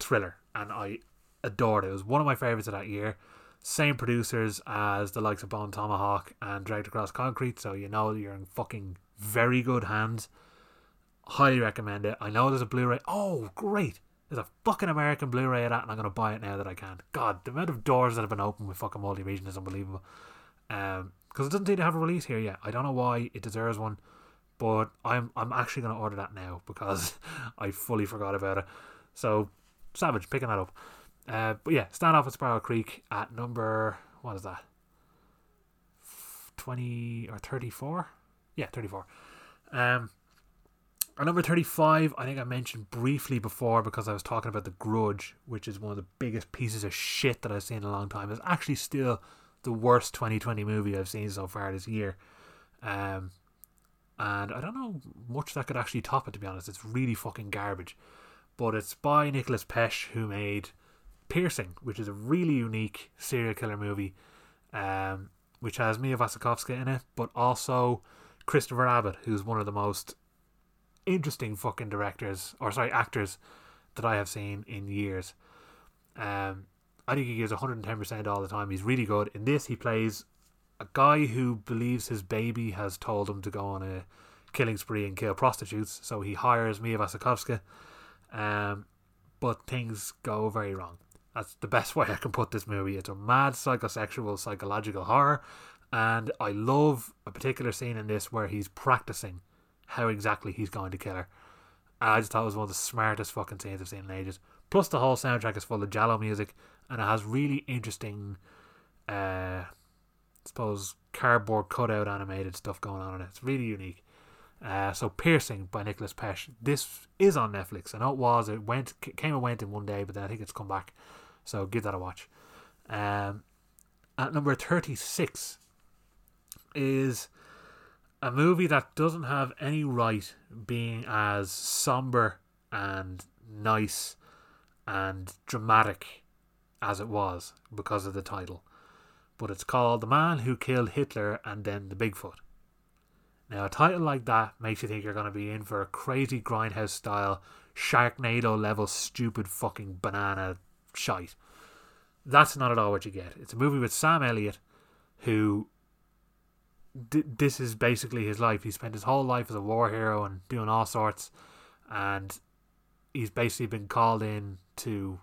thriller, and I adored it. It was one of my favorites of that year. Same producers as the likes of Bone Tomahawk and Dragged Across Concrete, so you know you're in fucking very good hands. Highly recommend it. I know there's a Blu-ray. Oh, great! There's a fucking American Blu-ray of that, and I'm gonna buy it now that I can. God, the amount of doors that have been opened with fucking Multivision is unbelievable. Um, because it doesn't seem to have a release here yet. I don't know why it deserves one, but I'm I'm actually gonna order that now because I fully forgot about it. So, savage picking that up. Uh, but yeah, stand off at Sparrow Creek at number what is that? Twenty or thirty-four? Yeah, thirty-four. Um, number 35, I think I mentioned briefly before because I was talking about The Grudge, which is one of the biggest pieces of shit that I've seen in a long time. It's actually still the worst 2020 movie I've seen so far this year. Um, and I don't know much that could actually top it, to be honest. It's really fucking garbage. But it's by Nicholas Pesce, who made Piercing, which is a really unique serial killer movie, um, which has Mia Wasikowska in it, but also Christopher Abbott, who's one of the most interesting fucking directors or sorry actors that I have seen in years. Um, I think he gives 110% all the time. He's really good. In this, he plays a guy who believes his baby has told him to go on a killing spree and kill prostitutes. So he hires Mia Wasikowska. Um, but things go very wrong. That's the best way I can put this movie. It's a mad psychosexual psychological horror. And I love a particular scene in this where he's practicing how exactly he's going to kill her. I just thought it was one of the smartest fucking scenes I've seen in ages. Plus, the whole soundtrack is full of Giallo music, and it has really interesting, uh, I suppose, cardboard cutout animated stuff going on in it. It's really unique. Uh, so Piercing by Nicholas Pesce. This is on Netflix. I know it was. It went came and went in one day, but then I think it's come back. So give that a watch. Um, at number thirty six is a movie that doesn't have any right being as somber and nice and dramatic as it was because of the title. But it's called The Man Who Killed Hitler and Then the Bigfoot. Now, a title like that makes you think you're going to be in for a crazy grindhouse style, Sharknado level, stupid fucking banana shite. That's not at all what you get. It's a movie with Sam Elliott, who d- this is basically his life. He spent his whole life as a war hero and doing all sorts, and he's basically been called in to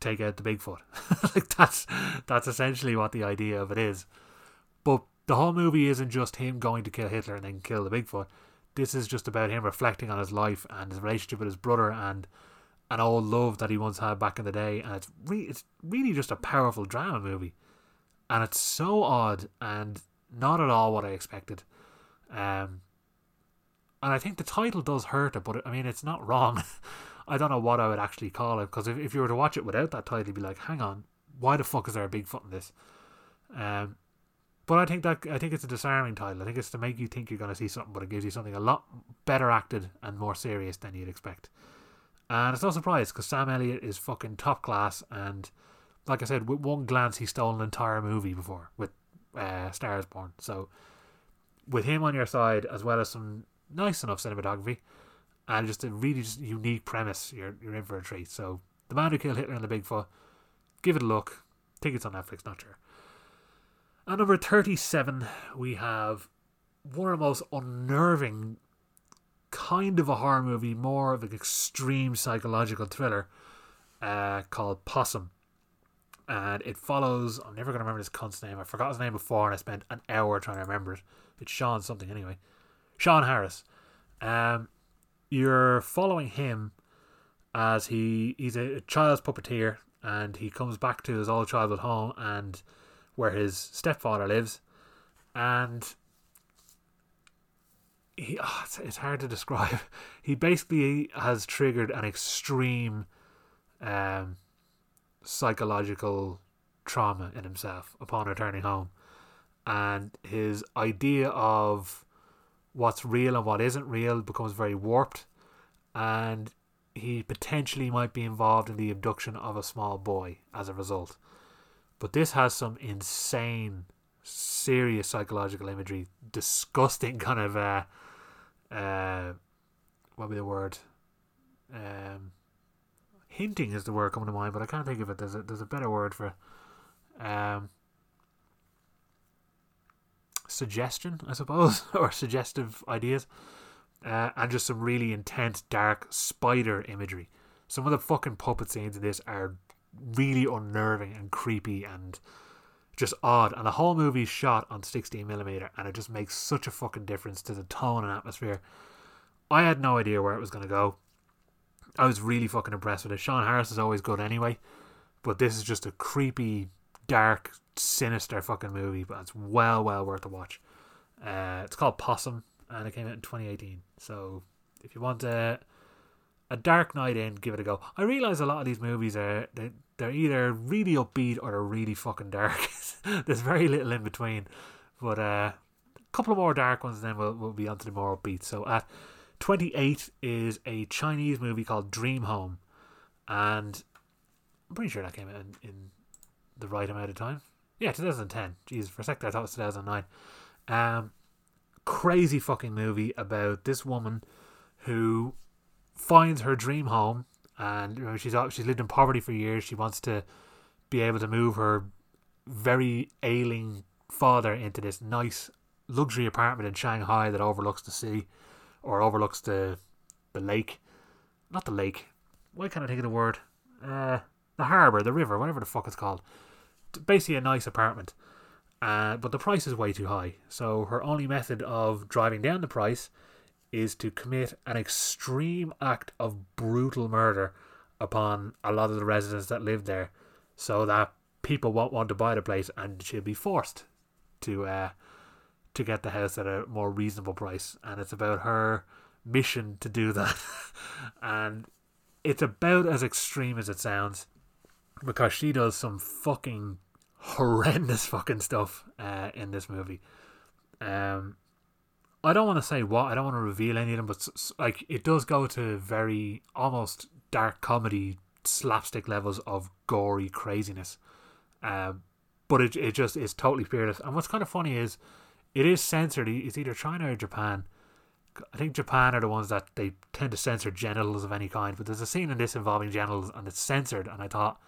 take out the Bigfoot. like that's that's essentially what the idea of it is. But the whole movie isn't just him going to kill Hitler and then kill the Bigfoot. This is just about him reflecting on his life and his relationship with his brother and an old love that he once had back in the day. And it's re- it's really just a powerful drama movie, and it's so odd and not at all what I expected. Um, and I think the title does hurt it, but I mean it's not wrong. I don't know what I would actually call it because if, if you were to watch it without that title, you'd be like, hang on, why the fuck is there a Bigfoot in this? Um, but I think that I think it's a disarming title. I think it's to make you think you're going to see something, but it gives you something a lot better acted and more serious than you'd expect. And it's no surprise because Sam Elliott is fucking top class, and like I said, with one glance he stole an entire movie before with uh, Stars Born. So with him on your side, as well as some nice enough cinematography, and just a really just unique premise, you're you're in for a treat. So the man who killed Hitler and the Bigfoot, give it a look. Think it's on Netflix, not sure. At number 37, we have one of the most unnerving kind of a horror movie, more of an extreme psychological thriller uh, called Possum. And it follows, I'm never going to remember this cunt's name. I forgot his name before and I spent an hour trying to remember it. It's Sean something anyway. Sean Harris. Um, you're following him as he he's a child's puppeteer and he comes back to his old childhood home and where his stepfather lives, and he oh, it's, it's hard to describe. He basically has triggered an extreme um, psychological trauma in himself upon returning home, and his idea of what's real and what isn't real becomes very warped, and he potentially might be involved in the abduction of a small boy as a result. But this has some insane, serious psychological imagery, disgusting kind of uh, uh, what be the word? Um, hinting is the word coming to mind, but I can't think of it. There's a there's a better word for it. Um, suggestion, I suppose, or suggestive ideas, uh, and just some really intense, dark spider imagery. Some of the fucking puppet scenes in this are really unnerving and creepy and just odd. And the whole movie's shot on 16mm, and it just makes such a fucking difference to the tone and atmosphere. I had no idea where it was going to go. I was really fucking impressed with it. Sean Harris is always good anyway, but this is just a creepy, dark, sinister fucking movie, but it's well, well worth a watch. Uh, it's called Possum, and it came out in 2018. So if you want a, a dark night in, give it a go. I realize a lot of these movies are they, they're either really upbeat or they're really fucking dark. There's very little in between. But uh, a couple of more dark ones, and then we'll, we'll be onto the more upbeat. So at 28 is a Chinese movie called Dream Home. And I'm pretty sure that came out in, in the right amount of time. Yeah, 2010. Jesus, for a second I thought it was 2009. Um, crazy fucking movie about this woman who finds her dream home and you know, she's she's lived in poverty for years. She wants to be able to move her very ailing father into this nice luxury apartment in Shanghai that overlooks the sea or overlooks the the lake. Not the lake. Why can't I think of the word? Uh, the harbour, the river, whatever the fuck it's called. Basically, a nice apartment. uh, but the price is way too high. So her only method of driving down the price is to commit an extreme act of brutal murder upon a lot of the residents that live there, so that people won't want to buy the place, and she'll be forced to uh, to get the house at a more reasonable price. And it's about her mission to do that, and it's about as extreme as it sounds because she does some fucking horrendous fucking stuff uh, in this movie. Um, I don't want to say what I don't want to reveal any of them, but like it does go to very almost dark comedy slapstick levels of gory craziness. Um, but it it just is totally fearless. And what's kind of funny is it is censored. It's either China or Japan. I think Japan are the ones that they tend to censor genitals of any kind. But there's a scene in this involving genitals, and it's censored. And I thought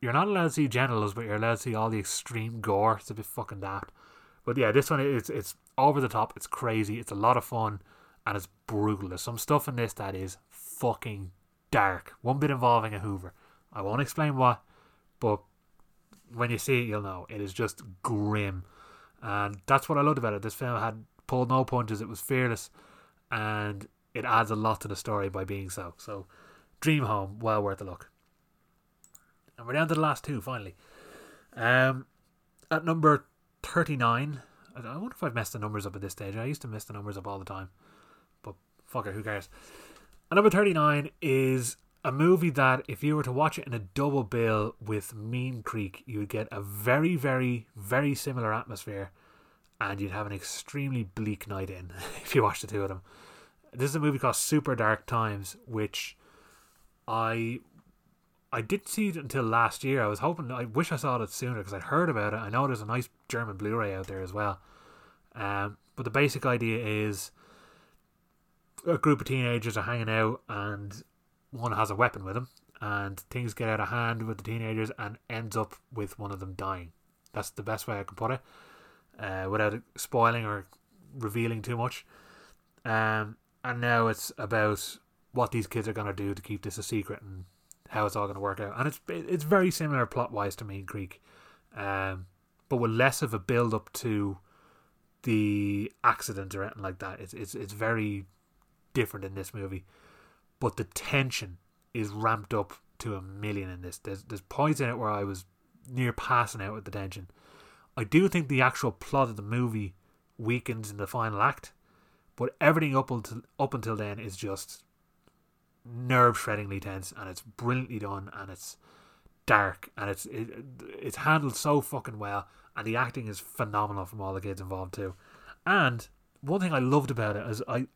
you're not allowed to see genitals, but you're allowed to see all the extreme gore. It's a bit fucking daft. But yeah, this one is it's over the top. It's crazy. It's a lot of fun, and it's brutal. There's some stuff in this that is fucking dark. One bit involving a Hoover. I won't explain what, but when you see it, you'll know. It is just grim, and that's what I loved about it. This film had pulled no punches. It was fearless, and it adds a lot to the story by being so. So, Dream Home, well worth a look. And we're down to the last two finally. Um, at number 39, I wonder if I've messed the numbers up at this stage. I used to mess the numbers up all the time. But fuck it, who cares? At number 39 is a movie that if you were to watch it in a double bill with Mean Creek, you would get a very, very, very similar atmosphere and you'd have an extremely bleak night in if you watch the two of them. This is a movie called Super Dark Times, which I I didn't see it until last year. I was hoping, I wish I saw it sooner because I'd heard about it. I know there's a nice German Blu ray out there as well. Um, but the basic idea is a group of teenagers are hanging out and one has a weapon with him and things get out of hand with the teenagers and ends up with one of them dying. That's the best way I can put it uh, without spoiling or revealing too much. Um, and now it's about what these kids are going to do to keep this a secret and how it's all going to work out. And it's it's very similar plot wise to Mean Creek, um, but with less of a build up to the accident or anything like that. It's it's it's very different in this movie, but the tension is ramped up to a million in this. There's there's points in it where I was near passing out with the tension. I do think the actual plot of the movie weakens in the final act, but everything up until up until then is just nerve shreddingly tense and it's brilliantly done and it's dark and it's it, it's handled so fucking well and the acting is phenomenal from all the kids involved too. And one thing I loved about it is I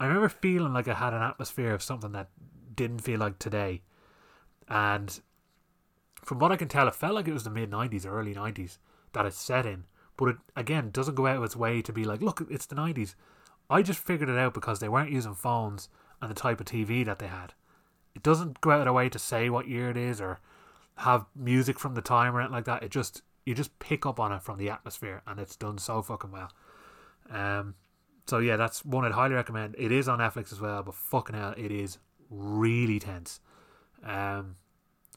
I remember feeling like I had an atmosphere of something that didn't feel like today. And from what I can tell, it felt like it was the mid 90s or early 90s that it's set in. But it, again, doesn't go out of its way to be like, look, it's the 90s. I just figured it out because they weren't using phones and the type of TV that they had. It doesn't go out of the way to say what year it is or have music from the time or anything like that. It just you just pick up on it from the atmosphere and it's done so fucking well. Um so yeah, that's one I'd highly recommend. It is on Netflix as well, but fucking hell, it is really tense. Um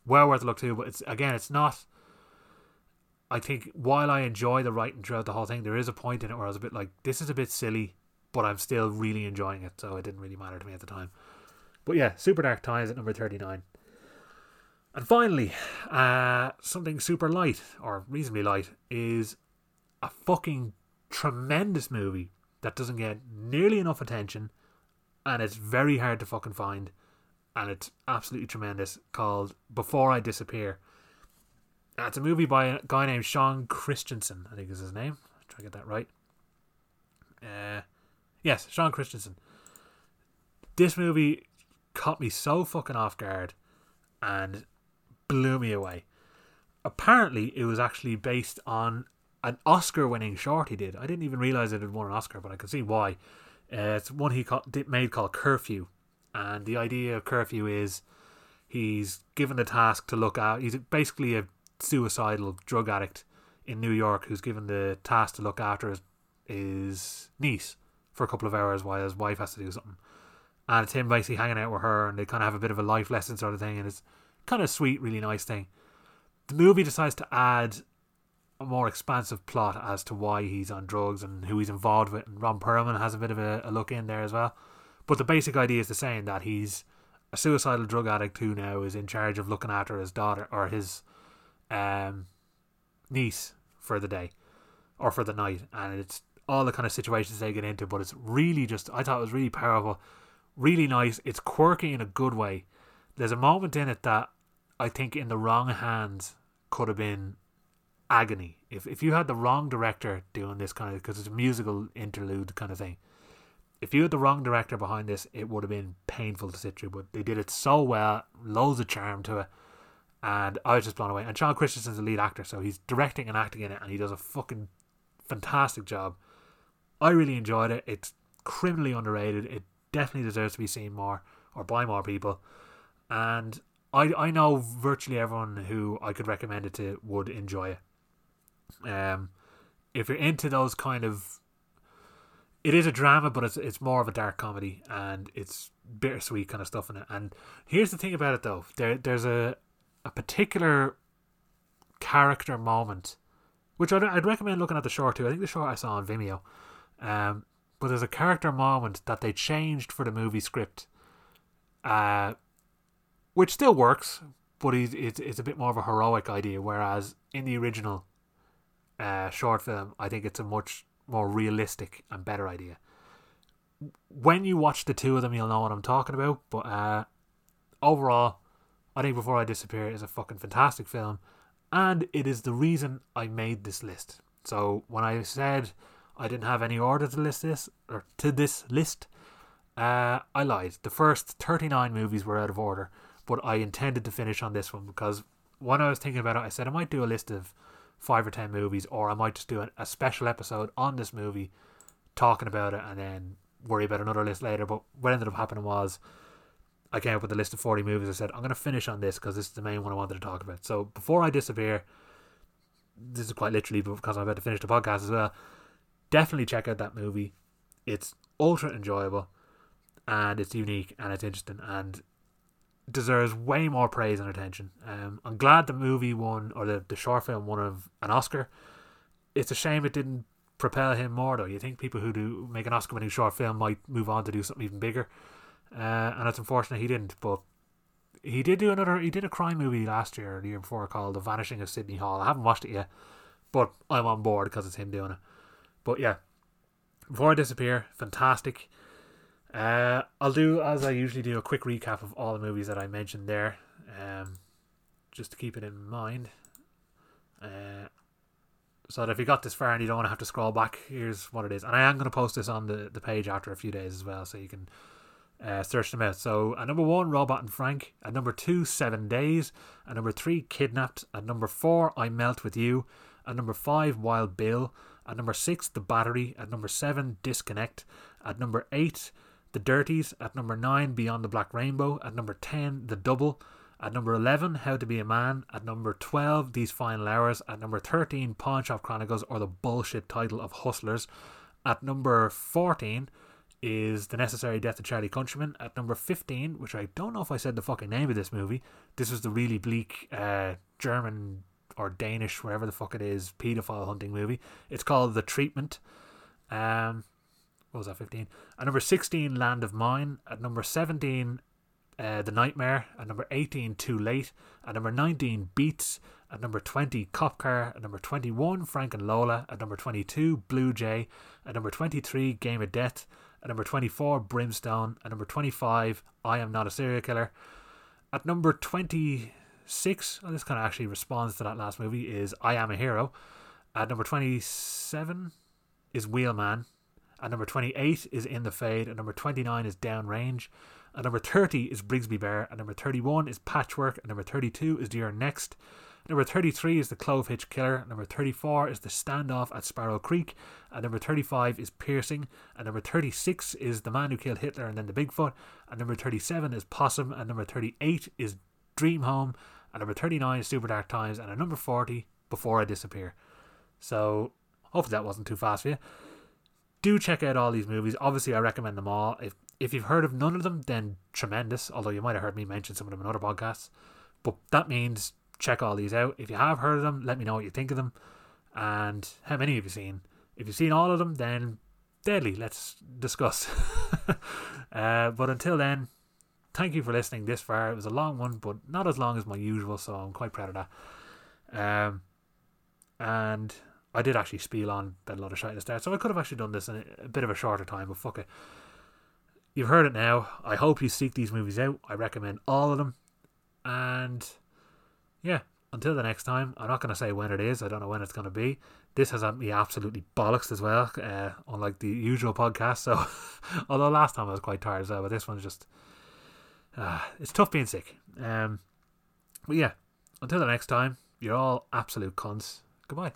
well worth a look too, but it's again it's not I think while I enjoy the writing throughout the whole thing, there is a point in it where I was a bit like, this is a bit silly but I'm still really enjoying it, so it didn't really matter to me at the time. But yeah, Super Dark Times at number 39. And finally, uh, something super light, or reasonably light, is a fucking tremendous movie that doesn't get nearly enough attention, and it's very hard to fucking find, and it's absolutely tremendous, called Before I Disappear. It's a movie by a guy named Shawn Christensen, I think is his name. Try to get that right. Uh, Yes, Shawn Christensen. This movie caught me so fucking off guard and blew me away. Apparently, it was actually based on an Oscar winning short he did. I didn't even realize it had won an Oscar, but I can see why. Uh, it's one he made called Curfew. And the idea of Curfew is he's given the task to look out. He's basically a suicidal drug addict in New York who's given the task to look after his, his niece for a couple of hours while his wife has to do something. And it's him basically hanging out with her, and they kind of have a bit of a life lesson sort of thing, and it's kind of sweet, really nice thing. The movie decides to add a more expansive plot as to why he's on drugs and who he's involved with. And Ron Perlman has a bit of a, a look in there as well. But the basic idea is the same that he's a suicidal drug addict who now is in charge of looking after his daughter or his um, niece for the day or for the night. And it's all the kind of situations they get into, but it's really just, I thought it was really powerful, really nice. It's quirky in a good way. There's a moment in it that I think in the wrong hands could have been agony. If if you had the wrong director doing this kind of because it's a musical interlude kind of thing, if you had the wrong director behind this, it would have been painful to sit through. But they did it so well, loads of charm to it, and I was just blown away. And Shawn Christensen's the lead actor, so he's directing and acting in it, and he does a fucking fantastic job. I really enjoyed it. It's criminally underrated. It definitely deserves to be seen more or by more people, and I I know virtually everyone who I could recommend it to would enjoy it. Um, if you're into those kind of, it is a drama, but it's it's more of a dark comedy, and it's bittersweet kind of stuff in it. And here's the thing about it though, there there's a a particular character moment, which I'd, I'd recommend looking at the short too. I think the short I saw on Vimeo. Um, but there's a character moment that they changed for the movie script, uh, which still works, but it's, it's, it's a bit more of a heroic idea. Whereas in the original, uh, short film, I think it's a much more realistic and better idea. When you watch the two of them, you'll know what I'm talking about. But uh, overall, I think Before I Disappear is a fucking fantastic film, and it is the reason I made this list. So when I said I didn't have any order to list this or to this list, uh, I lied. The first 39 movies were out of order, but I intended to finish on this one because when I was thinking about it, I said I might do a list of five or ten movies, or I might just do a special episode on this movie, talking about it, and then worry about another list later. But what ended up happening was I came up with a list of 40 movies. I said, I'm going to finish on this because this is the main one I wanted to talk about. So before I disappear, this is quite literally because I'm about to finish the podcast as well. Definitely check out that movie. It's ultra enjoyable and it's unique and it's interesting. And deserves way more praise and attention. Um, I'm glad the movie won, or the, the short film won of an Oscar. It's a shame it didn't propel him more, though. You think people who do make an Oscar winning short film might move on to do something even bigger. Uh, and it's unfortunate he didn't, but he did do another, he did a crime movie last year, the year before, called The Vanishing of Sydney Hall. I haven't watched it yet, but I'm on board because it's him doing it. But yeah, Before I Disappear, fantastic. Uh, I'll do as I usually do a quick recap of all the movies that I mentioned there, um, just to keep it in mind. Uh, so that if you got this far and you don't want to have to scroll back, here's what it is. And I am going to post this on the, the page after a few days as well, so you can uh, search them out. So at number one, Robot and Frank. At number two, Seven Days. At number three, Kidnapped. At number four, I Melt with You. At number five, Wild Bill. At number six, The Battery. At number seven, Disconnect. At number eight, the Dirties at number 9, Beyond the Black Rainbow. At number 10, The Double. At number 11, How to Be a Man. At number 12, These Final Hours. At number 13, Pawn Shop Chronicles, or the bullshit title of Hustlers. At number 14 is The Necessary Death of Charlie Countryman. At number 15, which I don't know if I said the fucking name of this movie, this was the really bleak uh, German or Danish, wherever the fuck it is, paedophile hunting movie. It's called The Treatment. Um, what was that 15 at number 16 land of mine at number 17 uh, the nightmare at number 18 too late at number 19 beats at number 20 cop car at number 21 frank and lola at number 22 blue jay at number 23 game of death at number 24 brimstone at number 25 i am not a serial killer at number 26 oh, this kind of actually responds to that last movie is i am a hero at number 27 is wheelman at number 28 is In the Fade. and number 29 is Downrange. and number 30 is Brigsby Bear. and number 31 is Patchwork. and number 32 is Dear Next. Number 33 is The Clove Hitch Killer. Number 34 is The Standoff at Sparrow Creek. And number 35 is Piercing. And number 36 is The Man Who Killed Hitler and then the Bigfoot. And number 37 is Possum. And number 38 is Dream Home. And number 39 is Super Dark Times. And at number 40, Before I Disappear. So, hopefully that wasn't too fast for you do check out all these movies. Obviously, I recommend them all. If if you've heard of none of them, then tremendous. Although you might have heard me mention some of them in other podcasts, but that means check all these out. If you have heard of them, let me know what you think of them. And how many have you seen? If you've seen all of them, then deadly. Let's discuss. uh, but until then, thank you for listening this far. It was a long one, but not as long as my usual, so I'm quite proud of that. Um, and I did actually spiel on a lot of shite at the start, so I could have actually done this in a, bit of a shorter time, but fuck it. You've heard it now. I hope you seek these movies out. I recommend all of them. And yeah, until the next time, I'm not going to say when it is. I don't know when it's going to be. This has me absolutely bollocks as well, uh, unlike the usual podcast. So, although last time I was quite tired as well, but this one's just. Uh, it's tough being sick. Um, but yeah, until the next time, you're all absolute cunts. Goodbye.